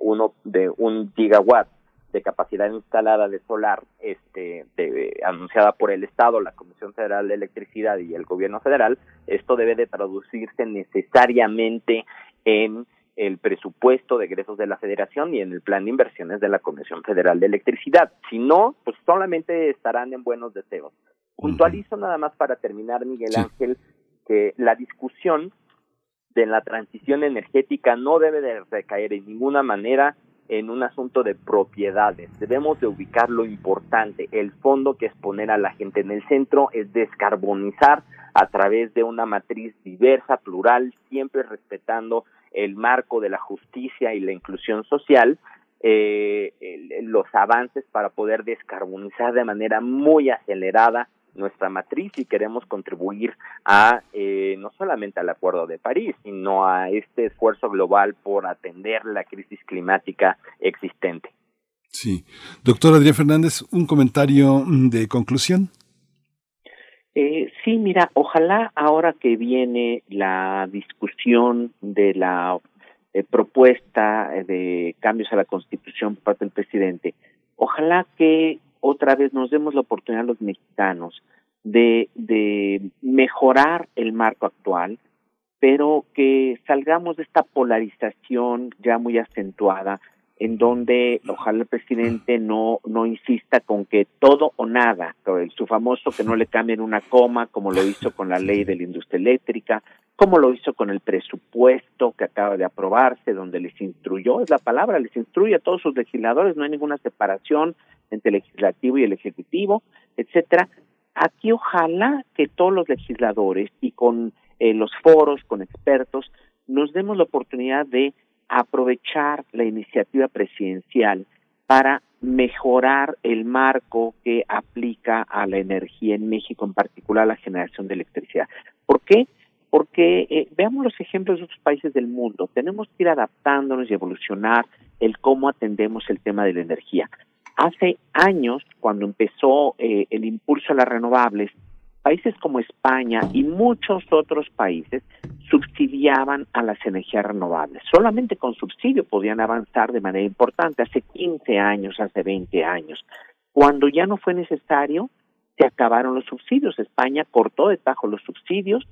S17: uno, de un gigawatt de capacidad instalada de solar este de, anunciada por el Estado, la Comisión Federal de Electricidad y el Gobierno Federal, esto debe de traducirse necesariamente en el presupuesto de egresos de la Federación y en el plan de inversiones de la Comisión Federal de Electricidad. Si no, pues solamente estarán en buenos deseos. Puntualizo nada más para terminar, Miguel Ángel, que la discusión de la transición energética no debe de recaer en ninguna manera en un asunto de propiedades. Debemos de ubicar lo importante. El fondo que es poner a la gente en el centro es descarbonizar a través de una matriz diversa, plural, siempre respetando el marco de la justicia y la inclusión social, eh, los avances para poder descarbonizar de manera muy acelerada nuestra matriz y queremos contribuir a eh, no solamente al Acuerdo de París, sino a este esfuerzo global por atender la crisis climática existente.
S1: Sí. Doctor Adrián Fernández, un comentario de conclusión.
S17: Eh, sí, mira, ojalá ahora que viene la discusión de la eh, propuesta de cambios a la Constitución por parte del presidente, ojalá que otra vez nos demos la oportunidad a los mexicanos de, de mejorar el marco actual, pero que salgamos de esta polarización ya muy acentuada en donde ojalá el presidente no no insista con que todo o nada, su famoso que no le cambien una coma, como lo hizo con la ley de la industria eléctrica, como lo hizo con el presupuesto que acaba de aprobarse, donde les instruyó, es la palabra, les instruye a todos sus legisladores, no hay ninguna separación entre el legislativo y el ejecutivo, etcétera. Aquí ojalá que todos los legisladores y con eh, los foros, con expertos, nos demos la oportunidad de aprovechar la iniciativa presidencial para mejorar el marco que aplica a la energía en México, en particular a la generación de electricidad. ¿Por qué? Porque eh, veamos los ejemplos de otros países del mundo. Tenemos que ir adaptándonos y evolucionar el cómo atendemos el tema de la energía. Hace años, cuando empezó eh, el impulso a las renovables, países como España y muchos otros países subsidiaban a las energías renovables. Solamente con subsidio podían avanzar de manera importante, hace 15 años, hace 20 años. Cuando ya no fue necesario, se acabaron los subsidios. España cortó de tajo los subsidios.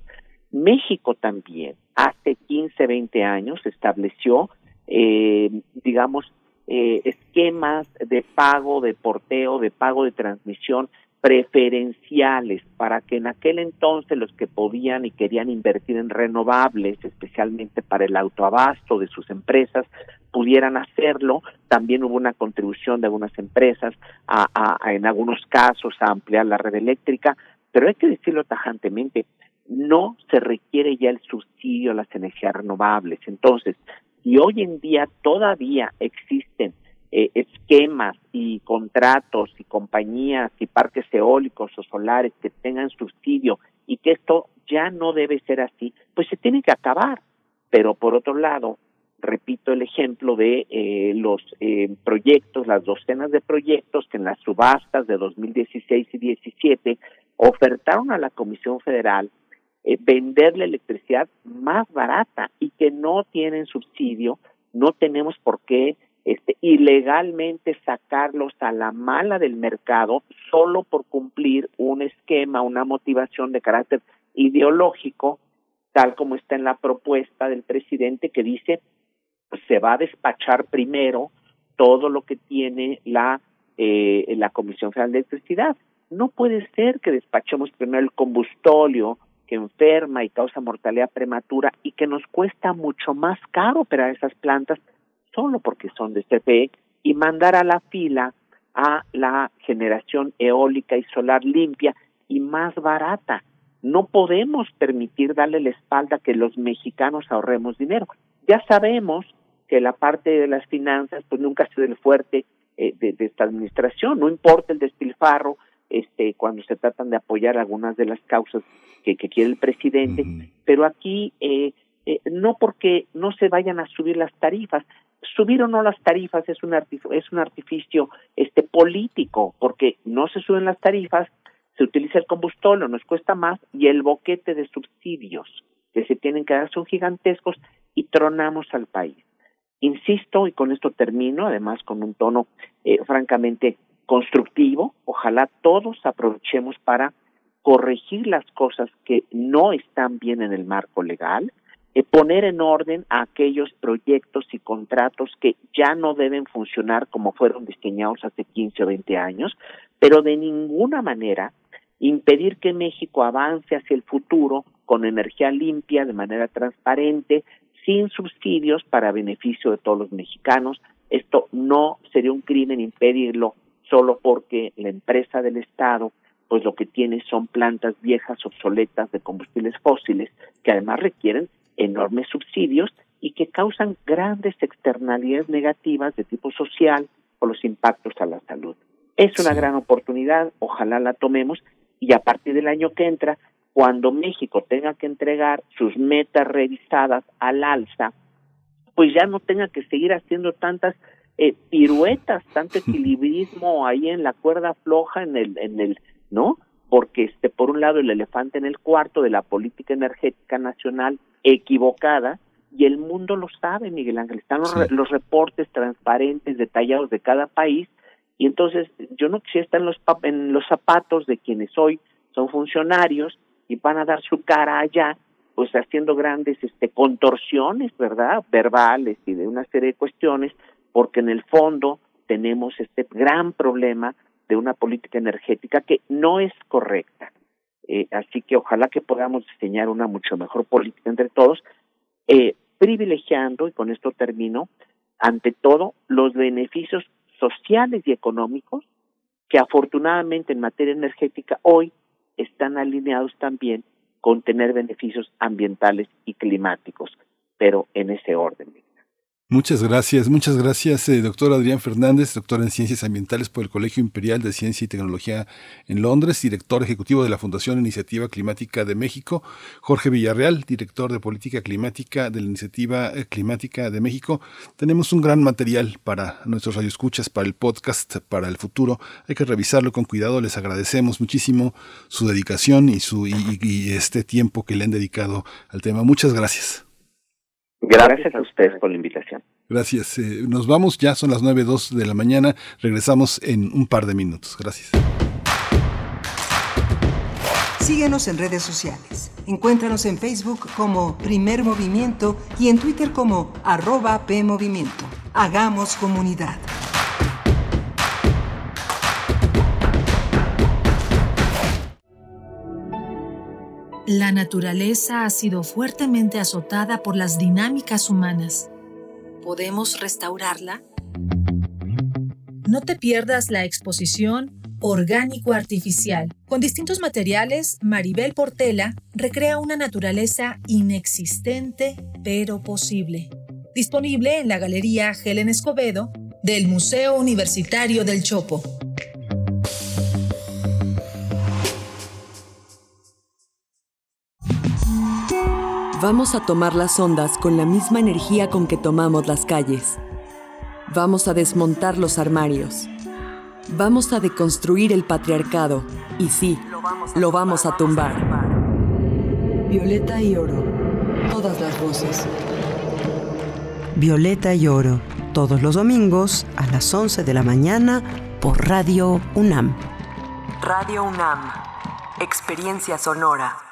S17: México también, hace 15, 20 años, estableció, eh, digamos, eh, esquemas de pago, de porteo, de pago de transmisión preferenciales para que en aquel entonces los que podían y querían invertir en renovables, especialmente para el autoabasto de sus empresas, pudieran hacerlo. También hubo una contribución de algunas empresas a, en algunos casos a ampliar la red eléctrica, pero hay que decirlo tajantemente, no se requiere ya el subsidio a las energías renovables. Entonces, si hoy en día todavía existen eh, esquemas y contratos y compañías y parques eólicos o solares que tengan subsidio y que esto ya no debe ser así, pues se tiene que acabar. Pero por otro lado, repito el ejemplo de eh, los eh, proyectos, las docenas de proyectos que en las subastas de 2016 y 17 ofertaron a la Comisión Federal eh, vender la electricidad más barata y que no tienen subsidio, no tenemos por qué este, ilegalmente sacarlos a la mala del mercado solo por cumplir un esquema, una motivación de carácter ideológico, tal como está en la propuesta del presidente que dice se va a despachar primero todo lo que tiene la eh, la Comisión Federal de Electricidad. No puede ser que despachemos primero el combustóleo que enferma y causa mortalidad prematura y que nos cuesta mucho más caro operar esas plantas solo porque son de CPE y mandar a la fila a la generación eólica y solar limpia y más barata. No podemos permitir darle la espalda que los mexicanos ahorremos dinero. Ya sabemos que la parte de las finanzas pues nunca ha sido el fuerte eh, de, esta administración, no importa el despilfarro, este, cuando se tratan de apoyar algunas de las causas que, quiere el presidente, pero aquí eh, eh, no porque no se vayan a subir las tarifas, subir o no las tarifas es un es un artificio este político, porque no se suben las tarifas, se utiliza el combustible, nos cuesta más y el boquete de subsidios que se tienen que dar son gigantescos y tronamos al país. Insisto, y con esto termino, además con un tono eh, francamente constructivo, ojalá todos aprovechemos para corregir las cosas que no están bien en el marco legal, eh, poner en orden a aquellos proyectos y contratos que ya no deben funcionar como fueron diseñados hace 15 o 20 años, pero de ninguna manera impedir que México avance hacia el futuro con energía limpia, de manera transparente, sin subsidios para beneficio de todos los mexicanos. Esto no sería un crimen impedirlo solo porque la empresa del Estado pues lo que tiene son plantas viejas obsoletas de combustibles fósiles que además requieren enormes subsidios y que causan grandes externalidades negativas de tipo social o los impactos a la salud. Es una gran oportunidad, ojalá la tomemos y a partir del año que entra, cuando México tenga que entregar sus metas revisadas al alza, pues ya no tenga que seguir haciendo tantas eh, piruetas, tanto equilibrismo ahí en la cuerda floja, en el, en el, ¿no? Porque este, por un lado el elefante en el cuarto de la política energética nacional equivocada, y el mundo lo sabe, Miguel Ángel, están los, los reportes transparentes, detallados de cada país, y entonces yo no quisiera estar en los, en los zapatos de quienes hoy son funcionarios y van a dar su cara allá, pues haciendo grandes este, contorsiones, ¿verdad? Verbales y de una serie de cuestiones, porque en el fondo tenemos este gran problema de una política energética que no es correcta. Eh, así que ojalá que podamos diseñar una mucho mejor política entre todos, eh, privilegiando, y con esto termino, ante todo, los beneficios sociales y económicos que afortunadamente en materia energética hoy están alineados también con tener beneficios ambientales y climáticos, pero en ese orden.
S1: Muchas gracias, muchas gracias, eh, doctor Adrián Fernández, doctor en Ciencias Ambientales por el Colegio Imperial de Ciencia y Tecnología en Londres, director ejecutivo de la Fundación Iniciativa Climática de México, Jorge Villarreal, director de Política Climática de la Iniciativa eh, Climática de México. Tenemos un gran material para nuestros radioescuchas, para el podcast, para el futuro. Hay que revisarlo con cuidado. Les agradecemos muchísimo su dedicación y, su, y este tiempo que le han dedicado al tema. Muchas gracias.
S17: Gracias a ustedes por la invitación.
S1: Gracias. Eh, nos vamos, ya son las 9.02 de la mañana. Regresamos en un par de minutos. Gracias.
S11: Síguenos en redes sociales. Encuéntranos en Facebook como Primer Movimiento y en Twitter como arroba PMovimiento. Hagamos comunidad.
S3: La naturaleza ha sido fuertemente azotada por las dinámicas humanas. ¿Podemos restaurarla? No te pierdas la exposición Orgánico Artificial. Con distintos materiales, Maribel Portela recrea una naturaleza inexistente pero posible. Disponible en la Galería Helen Escobedo del Museo Universitario del Chopo.
S21: Vamos a tomar las ondas con la misma energía con que tomamos las calles. Vamos a desmontar los armarios. Vamos a deconstruir el patriarcado. Y sí, lo vamos a tumbar.
S11: Violeta y oro. Todas las voces.
S22: Violeta y oro. Todos los domingos a las 11 de la mañana por Radio UNAM.
S21: Radio UNAM. Experiencia sonora.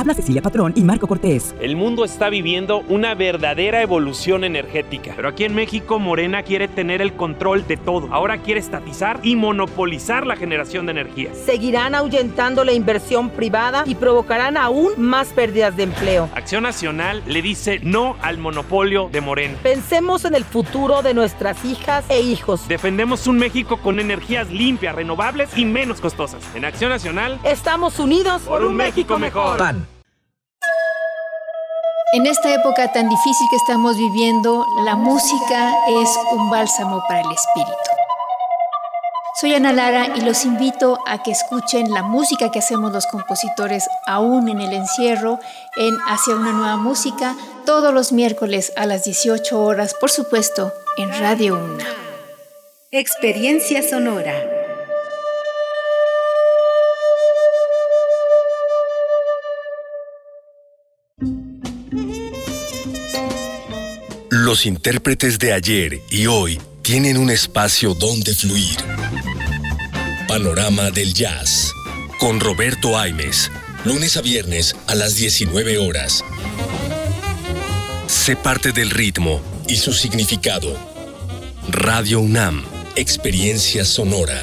S23: Habla Cecilia Patrón y Marco Cortés.
S24: El mundo está viviendo una verdadera evolución energética. Pero aquí en México, Morena quiere tener el control de todo. Ahora quiere estatizar y monopolizar la generación de energía.
S25: Seguirán ahuyentando la inversión privada y provocarán aún más pérdidas de empleo.
S24: Acción Nacional le dice no al monopolio de Morena.
S25: Pensemos en el futuro de nuestras hijas e hijos.
S24: Defendemos un México con energías limpias, renovables y menos costosas. En Acción Nacional
S25: estamos unidos
S24: por un México mejor.
S26: En esta época tan difícil que estamos viviendo, la música es un bálsamo para el espíritu. Soy Ana Lara y los invito a que escuchen la música que hacemos los compositores aún en el encierro en Hacia una nueva música todos los miércoles a las 18 horas, por supuesto, en Radio Una.
S22: Experiencia sonora.
S2: Los intérpretes de ayer y hoy tienen un espacio donde fluir. Panorama del Jazz. Con Roberto Aimes. Lunes a viernes a las 19 horas. Sé parte del ritmo y su significado. Radio UNAM. Experiencia sonora.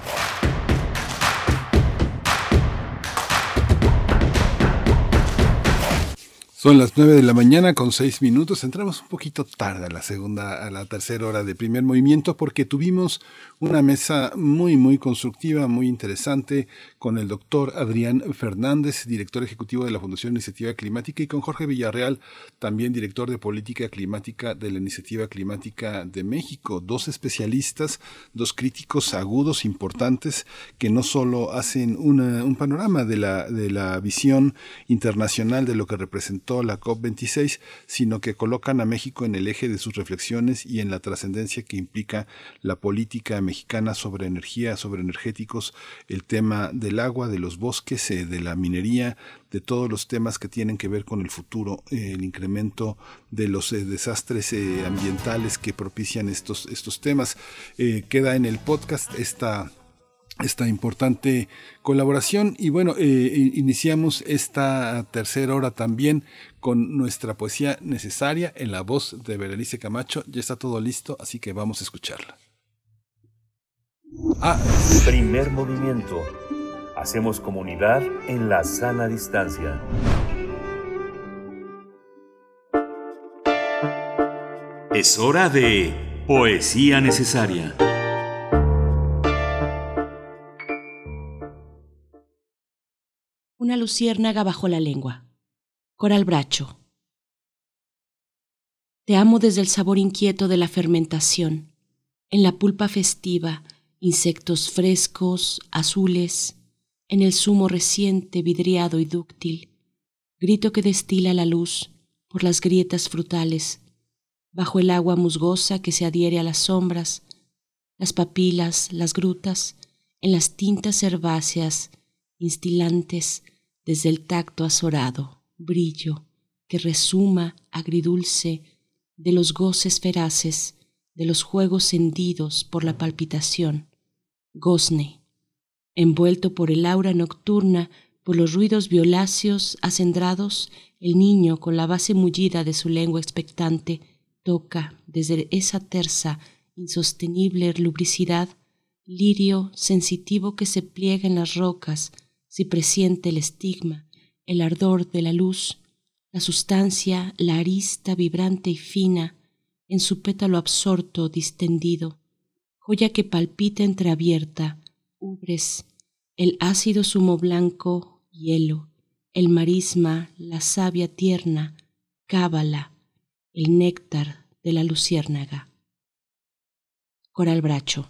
S1: Son las 9 de la mañana con 6 minutos. Entramos un poquito tarde a la segunda, a la tercera hora de primer movimiento porque tuvimos una mesa muy, muy constructiva, muy interesante con el doctor Adrián Fernández, director ejecutivo de la Fundación Iniciativa Climática, y con Jorge Villarreal, también director de política climática de la Iniciativa Climática de México. Dos especialistas, dos críticos agudos, importantes, que no solo hacen una, un panorama de la, de la visión internacional de lo que representó la COP26, sino que colocan a México en el eje de sus reflexiones y en la trascendencia que implica la política mexicana sobre energía, sobre energéticos, el tema del agua, de los bosques, eh, de la minería, de todos los temas que tienen que ver con el futuro, eh, el incremento de los eh, desastres ambientales que propician estos, estos temas. Queda en el podcast esta esta importante colaboración y bueno, eh, iniciamos esta tercera hora también con nuestra poesía necesaria en la voz de Berenice Camacho. Ya está todo listo, así que vamos a escucharla.
S6: Ah, primer movimiento. Hacemos comunidad en la sana distancia.
S27: Es hora de Poesía Necesaria.
S28: Una luciérnaga bajo la lengua. Coral Bracho. Te amo desde el sabor inquieto de la fermentación, en la pulpa festiva, insectos frescos, azules, en el zumo reciente, vidriado y dúctil, grito que destila la luz por las grietas frutales, bajo el agua musgosa que se adhiere a las sombras, las papilas, las grutas, en las tintas herbáceas, instilantes desde el tacto azorado, brillo que resuma agridulce de los goces feraces, de los juegos hendidos por la palpitación, gozne, envuelto por el aura nocturna, por los ruidos violáceos acendrados, el niño con la base mullida de su lengua expectante toca desde esa tersa, insostenible lubricidad, lirio sensitivo que se pliega en las rocas si presiente el estigma, el ardor de la luz, la sustancia, la arista vibrante y fina, en su pétalo absorto, distendido, joya que palpita entreabierta, ubres, el ácido zumo blanco, hielo, el marisma, la savia tierna, cábala, el néctar de la luciérnaga. Coral Bracho.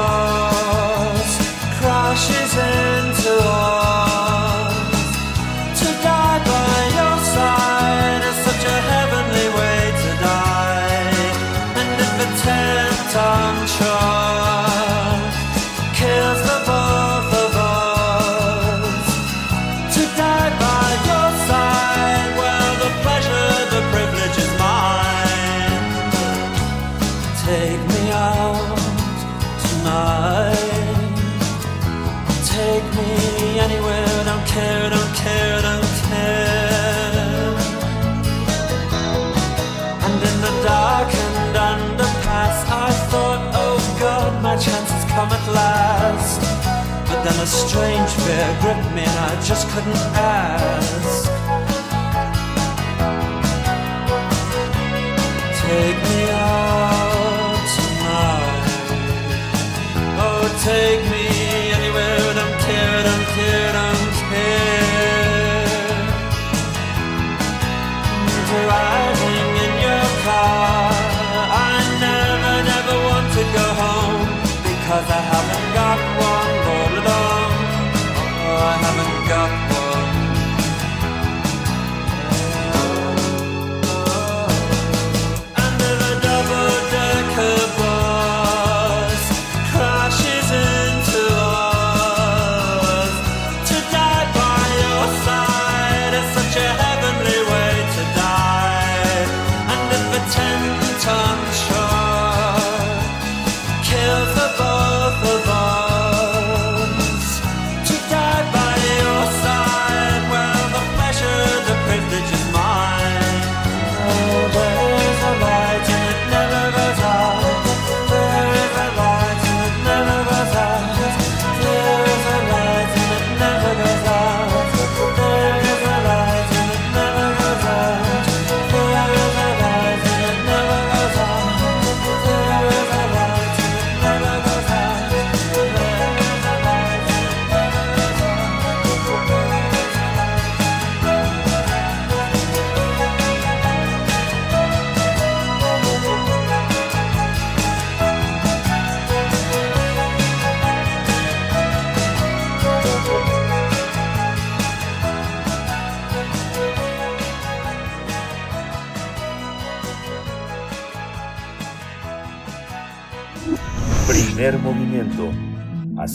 S29: their grip, man, I just couldn't ask.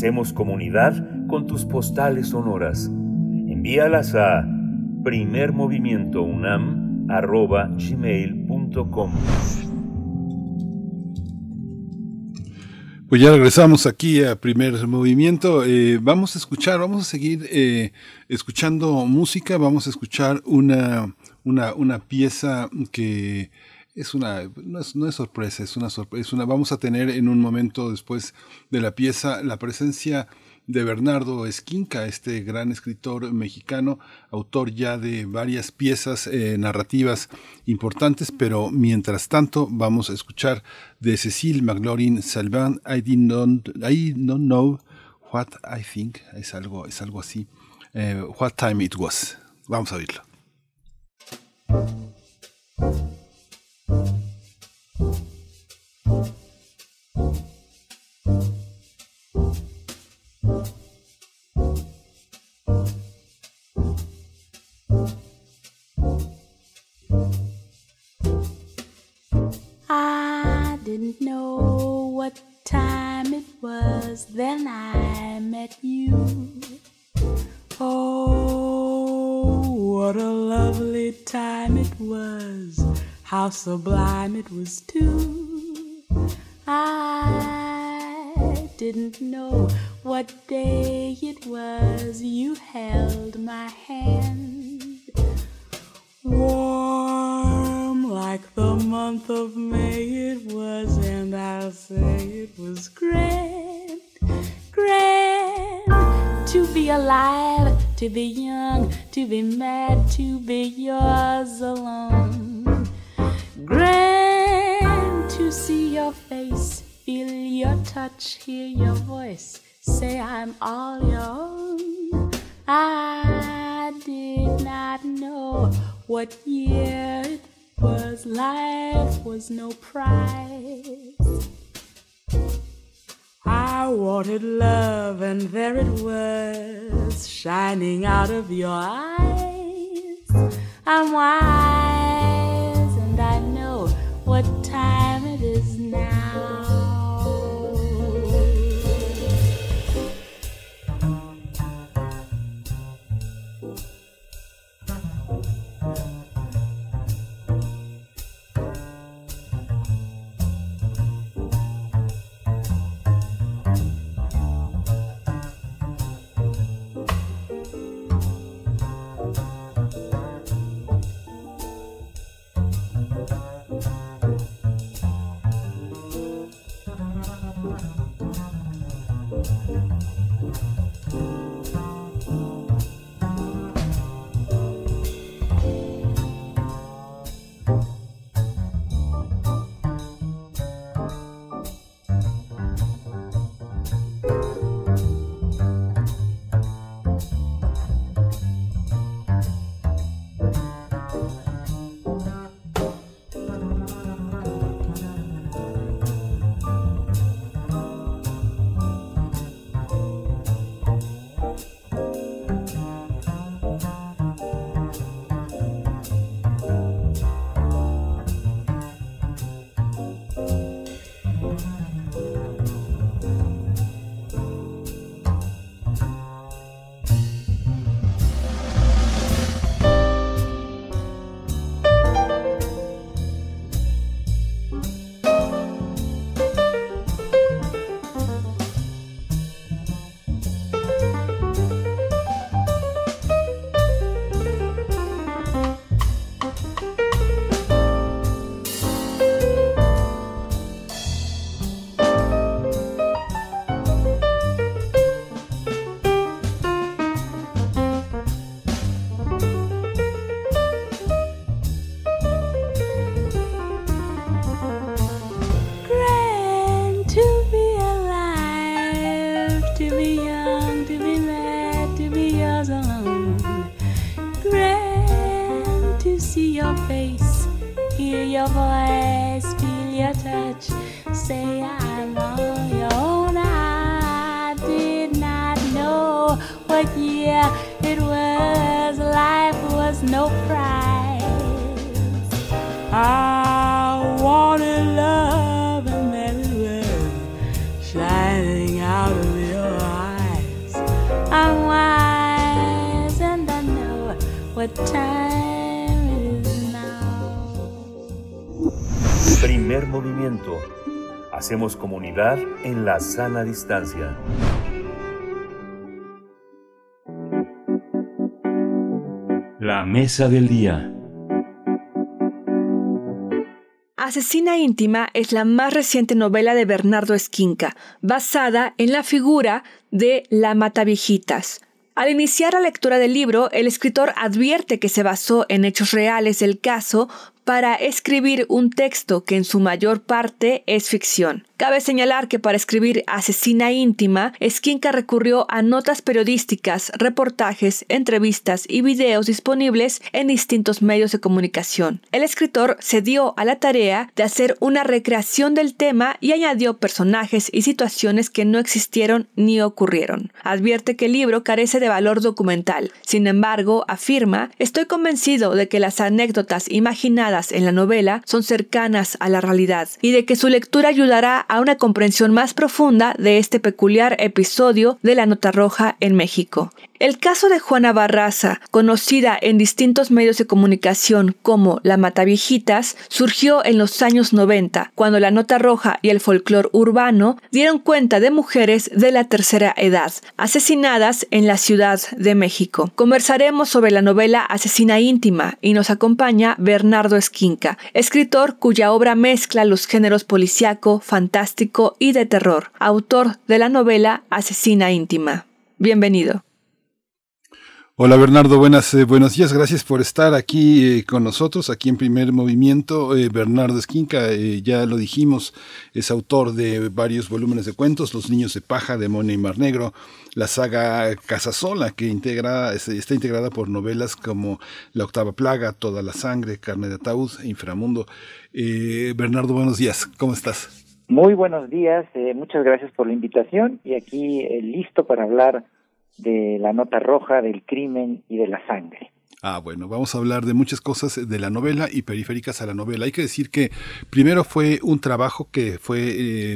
S6: Hacemos comunidad con tus postales sonoras. Envíalas a primermovimientounam.gmail.com
S1: Pues ya regresamos aquí a primer movimiento. Eh, vamos a escuchar, vamos a seguir eh, escuchando música. Vamos a escuchar una, una, una pieza que es una, no es, no es sorpresa, es una sorpresa. Una, vamos a tener en un momento después de la pieza la presencia de Bernardo Esquinca, este gran escritor mexicano, autor ya de varias piezas eh, narrativas importantes, pero mientras tanto vamos a escuchar de Cecil McLaurin Salvan, I, not, I don't know what I think, es algo, es algo así, eh, what time it was. Vamos a oírlo.
S30: I didn't know what time it was then I met you. Oh, what a lovely time it was. How sublime it was, too. I didn't know what day it was you held my hand. Warm like the month of May it was, and I'll say it was grand, grand to be alive, to be young, to be mad, to be yours alone. Grand to see your face, feel your touch, hear your voice, say I'm all your own. I did not know what year it was, life was no prize. I wanted love, and there it was, shining out of your eyes. I'm wise, what time Música to be young, to be mad, to be yours alone. Grand to see your face, hear your voice, feel your touch, say I'm all your own. I did not know what year it was, life was no prize. I
S6: ah. Hacemos comunidad en la sana distancia.
S27: La mesa del día.
S3: Asesina íntima es la más reciente novela de Bernardo Esquinca, basada en la figura de la Mataviejitas. Al iniciar la lectura del libro, el escritor advierte que se basó en hechos reales del caso para escribir un texto que en su mayor parte es ficción. Cabe señalar que para escribir Asesina íntima, Esquinca recurrió a notas periodísticas, reportajes, entrevistas y videos disponibles en distintos medios de comunicación. El escritor se dio a la tarea de hacer una recreación del tema y añadió personajes y situaciones que no existieron ni ocurrieron. Advierte que el libro carece de valor documental. Sin embargo, afirma, estoy convencido de que las anécdotas imaginadas en la novela son cercanas a la realidad y de que su lectura ayudará a una comprensión más profunda de este peculiar episodio de la Nota Roja en México. El caso de Juana Barraza, conocida en distintos medios de comunicación como la Mataviejitas, surgió en los años 90, cuando la Nota Roja y el folclor urbano dieron cuenta de mujeres de la tercera edad, asesinadas en la Ciudad de México. Conversaremos sobre la novela Asesina íntima y nos acompaña Bernardo Esquinca, escritor cuya obra mezcla los géneros policiaco, fantástico y de terror, autor de la novela Asesina íntima. Bienvenido.
S1: Hola Bernardo, buenas, eh, buenos días, gracias por estar aquí eh, con nosotros, aquí en Primer Movimiento. Eh, Bernardo Esquinca, eh, ya lo dijimos, es autor de varios volúmenes de cuentos, Los Niños de Paja, Demonio y Mar Negro, la saga Casasola, que integra, es- está integrada por novelas como La Octava Plaga, Toda la Sangre, Carne de Ataúd, Inframundo. Eh, Bernardo, buenos días, ¿cómo estás?
S31: Muy buenos días, muchas gracias por la invitación y aquí listo para hablar de la nota roja, del crimen y de la sangre.
S1: Ah, bueno, vamos a hablar de muchas cosas de la novela y periféricas a la novela. Hay que decir que primero fue un trabajo que fue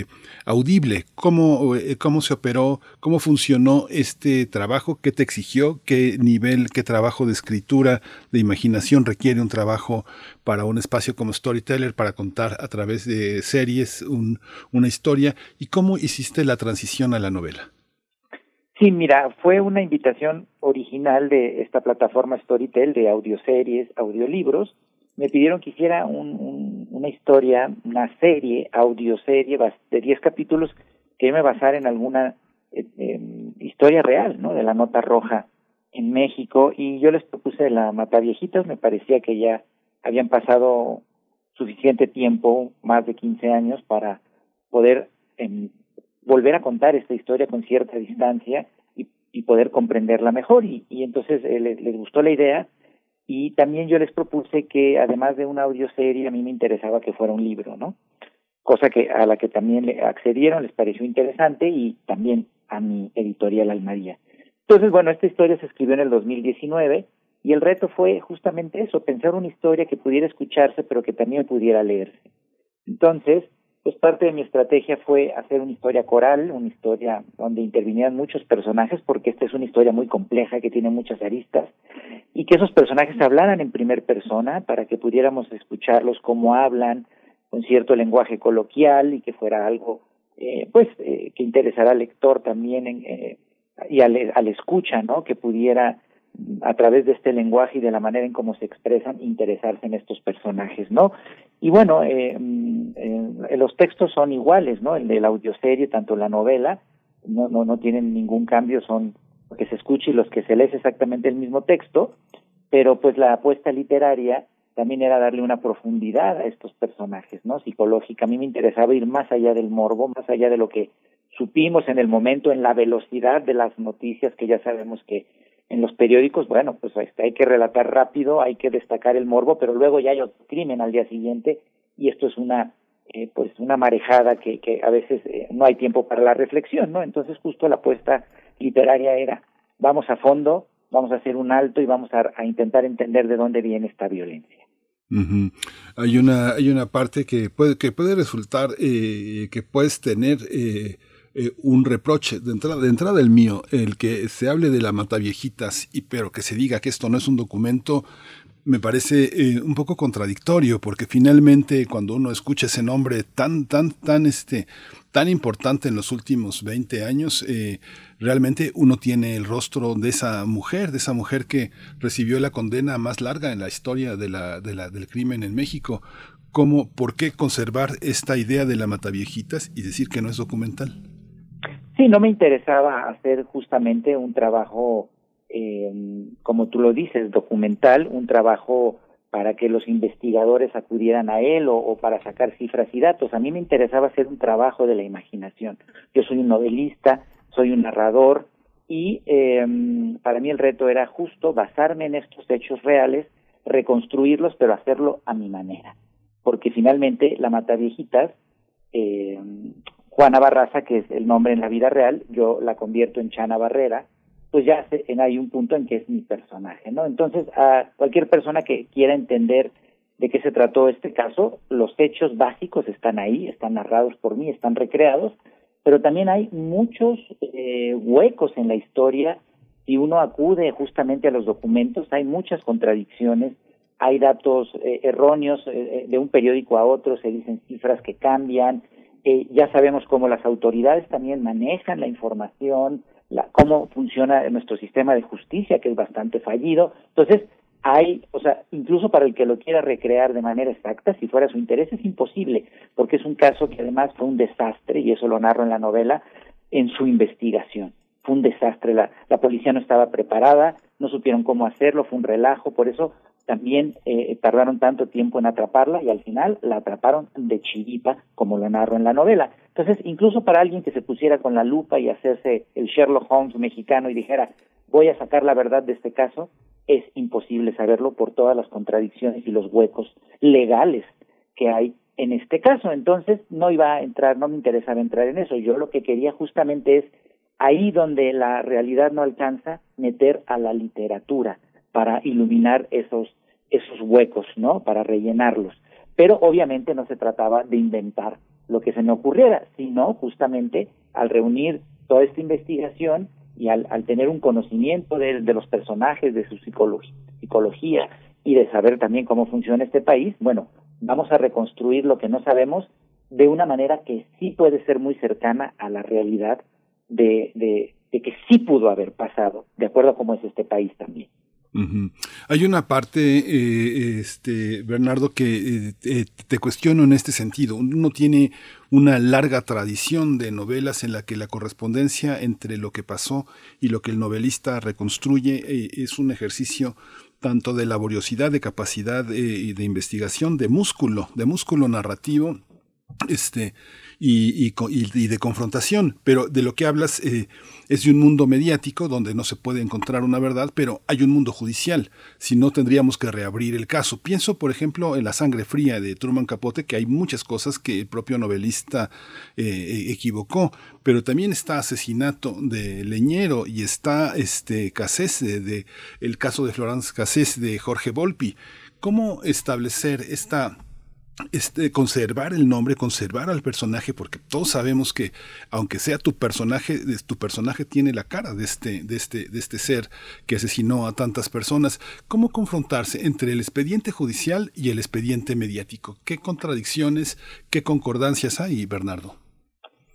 S1: eh, audible. ¿Cómo, eh, ¿Cómo se operó? ¿Cómo funcionó este trabajo? ¿Qué te exigió? ¿Qué nivel, qué trabajo de escritura, de imaginación requiere un trabajo para un espacio como Storyteller, para contar a través de series un- una historia? ¿Y cómo hiciste la transición a la novela?
S31: Sí, mira, fue una invitación original de esta plataforma Storytel de audioseries, audiolibros. Me pidieron que hiciera un- un- una historia, una serie, audioserie de 10 capítulos que me basara en alguna eh, em, historia real, ¿no? De la nota roja en México y yo les propuse la Mataviejitas, me parecía que ya habían pasado suficiente tiempo, más de 15 años, para poder em, volver a contar esta historia con cierta distancia y, poder comprenderla mejor. Y, entonces eh, les, gustó la idea y también yo les propuse que además de una audioserie, a mí me interesaba que fuera un libro, ¿no? Cosa que a la que también le accedieron, les pareció interesante y también a mi editorial Almaría. Entonces, bueno, esta historia se escribió en el 2019 y el reto fue justamente eso, pensar una historia que pudiera escucharse pero que también pudiera leerse. Entonces, pues parte de mi estrategia fue hacer una historia coral, una historia donde intervinieran muchos personajes, porque esta es una historia muy compleja que tiene muchas aristas, y que esos personajes hablaran en primer persona para que pudiéramos escucharlos cómo hablan, con cierto lenguaje coloquial y que fuera algo, eh, pues, eh, que interesara al lector también en, eh, y al, al escucha, ¿no? Que pudiera a través de este lenguaje y de la manera en cómo se expresan, interesarse en estos personajes, ¿no? Y bueno, eh, mm, eh, los textos son iguales, ¿no? El de la audioserie, tanto la novela, no, no, no tienen ningún cambio, son los que se escucha y los que se lee es exactamente el mismo texto, pero pues la apuesta literaria también era darle una profundidad a estos personajes, ¿no? Psicológica. A mí me interesaba ir más allá del morbo, más allá de lo que supimos en el momento, en la velocidad de las noticias que ya sabemos que en los periódicos, bueno, pues este, hay que relatar rápido, hay que destacar el morbo, pero luego ya hay otro crimen al día siguiente y esto es una eh, pues una marejada que, que a veces eh, no hay tiempo para la reflexión, ¿no? Entonces justo la apuesta literaria era vamos a fondo, vamos a hacer un alto y vamos a, intentar entender de dónde viene esta violencia.
S1: Hay una hay una parte que puede que puede resultar eh, que puedes tener eh, eh, un reproche. De entrada de entrada el mío el que se hable de la mataviejitas y pero que se diga que esto no es un documento me parece eh, un poco contradictorio porque finalmente cuando uno escucha ese nombre tan tan tan este tan importante en los últimos 20 años eh, realmente uno tiene el rostro de esa mujer de esa mujer que recibió la condena más larga en la historia del crimen en México. Cómo por qué conservar esta idea de la mataviejitas y decir que no es documental
S31: Sí, no me interesaba hacer justamente un trabajo, eh, como tú lo dices, documental, un trabajo para que los investigadores acudieran a él o, para sacar cifras y datos. A mí me interesaba hacer un trabajo de la imaginación. Yo soy un novelista, soy un narrador y eh, para mí el reto era justo basarme en estos hechos reales, reconstruirlos, pero hacerlo a mi manera. Porque finalmente la Mataviejitas eh, Juana Barraza, que es el nombre en la vida real, yo la convierto en Chana Barrera, pues ya se, en, hay un punto en que es mi personaje, ¿no? Entonces, a cualquier persona que quiera entender de qué se trató este caso, los hechos básicos están ahí, están narrados por mí, están recreados, pero también hay muchos eh, huecos en la historia. Si uno acude justamente a los documentos, hay muchas contradicciones, hay datos eh, erróneos eh, de un periódico a otro, se dicen cifras que cambian, eh, ya sabemos cómo las autoridades también manejan la información, la, cómo funciona nuestro sistema de justicia, que es bastante fallido. Entonces, hay, o sea, incluso para el que lo quiera recrear de manera exacta, si fuera su interés, es imposible, porque es un caso que además fue un desastre, y eso lo narro en la novela, en su investigación. fue un desastre, la, la policía no estaba preparada, no supieron cómo hacerlo, fue un relajo, por eso también eh, tardaron tanto tiempo en atraparla y al final la atraparon de chiripa, como lo narro en la novela. Entonces, incluso para alguien que se pusiera con la lupa y hacerse el Sherlock Holmes mexicano y dijera, voy a sacar la verdad de este caso, es imposible saberlo por todas las contradicciones y los huecos legales que hay en este caso. Entonces, no iba a entrar, no me interesaba entrar en eso. Yo lo que quería justamente es ahí donde la realidad no alcanza, meter a la literatura para iluminar esos, esos huecos, ¿no? Para rellenarlos. Pero obviamente no se trataba de inventar lo que se me ocurriera, sino justamente al reunir toda esta investigación y al, al tener un conocimiento de, los personajes, de su psicología, psicología y de saber también cómo funciona este país, bueno, vamos a reconstruir lo que no sabemos de una manera que sí puede ser muy cercana a la realidad de, de, de que sí pudo haber pasado, de acuerdo a cómo es este país también.
S1: Hay una parte, eh, este, Bernardo, que eh, eh, te cuestiono en este sentido. Uno tiene una larga tradición de novelas en la que la correspondencia entre lo que pasó y lo que el novelista reconstruye eh, es un ejercicio tanto de laboriosidad, de capacidad y de investigación, de músculo, de músculo narrativo, este, y, y de confrontación. Pero de lo que hablas eh, es de un mundo mediático donde no se puede encontrar una verdad, pero hay un mundo judicial. Si no, tendríamos que reabrir el caso. Pienso, por ejemplo, en La sangre fría de Truman Capote, que hay muchas cosas que el propio novelista eh, equivocó, pero también está Asesinato de Leñero y está este Cassés de- el caso de Florence Cassés de Jorge Volpi. ¿Cómo establecer esta este, conservar el nombre, conservar al personaje, porque todos sabemos que aunque sea tu personaje, tu personaje tiene la cara de este, de este, de este ser que asesinó a tantas personas. ¿Cómo confrontarse entre el expediente judicial y el expediente mediático? ¿Qué contradicciones, qué concordancias hay, Bernardo?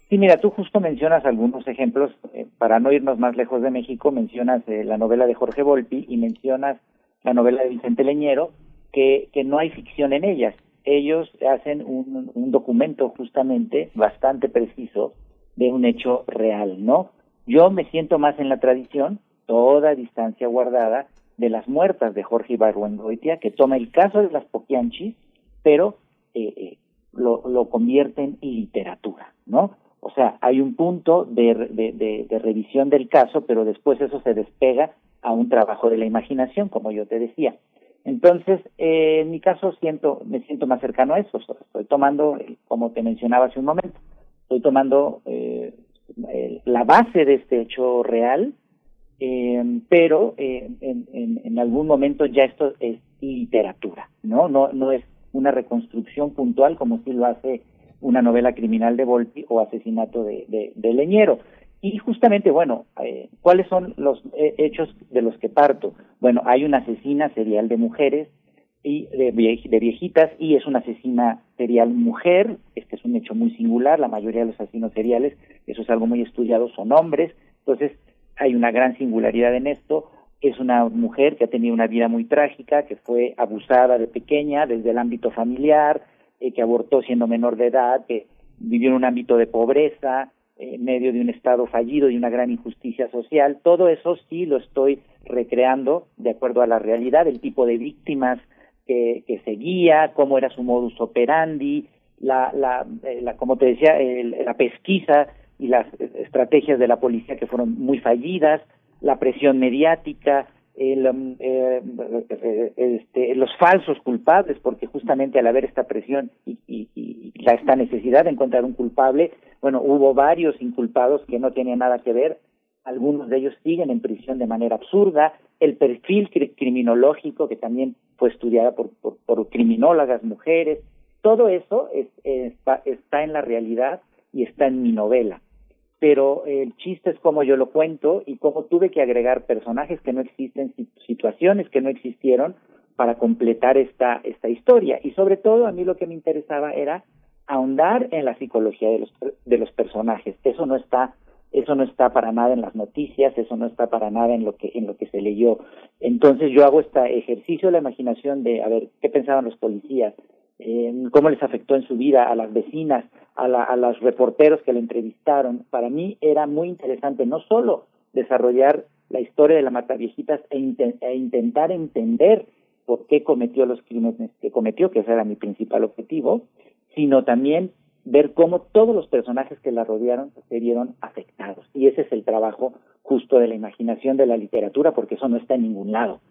S31: Sí, mira, tú justo mencionas algunos ejemplos, eh, para no irnos más lejos de México, mencionas eh, la novela de Jorge Volpi y mencionas la novela de Vicente Leñero, que, que no hay ficción en ellas. Ellos hacen un, documento justamente bastante preciso de un hecho real, ¿no? Yo me siento más en la tradición, toda distancia guardada, de las muertas de Jorge Ibargüengoitia, que toma el caso de las Poquianchis, pero eh, eh, lo, lo convierte en literatura, ¿no? O sea, hay un punto de revisión del caso, pero después eso se despega a un trabajo de la imaginación, como yo te decía. Entonces, eh, en mi caso siento, me siento más cercano a eso. Estoy tomando, eh, como te mencionaba hace un momento, estoy tomando eh, la base de este hecho real, eh, pero eh, en, en, en algún momento ya esto es literatura, ¿no? No, no es una reconstrucción puntual como si lo hace una novela criminal de Volpi o asesinato de, de, de Leñero. Y justamente, bueno, eh, ¿cuáles son los eh, hechos de los que parto? Bueno, hay una asesina serial de mujeres y de, vie- de viejitas y es una asesina serial mujer. Este es un hecho muy singular. La mayoría de los asesinos seriales, eso es algo muy estudiado, son hombres. Entonces, hay una gran singularidad en esto. Es una mujer que ha tenido una vida muy trágica, que fue abusada de pequeña desde el ámbito familiar, eh, que abortó siendo menor de edad, que vivió en un ámbito de pobreza, en medio de un estado fallido y una gran injusticia social. Todo eso sí lo estoy recreando de acuerdo a la realidad, el tipo de víctimas que, que seguía, cómo era su modus operandi, la, la, eh, la como te decía, el- la pesquisa y las estrategias de la policía que fueron muy fallidas, la presión mediática, el, um, eh, eh, este, los falsos culpables, porque justamente al haber esta presión y, y- y esta necesidad de encontrar un culpable, bueno, hubo varios inculpados que no tenían nada que ver, algunos de ellos siguen en prisión de manera absurda, el perfil cri- criminológico que también fue estudiada por, por, criminólogas mujeres, todo eso es- está, está en la realidad y está en mi novela. Pero el chiste es cómo yo lo cuento y cómo tuve que agregar personajes que no existen, si- situaciones que no existieron para completar esta, esta historia. Y sobre todo a mí lo que me interesaba era ahondar en la psicología de los, de los personajes. Eso no está eso no está para nada en las noticias, eso no está para nada en lo que en lo que se leyó. Entonces yo hago este ejercicio de la imaginación de a ver qué pensaban los policías, eh, cómo les afectó en su vida a las vecinas, a, la, a los reporteros que le entrevistaron. Para mí era muy interesante no solo desarrollar la historia de la Mataviejitas e, e intentar entender por qué cometió los crímenes que cometió, que ese era mi principal objetivo, sino también ver cómo todos los personajes que la rodearon se vieron afectados. Y ese es el trabajo justo de la imaginación de la literatura, porque eso no está en ningún lado.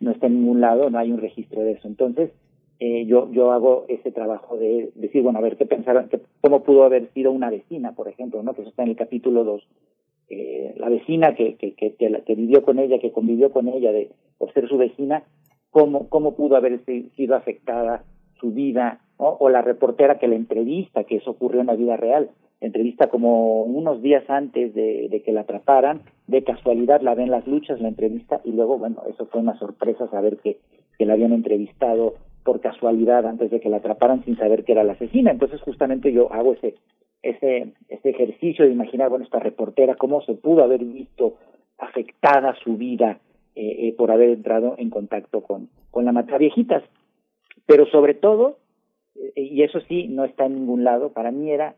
S31: No está en ningún lado, no hay un registro de eso. Entonces, eh, yo, yo hago ese trabajo de decir, bueno, a ver, ¿qué pensaron? qué- ¿Cómo pudo haber sido una vecina, por ejemplo, no que eso está en el capítulo 2? Eh, la vecina que, que, que, que, la- que vivió con ella, que convivió con ella de, por ser su vecina, ¿cómo, cómo pudo haber si- sido afectada su vida? O la reportera que la entrevista, que eso ocurrió en la vida real, entrevista como unos días antes de, que la atraparan, de casualidad la ven las luchas, la entrevista, y luego, bueno, eso fue una sorpresa saber que, que la habían entrevistado por casualidad antes de que la atraparan sin saber que era la asesina. Entonces, justamente yo hago ese, ese, ese ejercicio de imaginar, bueno, esta reportera, cómo se pudo haber visto afectada su vida eh, eh, por haber entrado en contacto con, con la mataviejitas. Pero sobre todo, y eso sí no está en ningún lado, para mí era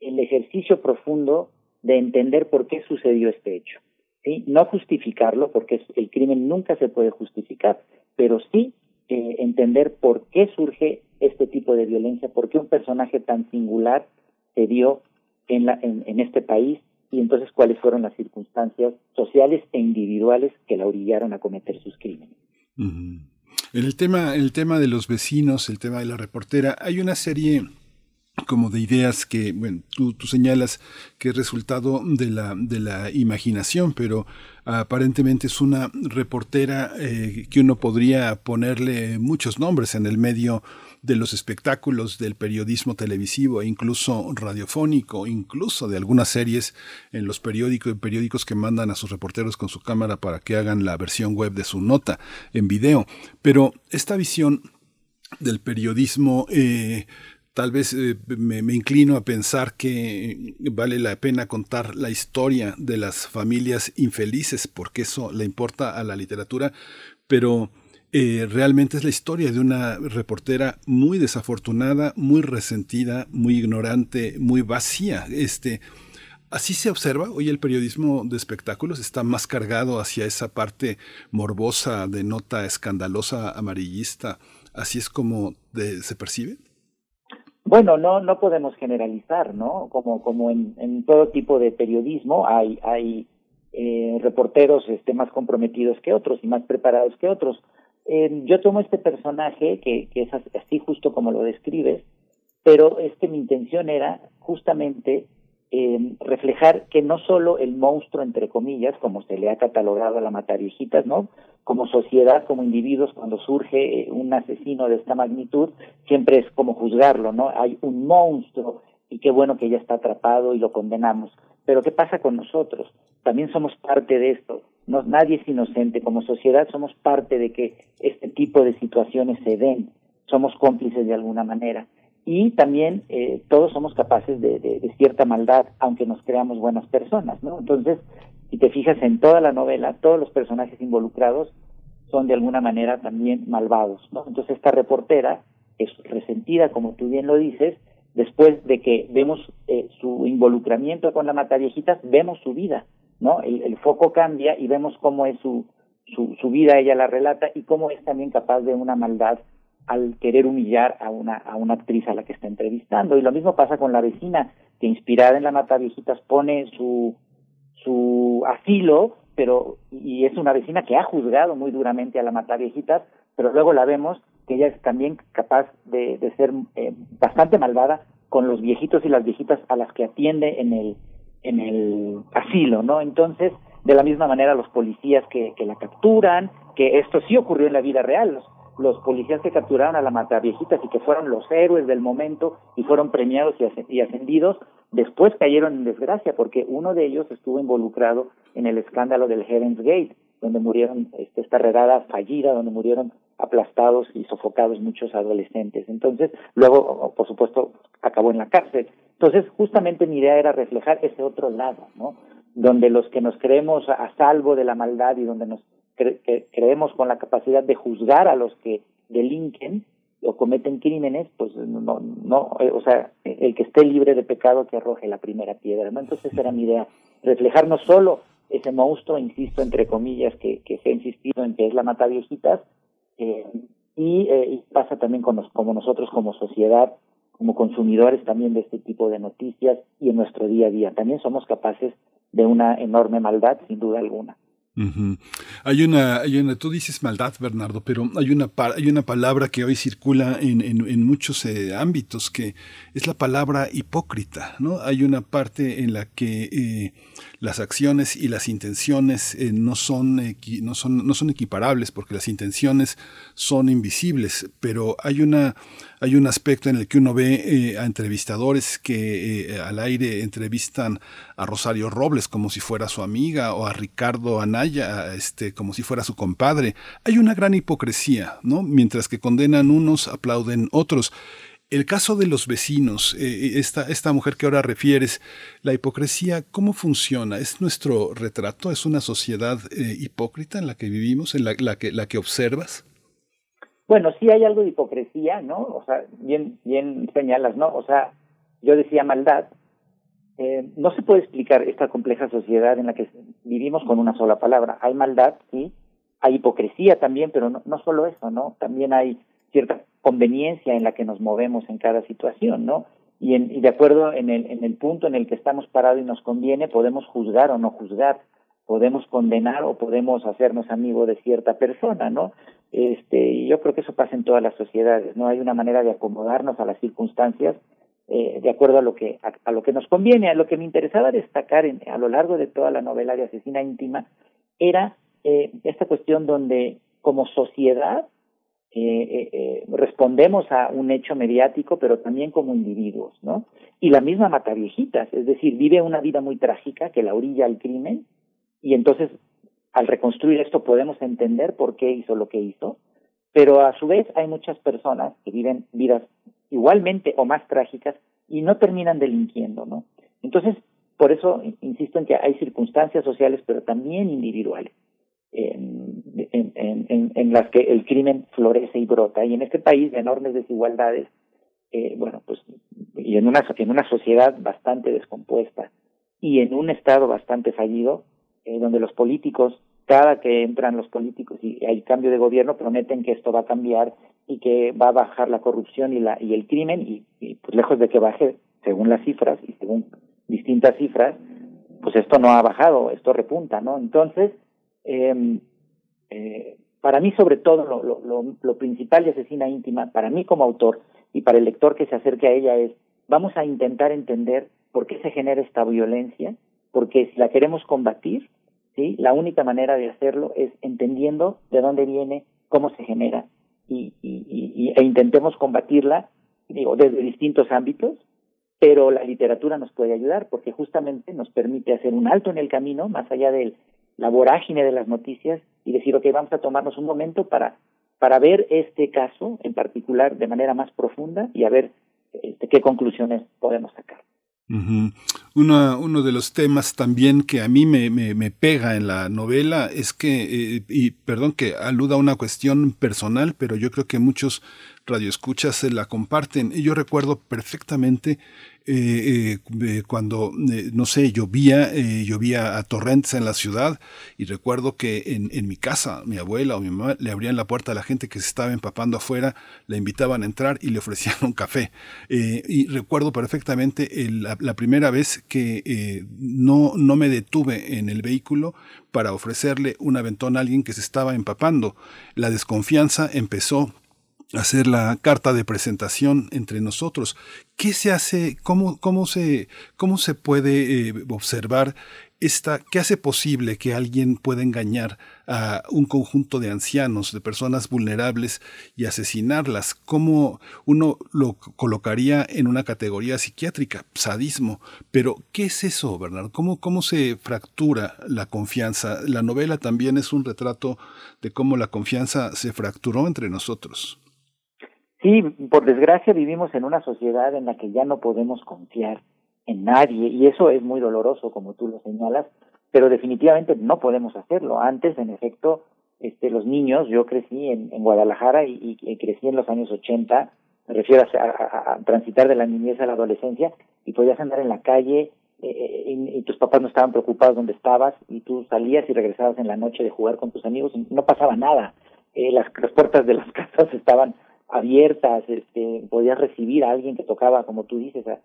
S31: el ejercicio profundo de entender por qué sucedió este hecho. ¿sí? No justificarlo, porque el crimen nunca se puede justificar, pero sí eh, entender por qué surge este tipo de violencia, por qué un personaje tan singular se dio en, la, en, en este país y entonces cuáles fueron las circunstancias sociales e individuales que la orillaron a cometer sus crímenes.
S1: El tema, el tema de los vecinos, el tema de la reportera, hay una serie como de ideas que, bueno, tú, tú señalas que es resultado de la, de la imaginación, pero aparentemente es una reportera eh, que uno podría ponerle muchos nombres en el medio de los espectáculos, del periodismo televisivo e incluso radiofónico, incluso de algunas series en los periódicos, periódicos que mandan a sus reporteros con su cámara para que hagan la versión web de su nota en video. Pero esta visión del periodismo eh, tal vez eh, me, me inclino a pensar que vale la pena contar la historia de las familias infelices, porque eso le importa a la literatura, pero eh, realmente es la historia de una reportera muy desafortunada, muy resentida, muy ignorante, muy vacía. Este, Así se observa, hoy el periodismo de espectáculos está más cargado hacia esa parte morbosa, de nota escandalosa, amarillista. ¿Así es como se percibe?
S31: Bueno, no no podemos generalizar, ¿no? Como como en, en todo tipo de periodismo hay hay eh, reporteros este más comprometidos que otros y más preparados que otros. Eh, yo tomo este personaje que, que es as- así justo como lo describes, pero es que mi intención era justamente eh, reflejar que no solo el monstruo, entre comillas, como se le ha catalogado a la mataviejitas, ¿no? Como sociedad, como individuos, cuando surge eh, un asesino de esta magnitud, siempre es como juzgarlo, ¿no? Hay un monstruo y qué bueno que ya está atrapado y lo condenamos. Pero ¿qué pasa con nosotros? También somos parte de esto. No, nadie es inocente. Como sociedad somos parte de que este tipo de situaciones se den. Somos cómplices de alguna manera y también eh, todos somos capaces de, de, cierta maldad, aunque nos creamos buenas personas, ¿no? Entonces, si te fijas en toda la novela, todos los personajes involucrados son de alguna manera también malvados. Entonces, esta reportera es resentida, como tú bien lo dices, después de que vemos eh, su involucramiento con la mataviejitas, vemos su vida, ¿no? El, el foco cambia y vemos cómo es su, su, su vida, ella la relata, y cómo es también capaz de una maldad al querer humillar a una, a una actriz a la que está entrevistando. Y lo mismo pasa con la vecina, que inspirada en la Mataviejitas pone su, su asilo, pero, y es una vecina que ha juzgado muy duramente a la Mataviejitas, pero luego la vemos que ella es también capaz de, de ser eh, bastante malvada con los viejitos y las viejitas a las que atiende en el, en el asilo, ¿no? Entonces, de la misma manera los policías que, que la capturan, que esto sí ocurrió en la vida real, los, los policías que capturaron a la mataviejitas y que fueron los héroes del momento y fueron premiados y ascendidos, después cayeron en desgracia porque uno de ellos estuvo involucrado en el escándalo del Heaven's Gate, donde murieron, este, esta redada fallida, donde murieron aplastados y sofocados muchos adolescentes. Entonces, luego, por supuesto, acabó en la cárcel. Entonces, justamente mi idea era reflejar ese otro lado, ¿no? Donde los que nos creemos a salvo de la maldad y donde nos creemos con la capacidad de juzgar a los que delinquen o cometen crímenes, pues no, no, eh, o sea, el que esté libre de pecado que arroje la primera piedra, ¿no? Entonces era mi idea, reflejar no solo ese monstruo, insisto, entre comillas, que, que se ha insistido en que es la mata viejitas, eh, y, eh, y pasa también con como nosotros como sociedad, como consumidores también de este tipo de noticias y en nuestro día a día. También somos capaces de una enorme maldad, sin duda alguna.
S1: Hay una, hay una, tú dices maldad, Bernardo, pero hay una, hay una palabra que hoy circula en, en, en muchos eh, ámbitos que es la palabra hipócrita, ¿no? Hay una parte en la que eh, las acciones y las intenciones eh, no son, no son, no son equiparables porque las intenciones son invisibles, pero hay una, hay un aspecto en el que uno ve eh, a entrevistadores que eh, al aire entrevistan a Rosario Robles como si fuera su amiga o a Ricardo Anaya este, como si fuera su compadre. Hay una gran hipocresía, ¿no? Mientras que condenan unos, aplauden otros. El caso de los vecinos, eh, esta, esta mujer que ahora refieres, la hipocresía, ¿cómo funciona? ¿Es nuestro retrato? ¿Es una sociedad hipócrita en la que vivimos, en la que, la que observas?
S31: Bueno, sí hay algo de hipocresía, ¿no? O sea, bien, bien señalas, ¿no? O sea, yo decía maldad. Eh, no se puede explicar esta compleja sociedad en la que vivimos con una sola palabra. Hay maldad, sí. Hay hipocresía también, pero no, no solo eso, ¿no? También hay cierta conveniencia en la que nos movemos en cada situación, ¿no? Y, en, y de acuerdo en el, en el punto en el que estamos parados y nos conviene, podemos juzgar o no juzgar, podemos condenar o podemos hacernos amigos de cierta persona, ¿no? Este, y yo creo que eso pasa en todas las sociedades, ¿no? Hay una manera de acomodarnos a las circunstancias eh, de acuerdo a lo que a, a lo que nos conviene. A lo que me interesaba destacar en, a lo largo de toda la novela de Asesina íntima era eh, esta cuestión donde como sociedad eh, eh, eh, respondemos a un hecho mediático, pero también como individuos, ¿no? Y la misma Mataviejitas, es decir, vive una vida muy trágica que la orilla al crimen, y entonces al reconstruir esto podemos entender por qué hizo lo que hizo, pero a su vez hay muchas personas que viven vidas igualmente o más trágicas y no terminan delinquiendo, ¿no? Entonces, por eso insisto en que hay circunstancias sociales, pero también individuales, en, las que el crimen florece y brota. Y en este país de enormes desigualdades, eh, bueno, pues, y en una, en una sociedad bastante descompuesta y en un Estado bastante fallido, eh, donde los políticos, cada que entran los políticos y hay cambio de gobierno, prometen que esto va a cambiar y que va a bajar la corrupción y, la, y el crimen, y, y pues lejos de que baje, según las cifras y según distintas cifras, pues esto no ha bajado, esto repunta, ¿no? Entonces, eh, eh, para mí sobre todo lo, lo, lo, lo principal de Asesina Íntima, para mí como autor y para el lector que se acerque a ella es, vamos a intentar entender por qué se genera esta violencia, porque si la queremos combatir, ¿sí? la única manera de hacerlo es entendiendo de dónde viene, cómo se genera, y, e intentemos combatirla, digo, desde distintos ámbitos, pero la literatura nos puede ayudar porque justamente nos permite hacer un alto en el camino, más allá de la vorágine de las noticias, y decir, ok, vamos a tomarnos un momento para, para ver este caso en particular de manera más profunda y a ver este, qué conclusiones podemos sacar.
S1: Uno, de los temas también que a mí me pega en la novela es que, eh, y perdón que aluda a una cuestión personal, pero yo creo que muchos radioescuchas se la comparten. Y yo recuerdo perfectamente eh, eh, cuando, eh, no sé, llovía, llovía a torrentes en la ciudad y recuerdo que en, mi casa, mi abuela o mi mamá le abrían la puerta a la gente que se estaba empapando afuera, la invitaban a entrar y le ofrecían un café. y recuerdo perfectamente la, primera vez que no, no me detuve en el vehículo para ofrecerle un aventón a alguien que se estaba empapando. La desconfianza empezó hacer la carta de presentación entre nosotros. ¿Qué se hace? ¿Cómo, cómo, se, cómo se puede eh, observar esta? ¿Qué hace posible que alguien pueda engañar a un conjunto de ancianos, de personas vulnerables y asesinarlas? ¿Cómo uno lo colocaría en una categoría psiquiátrica? Sadismo. Pero, ¿qué es eso, Bernardo? ¿Cómo, cómo se fractura la confianza? La novela también es un retrato de cómo la confianza se fracturó entre nosotros.
S31: Sí, por desgracia vivimos en una sociedad en la que ya no podemos confiar en nadie y eso es muy doloroso, como tú lo señalas, pero definitivamente no podemos hacerlo. Antes, en efecto, este, los niños, yo crecí en, Guadalajara y, crecí en los años 80, me refiero a, transitar de la niñez a la adolescencia, y podías andar en la calle eh, y, y tus papás no estaban preocupados donde estabas y tú salías y regresabas en la noche de jugar con tus amigos y no pasaba nada. Eh, las, las puertas de las casas estaban abiertas, este, podías recibir a alguien que tocaba, como tú dices, a-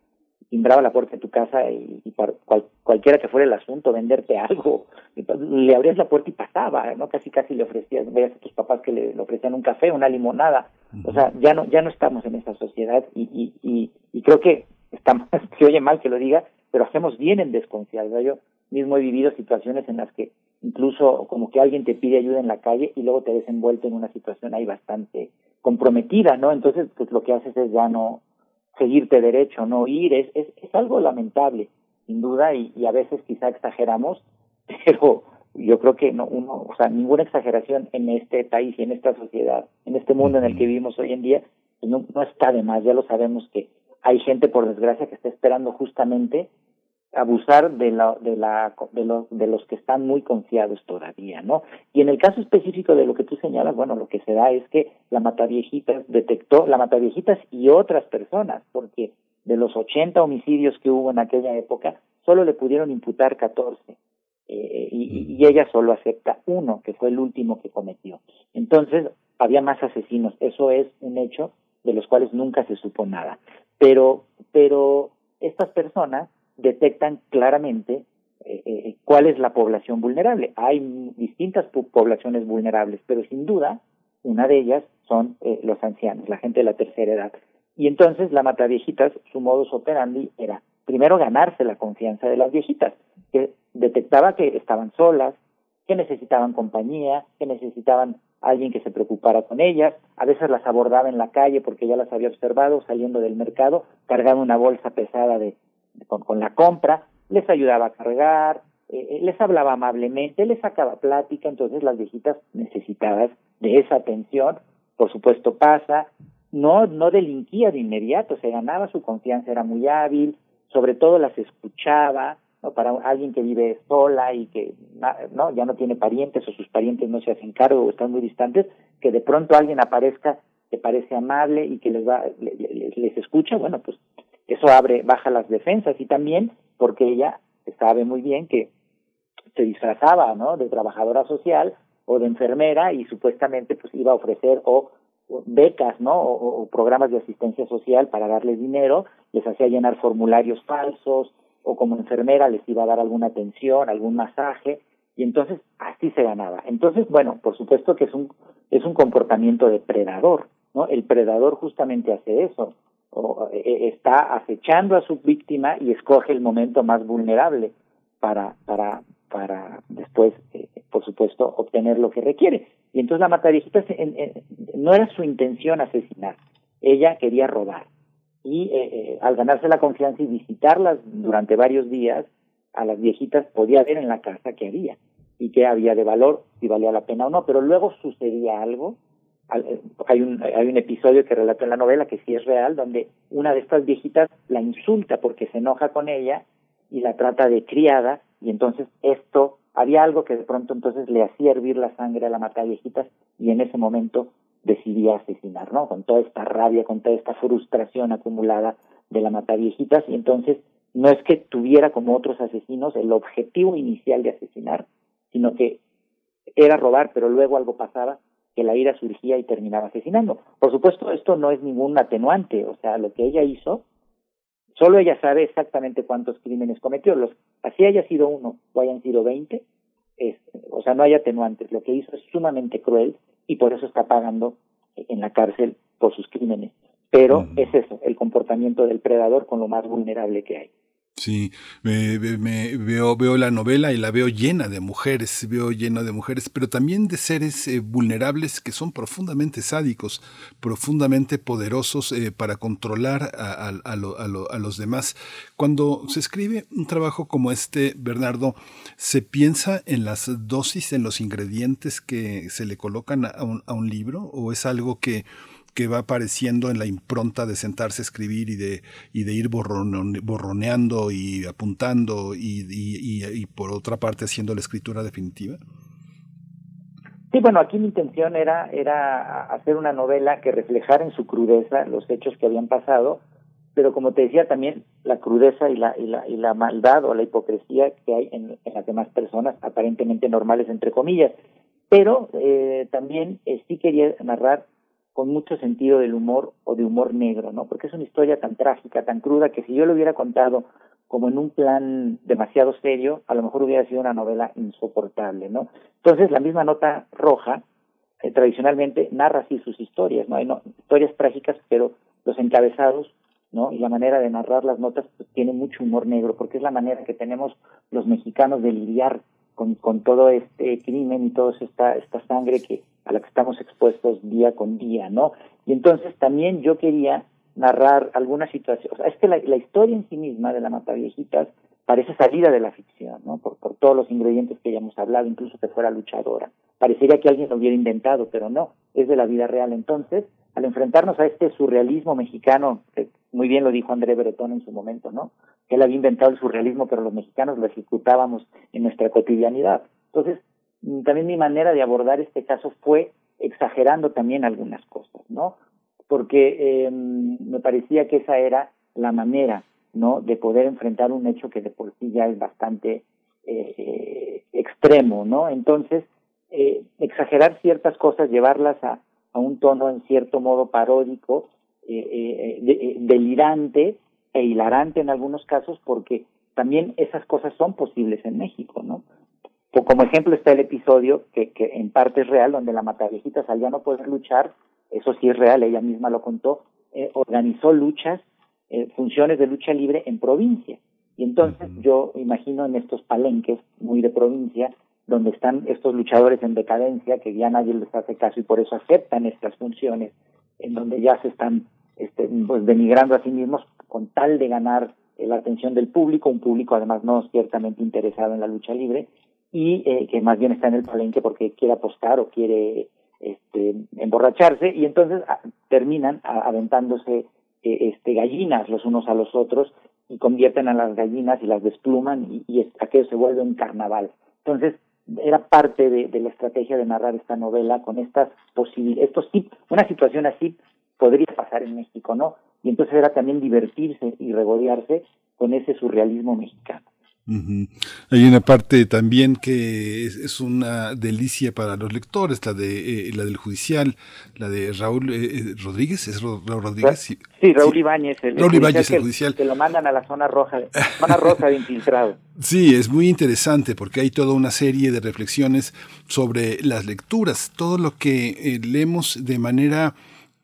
S31: timbraba la puerta de tu casa y, y para cual- cualquiera que fuera el asunto, venderte algo, le abrías la puerta y pasaba, ¿no? Casi casi le ofrecías, veías a tus papás que le, le ofrecían un café, una limonada, o sea, ya no, ya no estamos en esa sociedad y, y, y, y creo que estamos, se oye mal que lo diga, pero hacemos bien en desconfiar, ¿verdad? Yo mismo he vivido situaciones en las que incluso como que alguien te pide ayuda en la calle y luego te ves envuelto en una situación ahí bastante comprometida, ¿no? Entonces, pues lo que haces es ya no seguirte derecho, no ir, es, es, es algo lamentable, sin duda, y, y a veces quizá exageramos, pero yo creo que no, uno, o sea, ninguna exageración en este país y en esta sociedad, en este mundo en el que vivimos hoy en día, pues no, no está de más, ya lo sabemos que hay gente, por desgracia, que está esperando justamente abusar de la, de la de los de los que están muy confiados todavía, ¿no? Y en el caso específico de lo que tú señalas, bueno, lo que se da es que la Mataviejitas detectó la Mataviejitas y otras personas, porque de los 80 homicidios que hubo en aquella época, solo le pudieron imputar 14 eh, y, y ella solo acepta uno, que fue el último que cometió. Entonces, había más asesinos, eso es un hecho de los cuales nunca se supo nada. Pero, pero estas personas detectan claramente eh, eh, cuál es la población vulnerable. Hay distintas po- poblaciones vulnerables, pero sin duda una de ellas son eh, los ancianos, la gente de la tercera edad. Y entonces la mataviejitas, su modus operandi era primero ganarse la confianza de las viejitas, que detectaba que estaban solas, que necesitaban compañía, que necesitaban alguien que se preocupara con ellas, a veces las abordaba en la calle porque ya las había observado saliendo del mercado, cargando una bolsa pesada de, con, con la compra, les ayudaba a cargar, eh, eh, les hablaba amablemente, les sacaba plática, entonces las viejitas necesitadas de esa atención, por supuesto pasa, no, no delinquía de inmediato, se ganaba su confianza, era muy hábil, sobre todo las escuchaba, ¿no? para alguien que vive sola y que no ya no tiene parientes o sus parientes no se hacen cargo o están muy distantes, que de pronto alguien aparezca que parece amable y que les va le- le- les escucha, bueno, pues eso abre baja las defensas y también porque ella sabe muy bien que se disfrazaba, ¿no? de trabajadora social o de enfermera y supuestamente pues iba a ofrecer o becas, ¿no? O programas de asistencia social para darles dinero, les hacía llenar formularios falsos o como enfermera les iba a dar alguna atención, algún masaje y entonces así se ganaba. Entonces, bueno, por supuesto que es un es un comportamiento depredador, ¿no? El predador justamente hace eso, o, eh, eh, está acechando a su víctima y escoge el momento más vulnerable para para para después, eh, por supuesto, obtener lo que requiere. Y entonces la mataviejitas en- en- no era su intención asesinar, ella quería robar. Y eh, eh, al ganarse la confianza y visitarlas durante varios días, a las viejitas podía ver en la casa qué había y qué había de valor, si valía la pena o no. Pero luego sucedía algo. Hay un, hay un episodio que relata en la novela que sí es real, donde una de estas viejitas la insulta porque se enoja con ella y la trata de criada y entonces esto había algo que de pronto entonces le hacía hervir la sangre a la mataviejitas y en ese momento decidía asesinar, ¿no? Con toda esta rabia, con toda esta frustración acumulada de la mataviejitas y entonces no es que tuviera como otros asesinos el objetivo inicial de asesinar, sino que era robar, pero luego algo pasaba que la ira surgía y terminaba asesinando. Por supuesto, esto no es ningún atenuante, o sea, lo que ella hizo Solo ella sabe exactamente cuántos crímenes cometió. Los, así haya sido uno o hayan sido veinte, o sea, no hay atenuantes. Lo que hizo es sumamente cruel y por eso está pagando en la cárcel por sus crímenes. Pero es eso, el comportamiento del predador con lo más vulnerable que hay.
S1: Sí, me, veo, veo la novela y la veo llena de mujeres, veo llena de mujeres, pero también de seres eh, vulnerables que son profundamente sádicos, profundamente poderosos eh, para controlar a, a- a lo- a lo- a los demás. Cuando se escribe un trabajo como este, Bernardo, ¿se piensa en las dosis, en los ingredientes que se le colocan a un libro o es algo que que va apareciendo en la impronta de sentarse a escribir y de, y de ir borrone- borroneando y apuntando y, y- y- y por otra parte haciendo la escritura definitiva?
S31: Sí, bueno, aquí mi intención era, era hacer una novela que reflejara en su crudeza los hechos que habían pasado, pero como te decía también la crudeza y la, y la, y la maldad o la hipocresía que hay en, en las demás personas aparentemente normales entre comillas pero eh, también eh, sí quería narrar con mucho sentido del humor o de humor negro, ¿no? Porque es una historia tan trágica, tan cruda, que si yo lo hubiera contado como en un plan demasiado serio, a lo mejor hubiera sido una novela insoportable, ¿no? Entonces, la misma nota roja, eh, tradicionalmente, narra así sus historias, ¿no? Hay no, historias trágicas, pero los encabezados, ¿no? Y la manera de narrar las notas pues, tiene mucho humor negro, porque es la manera que tenemos los mexicanos de lidiar con, con todo este crimen y toda esta, esta sangre que a la que estamos expuestos día con día, ¿no? Y entonces también yo quería narrar alguna situación, o sea, es que la, historia en sí misma de la Mataviejitas parece salida de la ficción, ¿no? Por, todos los ingredientes que ya hemos hablado, incluso que fuera luchadora. Parecería que alguien lo hubiera inventado, pero no, es de la vida real. Entonces, al enfrentarnos a este surrealismo mexicano, que muy bien lo dijo André Breton en su momento, ¿no? Él había inventado el surrealismo, pero los mexicanos lo ejecutábamos en nuestra cotidianidad. Entonces, también mi manera de abordar este caso fue exagerando también algunas cosas, ¿no? Porque eh, me parecía que esa era la manera, ¿no? De poder enfrentar un hecho que de por sí ya es bastante eh, extremo, ¿no? Entonces, eh, exagerar ciertas cosas, llevarlas a, a un tono en cierto modo paródico, eh, eh, delirante e hilarante en algunos casos, porque también esas cosas son posibles en México, ¿no? Como ejemplo está el episodio que, que en parte es real, donde la Mataviejita salía a no poder luchar, eso sí es real, ella misma lo contó, eh, organizó luchas, eh, funciones de lucha libre en provincia. Y entonces yo imagino en estos palenques muy de provincia, donde están estos luchadores en decadencia, que ya nadie les hace caso y por eso aceptan estas funciones, en donde ya se están este, pues, denigrando a sí mismos con tal de ganar eh, la atención del público, un público además no ciertamente interesado en la lucha libre, y eh, que más bien está en el palenque porque quiere apostar o quiere este, emborracharse, y entonces a, terminan aventándose eh, este, gallinas los unos a los otros y convierten a las gallinas y las despluman y, y aquello se vuelve un carnaval. Entonces, era parte de, la estrategia de narrar esta novela con estas posibilidades, estos sí, una situación así podría pasar en México, ¿no? Y entonces era también divertirse y regodearse con ese surrealismo mexicano.
S1: Uh -huh. Hay una parte también que es, es, una delicia para los lectores, la de eh, la del judicial, la de Raúl eh, Rodríguez, es Raúl Rodríguez.
S31: Sí, sí Raúl Ibáñez, el,
S1: Raúl
S31: el
S1: Ibáñez,
S31: el
S1: judicial.
S31: Que lo mandan a la zona roja, zona rosa de infiltrado.
S1: Sí, es muy interesante porque hay toda una serie de reflexiones sobre las lecturas, todo lo que eh, leemos de manera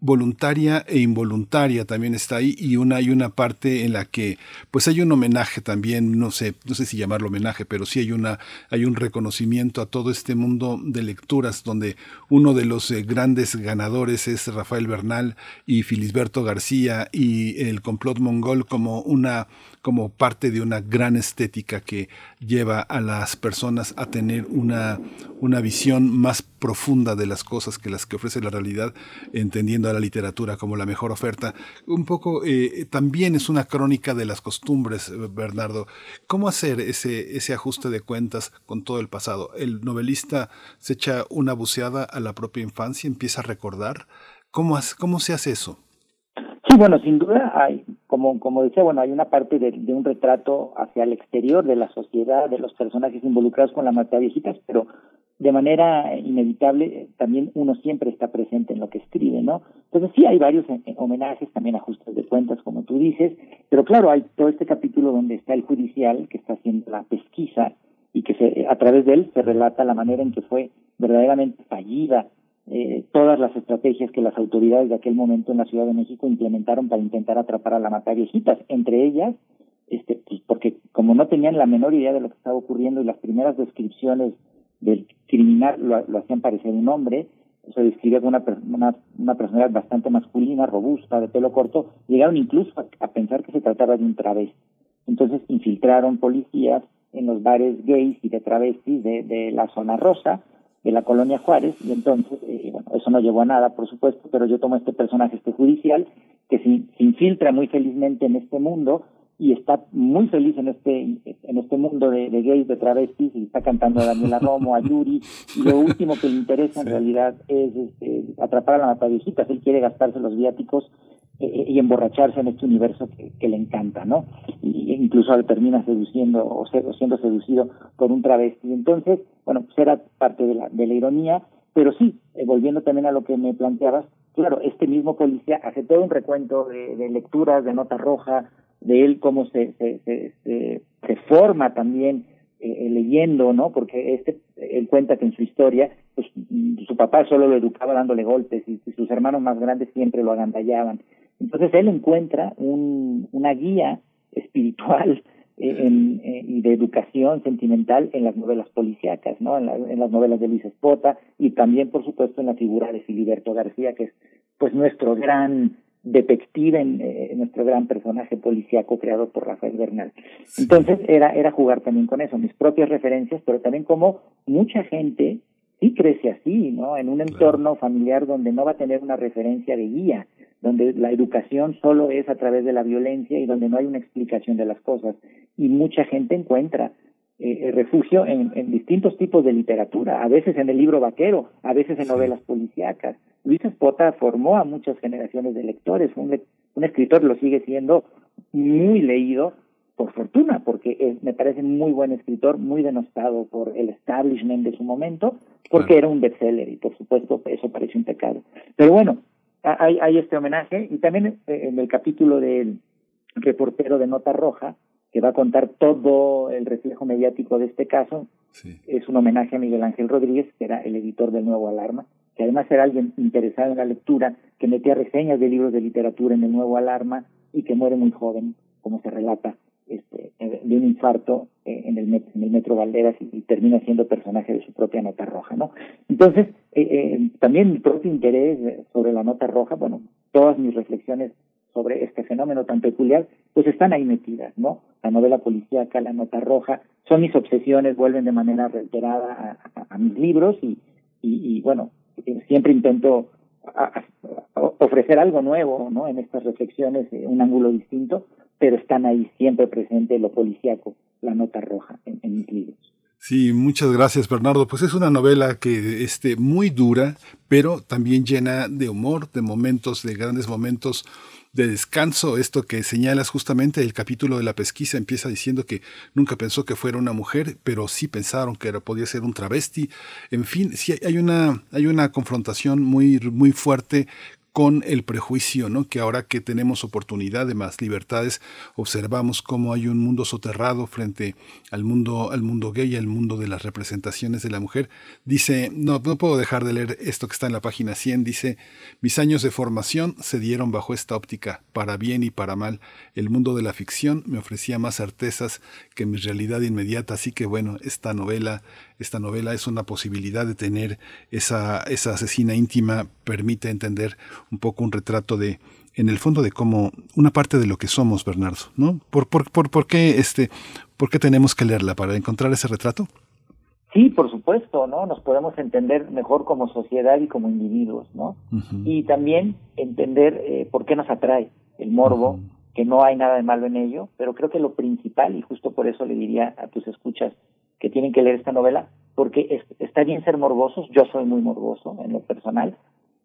S1: voluntaria e involuntaria también está ahí y una hay una parte en la que pues hay un homenaje también no sé no sé si llamarlo homenaje pero sí hay una hay un reconocimiento a todo este mundo de lecturas donde uno de los eh, grandes ganadores es Rafael Bernal y Filisberto García y el complot mongol como una como parte de una gran estética que lleva a las personas a tener una, una visión más profunda de las cosas que las que ofrece la realidad, entendiendo a la literatura como la mejor oferta. Un poco eh, también es una crónica de las costumbres, Bernardo. ¿Cómo hacer ese, ese ajuste de cuentas con todo el pasado? El novelista se echa una buceada a la propia infancia, empieza a recordar. ¿Cómo, cómo se hace eso?
S31: Sí, bueno, sin duda hay, como, como decía, bueno, hay una parte de, un retrato hacia el exterior de la sociedad, de los personajes involucrados con la mata viejitas, pero de manera inevitable también uno siempre está presente en lo que escribe, ¿no? Entonces sí hay varios homenajes, también ajustes de cuentas, como tú dices, pero claro, hay todo este capítulo donde está el judicial que está haciendo la pesquisa y que se, a través de él se relata la manera en que fue verdaderamente fallida eh, todas las estrategias que las autoridades de aquel momento en la Ciudad de México implementaron para intentar atrapar a la mata viejitas, entre ellas, este, pues porque como no tenían la menor idea de lo que estaba ocurriendo y las primeras descripciones del criminal lo, hacían parecer un hombre, se describía como una, una, una personalidad bastante masculina, robusta, de pelo corto, llegaron incluso a, pensar que se trataba de un travesti. Entonces infiltraron policías en los bares gays y de travestis de la zona rosa, de la colonia Juárez, y entonces, eh, bueno, eso no llevó a nada, por supuesto, pero yo tomo este personaje, este judicial, que se, se, infiltra muy felizmente en este mundo y está muy feliz en este en este mundo de, de gays, de travestis, y está cantando a Daniela Romo, a Yuri, y lo último que le interesa en realidad es este, atrapar a la mataviejitas, él quiere gastarse los viáticos y emborracharse en este universo que, le encanta, ¿no? Y incluso termina seduciendo o, se- o siendo seducido por un travesti. Entonces, bueno, pues era parte de la, de la ironía, pero sí, eh, volviendo también a lo que me planteabas, claro, este mismo policía hace todo un recuento de, de lecturas, de nota roja, de él cómo se, se, forma también eh, leyendo, ¿no? Porque este, él cuenta que en su historia, pues mm, su papá solo lo educaba dándole golpes y, y sus hermanos más grandes siempre lo agandallaban. Entonces él encuentra un, una guía espiritual eh, en- eh, y de educación sentimental en las novelas policíacas, ¿no? En, la- en las novelas de Luis Espota y también, por supuesto, en la figura de Filiberto García, que es pues nuestro gran detective, en, eh, nuestro gran personaje policíaco creado por Rafael Bernal. Entonces era era jugar también con eso, mis propias referencias, pero también como mucha gente sí crece así, ¿no? En un entorno familiar donde no va a tener una referencia de guía, donde la educación solo es a través de la violencia y donde no hay una explicación de las cosas. Y mucha gente encuentra eh, refugio en, en distintos tipos de literatura, a veces en el libro vaquero, a veces en novelas policíacas. Luis Espota formó a muchas generaciones de lectores, un, le- un escritor lo sigue siendo muy leído, por fortuna, porque es- me parece muy buen escritor, muy denostado por el establishment de su momento, porque era un bestseller y por supuesto eso parece un pecado. Pero bueno, hay, hay este homenaje. Y también eh, en el capítulo del reportero de Nota Roja, que va a contar todo el reflejo mediático de este caso, es un homenaje a Miguel Ángel Rodríguez, que era el editor del Nuevo Alarma, que además era alguien interesado en la lectura, que metía reseñas de libros de literatura en el Nuevo Alarma y que muere muy joven, como se relata, este, de un infarto eh, en, el met- en el Metro Valderas y, termina siendo personaje de su propia nota roja, ¿no? Entonces, eh, eh, también mi propio interés eh, sobre la nota roja, bueno, todas mis reflexiones sobre este fenómeno tan peculiar, pues están ahí metidas, ¿no? La novela policíaca, la nota roja, son mis obsesiones, vuelven de manera reiterada a, a- a mis libros y, y, bueno, eh, siempre intento a- ofrecer algo nuevo, ¿no? En estas reflexiones, un ángulo distinto, pero están ahí siempre presente lo policíaco, la nota roja en, en mis libros.
S1: Sí, muchas gracias Bernardo. Pues es una novela que este muy dura, pero también llena de humor, de momentos, de grandes momentos de descanso. Esto que señalas justamente el capítulo de la pesquisa empieza diciendo que nunca pensó que fuera una mujer, pero sí pensaron que podía ser un travesti. En fin, sí hay una hay una confrontación muy muy fuerte con el prejuicio, ¿no? Que ahora que tenemos oportunidad de más libertades, observamos cómo hay un mundo soterrado frente al mundo, al mundo gay, al mundo de las representaciones de la mujer. Dice, no, no puedo dejar de leer esto que está en la página 100, dice, mis años de formación se dieron bajo esta óptica, para bien y para mal. El mundo de la ficción me ofrecía más certezas que mi realidad inmediata, así que bueno, esta novela, esta novela es una posibilidad de tener esa, esa asesina íntima, permite entender un poco un retrato de, en el fondo de cómo, una parte de lo que somos, Bernardo, ¿no? ¿Por, por, por, por qué, este, por qué tenemos que leerla? ¿Para encontrar ese retrato?
S31: Sí, por supuesto, ¿no? Nos podemos entender mejor como sociedad y como individuos, ¿no? Y también entender eh, por qué nos atrae el morbo, que no hay nada de malo en ello, pero creo que lo principal, y justo por eso le diría a tus escuchas que tienen que leer esta novela, porque es- está bien ser morbosos, yo soy muy morboso en lo personal,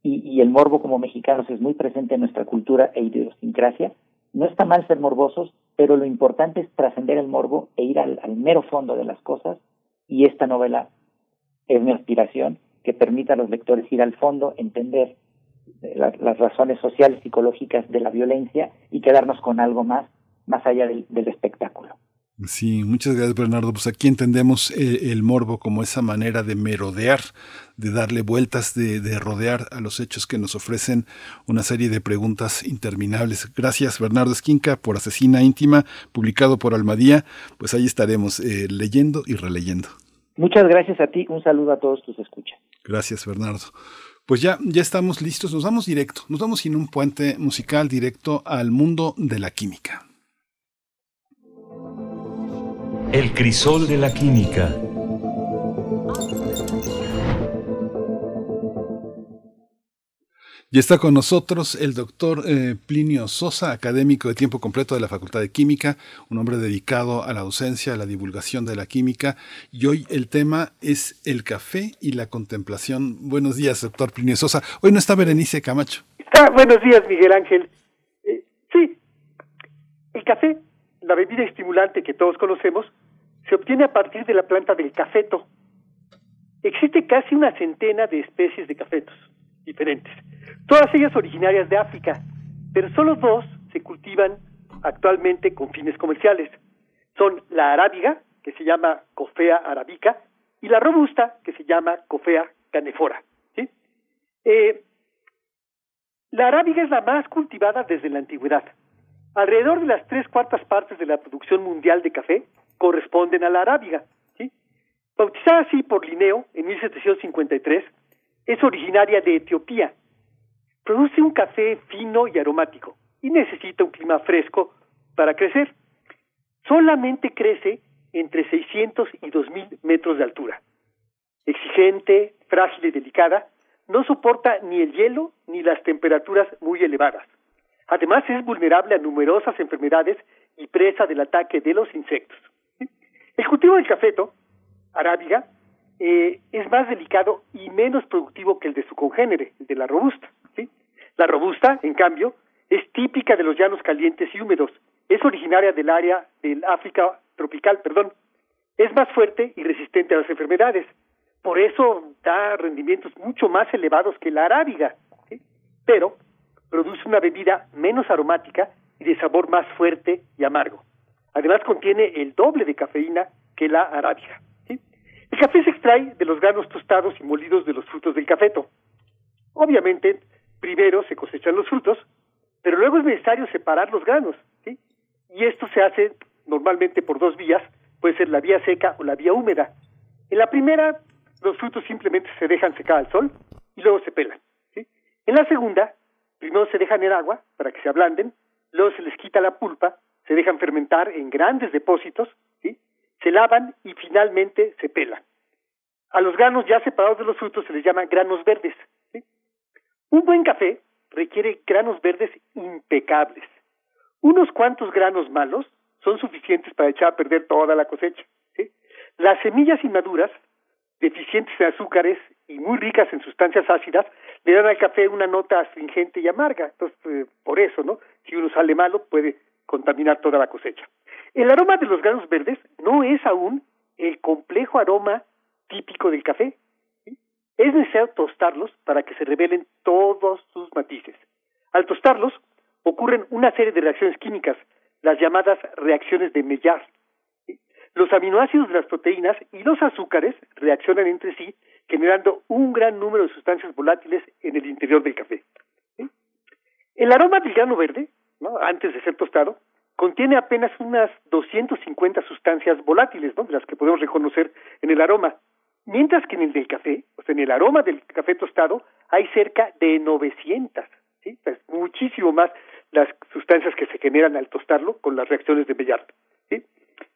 S31: y, el morbo como mexicanos es muy presente en nuestra cultura e idiosincrasia. No está mal ser morbosos, pero lo importante es trascender el morbo e ir al, mero fondo de las cosas, y esta novela es mi aspiración, que permita a los lectores ir al fondo, entender eh, la- las razones sociales, psicológicas de la violencia y quedarnos con algo más, más allá del espectáculo.
S1: Sí, muchas gracias Bernardo. Pues aquí entendemos el morbo como esa manera de merodear, de darle vueltas, de, de rodear a los hechos que nos ofrecen una serie de preguntas interminables. Gracias Bernardo Esquinca por Asesina Íntima, publicado por Almadía. Pues ahí estaremos eh, leyendo y releyendo.
S31: Muchas gracias a ti, un saludo a todos tus escuchas.
S1: Gracias Bernardo. Pues ya, ya estamos listos, nos vamos directo, nos vamos sin un puente musical directo al mundo de la química.
S27: El crisol de la química.
S1: Y está con nosotros el doctor eh, Plinio Sosa, académico de tiempo completo de la Facultad de Química, un hombre dedicado a la docencia, a la divulgación de la química. Y hoy el tema es el café y la contemplación. Buenos días, doctor Plinio Sosa. Hoy no está Berenice Camacho.
S32: Ah, buenos días, Miguel Ángel. El café, la bebida estimulante que todos conocemos, se obtiene a partir de la planta del cafeto. Existe casi una centena de especies de cafetos diferentes, todas ellas originarias de África, pero solo dos se cultivan actualmente con fines comerciales. Son la arábiga, que se llama Cofea arabica, y la robusta, que se llama Cofea canefora. ¿sí? Eh, la arábiga es la más cultivada desde la antigüedad. Alrededor de las tres cuartas partes de la producción mundial de café corresponden a la arábiga. Bautizada así por Linneo en 1753, es originaria de Etiopía. Produce un café fino y aromático y necesita un clima fresco para crecer. Solamente crece entre 600 y 2000 metros de altura. Exigente, frágil y delicada, no soporta ni el hielo ni las temperaturas muy elevadas. Además es vulnerable a numerosas enfermedades y presa del ataque de los insectos. El cultivo del cafeto, arábiga, eh, es más delicado y menos productivo que el de su congénere, el de la robusta. La robusta, en cambio, es típica de los llanos calientes y húmedos. Es originaria del área del África tropical, perdón. Es más fuerte y resistente a las enfermedades. Por eso da rendimientos mucho más elevados que la arábiga. Pero produce una bebida menos aromática y de sabor más fuerte y amargo. Además contiene el doble de cafeína que la arábiga. ¿sí? El café se extrae de los granos tostados y molidos de los frutos del cafeto. Obviamente, primero se cosechan los frutos, pero luego es necesario separar los granos, ¿sí? Y esto se hace normalmente por dos vías, puede ser la vía seca o la vía húmeda. En la primera, los frutos simplemente se dejan secar al sol y luego se pelan. ¿sí? En la segunda, primero se dejan en agua para que se ablanden, luego se les quita la pulpa, se dejan fermentar en grandes depósitos, se lavan y finalmente se pelan. A los granos ya separados de los frutos se les llama granos verdes. Un buen café requiere granos verdes impecables. Unos cuantos granos malos son suficientes para echar a perder toda la cosecha. Las semillas inmaduras, deficientes en azúcares y muy ricas en sustancias ácidas, le dan al café una nota astringente y amarga. Entonces, eh, por eso, ¿no? Si uno sale malo, puede contaminar toda la cosecha. El aroma de los granos verdes no es aún el complejo aroma típico del café. Es necesario tostarlos para que se revelen todos sus matices. Al tostarlos, ocurren una serie de reacciones químicas, las llamadas reacciones de Maillard. Los aminoácidos de las proteínas y los azúcares reaccionan entre sí, generando un gran número de sustancias volátiles en el interior del café. El aroma del grano verde, ¿no? antes de ser tostado, contiene apenas unas 250 sustancias volátiles, ¿no? de las que podemos reconocer en el aroma, mientras que en el del café, o sea, en el aroma del café tostado, hay cerca de 900, ¿sí? Muchísimo más las sustancias que se generan al tostarlo con las reacciones de Maillard.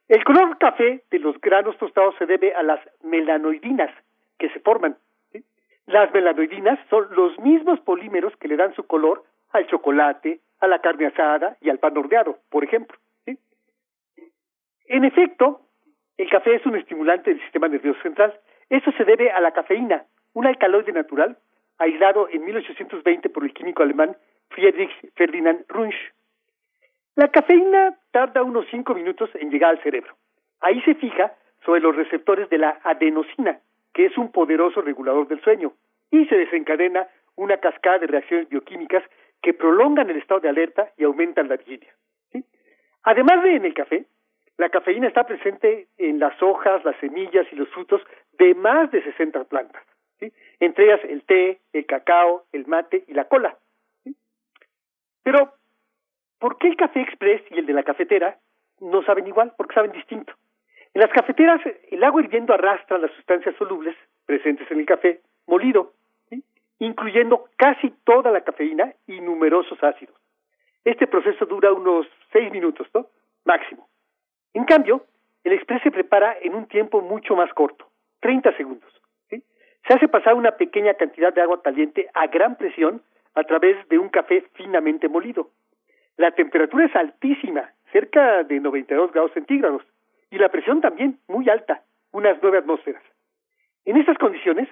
S32: El color café de los granos tostados se debe a las melanoidinas que se forman. Las melanoidinas son los mismos polímeros que le dan su color al chocolate, a la carne asada y al pan horneado, por ejemplo. En efecto, el café es un estimulante del sistema nervioso central. Esto se debe a la cafeína, un alcaloide natural aislado en 1820 por el químico alemán Friedrich Ferdinand Runge. La cafeína tarda unos cinco minutos en llegar al cerebro. Ahí se fija sobre los receptores de la adenosina, que es un poderoso regulador del sueño, y se desencadena una cascada de reacciones bioquímicas que prolongan el estado de alerta y aumentan la vigilia. Además de en el café, la cafeína está presente en las hojas, las semillas y los frutos de más de 60 plantas, entre ellas el té, el cacao, el mate y la cola. Pero, ¿por qué el café express y el de la cafetera no saben igual? Porque saben distinto. En las cafeteras, el agua hirviendo arrastra las sustancias solubles presentes en el café molido, incluyendo casi toda la cafeína y numerosos ácidos. Este proceso dura unos seis minutos, ¿no? Máximo. En cambio, el express se prepara en un tiempo mucho más corto, 30 segundos. Se hace pasar una pequeña cantidad de agua caliente a gran presión a través de un café finamente molido. La temperatura es altísima, cerca de 92 grados centígrados, y la presión también muy alta, unas 9 atmósferas. En estas condiciones,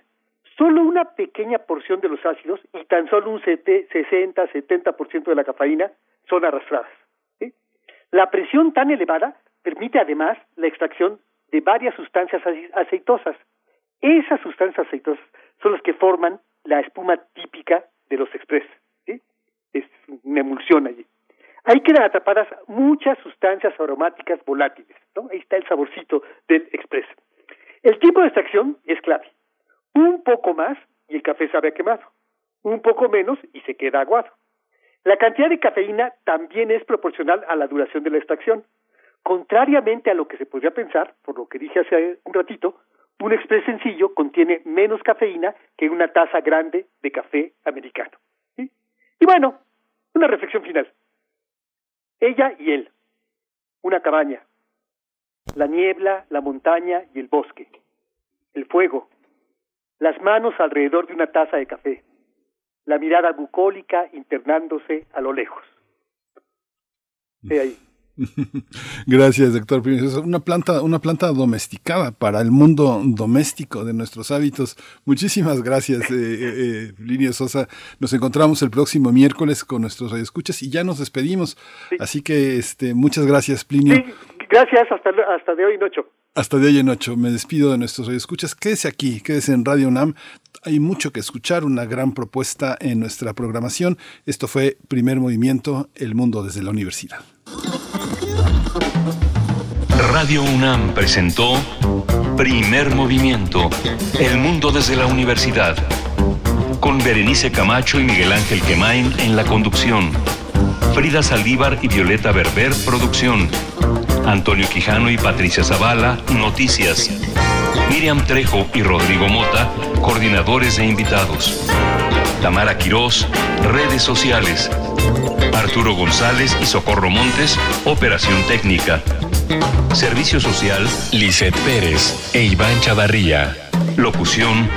S32: solo una pequeña porción de los ácidos y tan solo un 60-70% de la cafeína son arrastradas. ¿sí? La presión tan elevada permite además la extracción de varias sustancias ace- aceitosas. Esas sustancias aceitosas son las que forman la espuma típica de los express. Es una emulsión allí. Ahí quedan atrapadas muchas sustancias aromáticas volátiles. ¿no? Ahí está el saborcito del express. El tiempo de extracción es clave. Un poco más y el café sabe a quemado. Un poco menos y se queda aguado. La cantidad de cafeína también es proporcional a la duración de la extracción. Contrariamente a lo que se podría pensar, por lo que dije hace un ratito, un express sencillo contiene menos cafeína que una taza grande de café americano. Y bueno, una reflexión final. Ella y él, una cabaña, la niebla, la montaña y el bosque, el fuego, las manos alrededor de una taza de café, la mirada bucólica internándose a lo lejos. He ahí.
S1: Gracias, doctor una planta, una planta domesticada para el mundo doméstico de nuestros hábitos. Muchísimas gracias, eh, eh, eh, Sosa. Nos encontramos el próximo miércoles con nuestros radioescuchas y ya nos despedimos. Así que este, muchas gracias, Plinio.
S32: Gracias, hasta, hasta de hoy, Nocho.
S1: Hasta de hoy en ocho. Me despido de nuestros radioescuchas. Quédese aquí, quédese en Radio UNAM. Hay mucho que escuchar, una gran propuesta en nuestra programación. Esto fue Primer Movimiento, El Mundo desde la Universidad.
S6: Radio UNAM presentó Primer Movimiento, El Mundo desde la Universidad, con Berenice Camacho y Miguel Ángel Quemain en la conducción, Frida Saldívar y Violeta Berber, producción, Antonio Quijano y Patricia Zavala, noticias, Miriam Trejo y Rodrigo Mota, coordinadores e invitados, Tamara Quirós, redes sociales, Arturo González y Socorro Montes, operación técnica. Servicio social,
S33: Lisette Pérez e Iván Chavarría.
S6: Locución,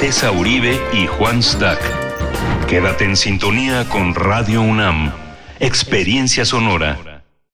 S6: Tessa Uribe y Juan Stack. Quédate en sintonía con Radio UNAM. Experiencia sonora.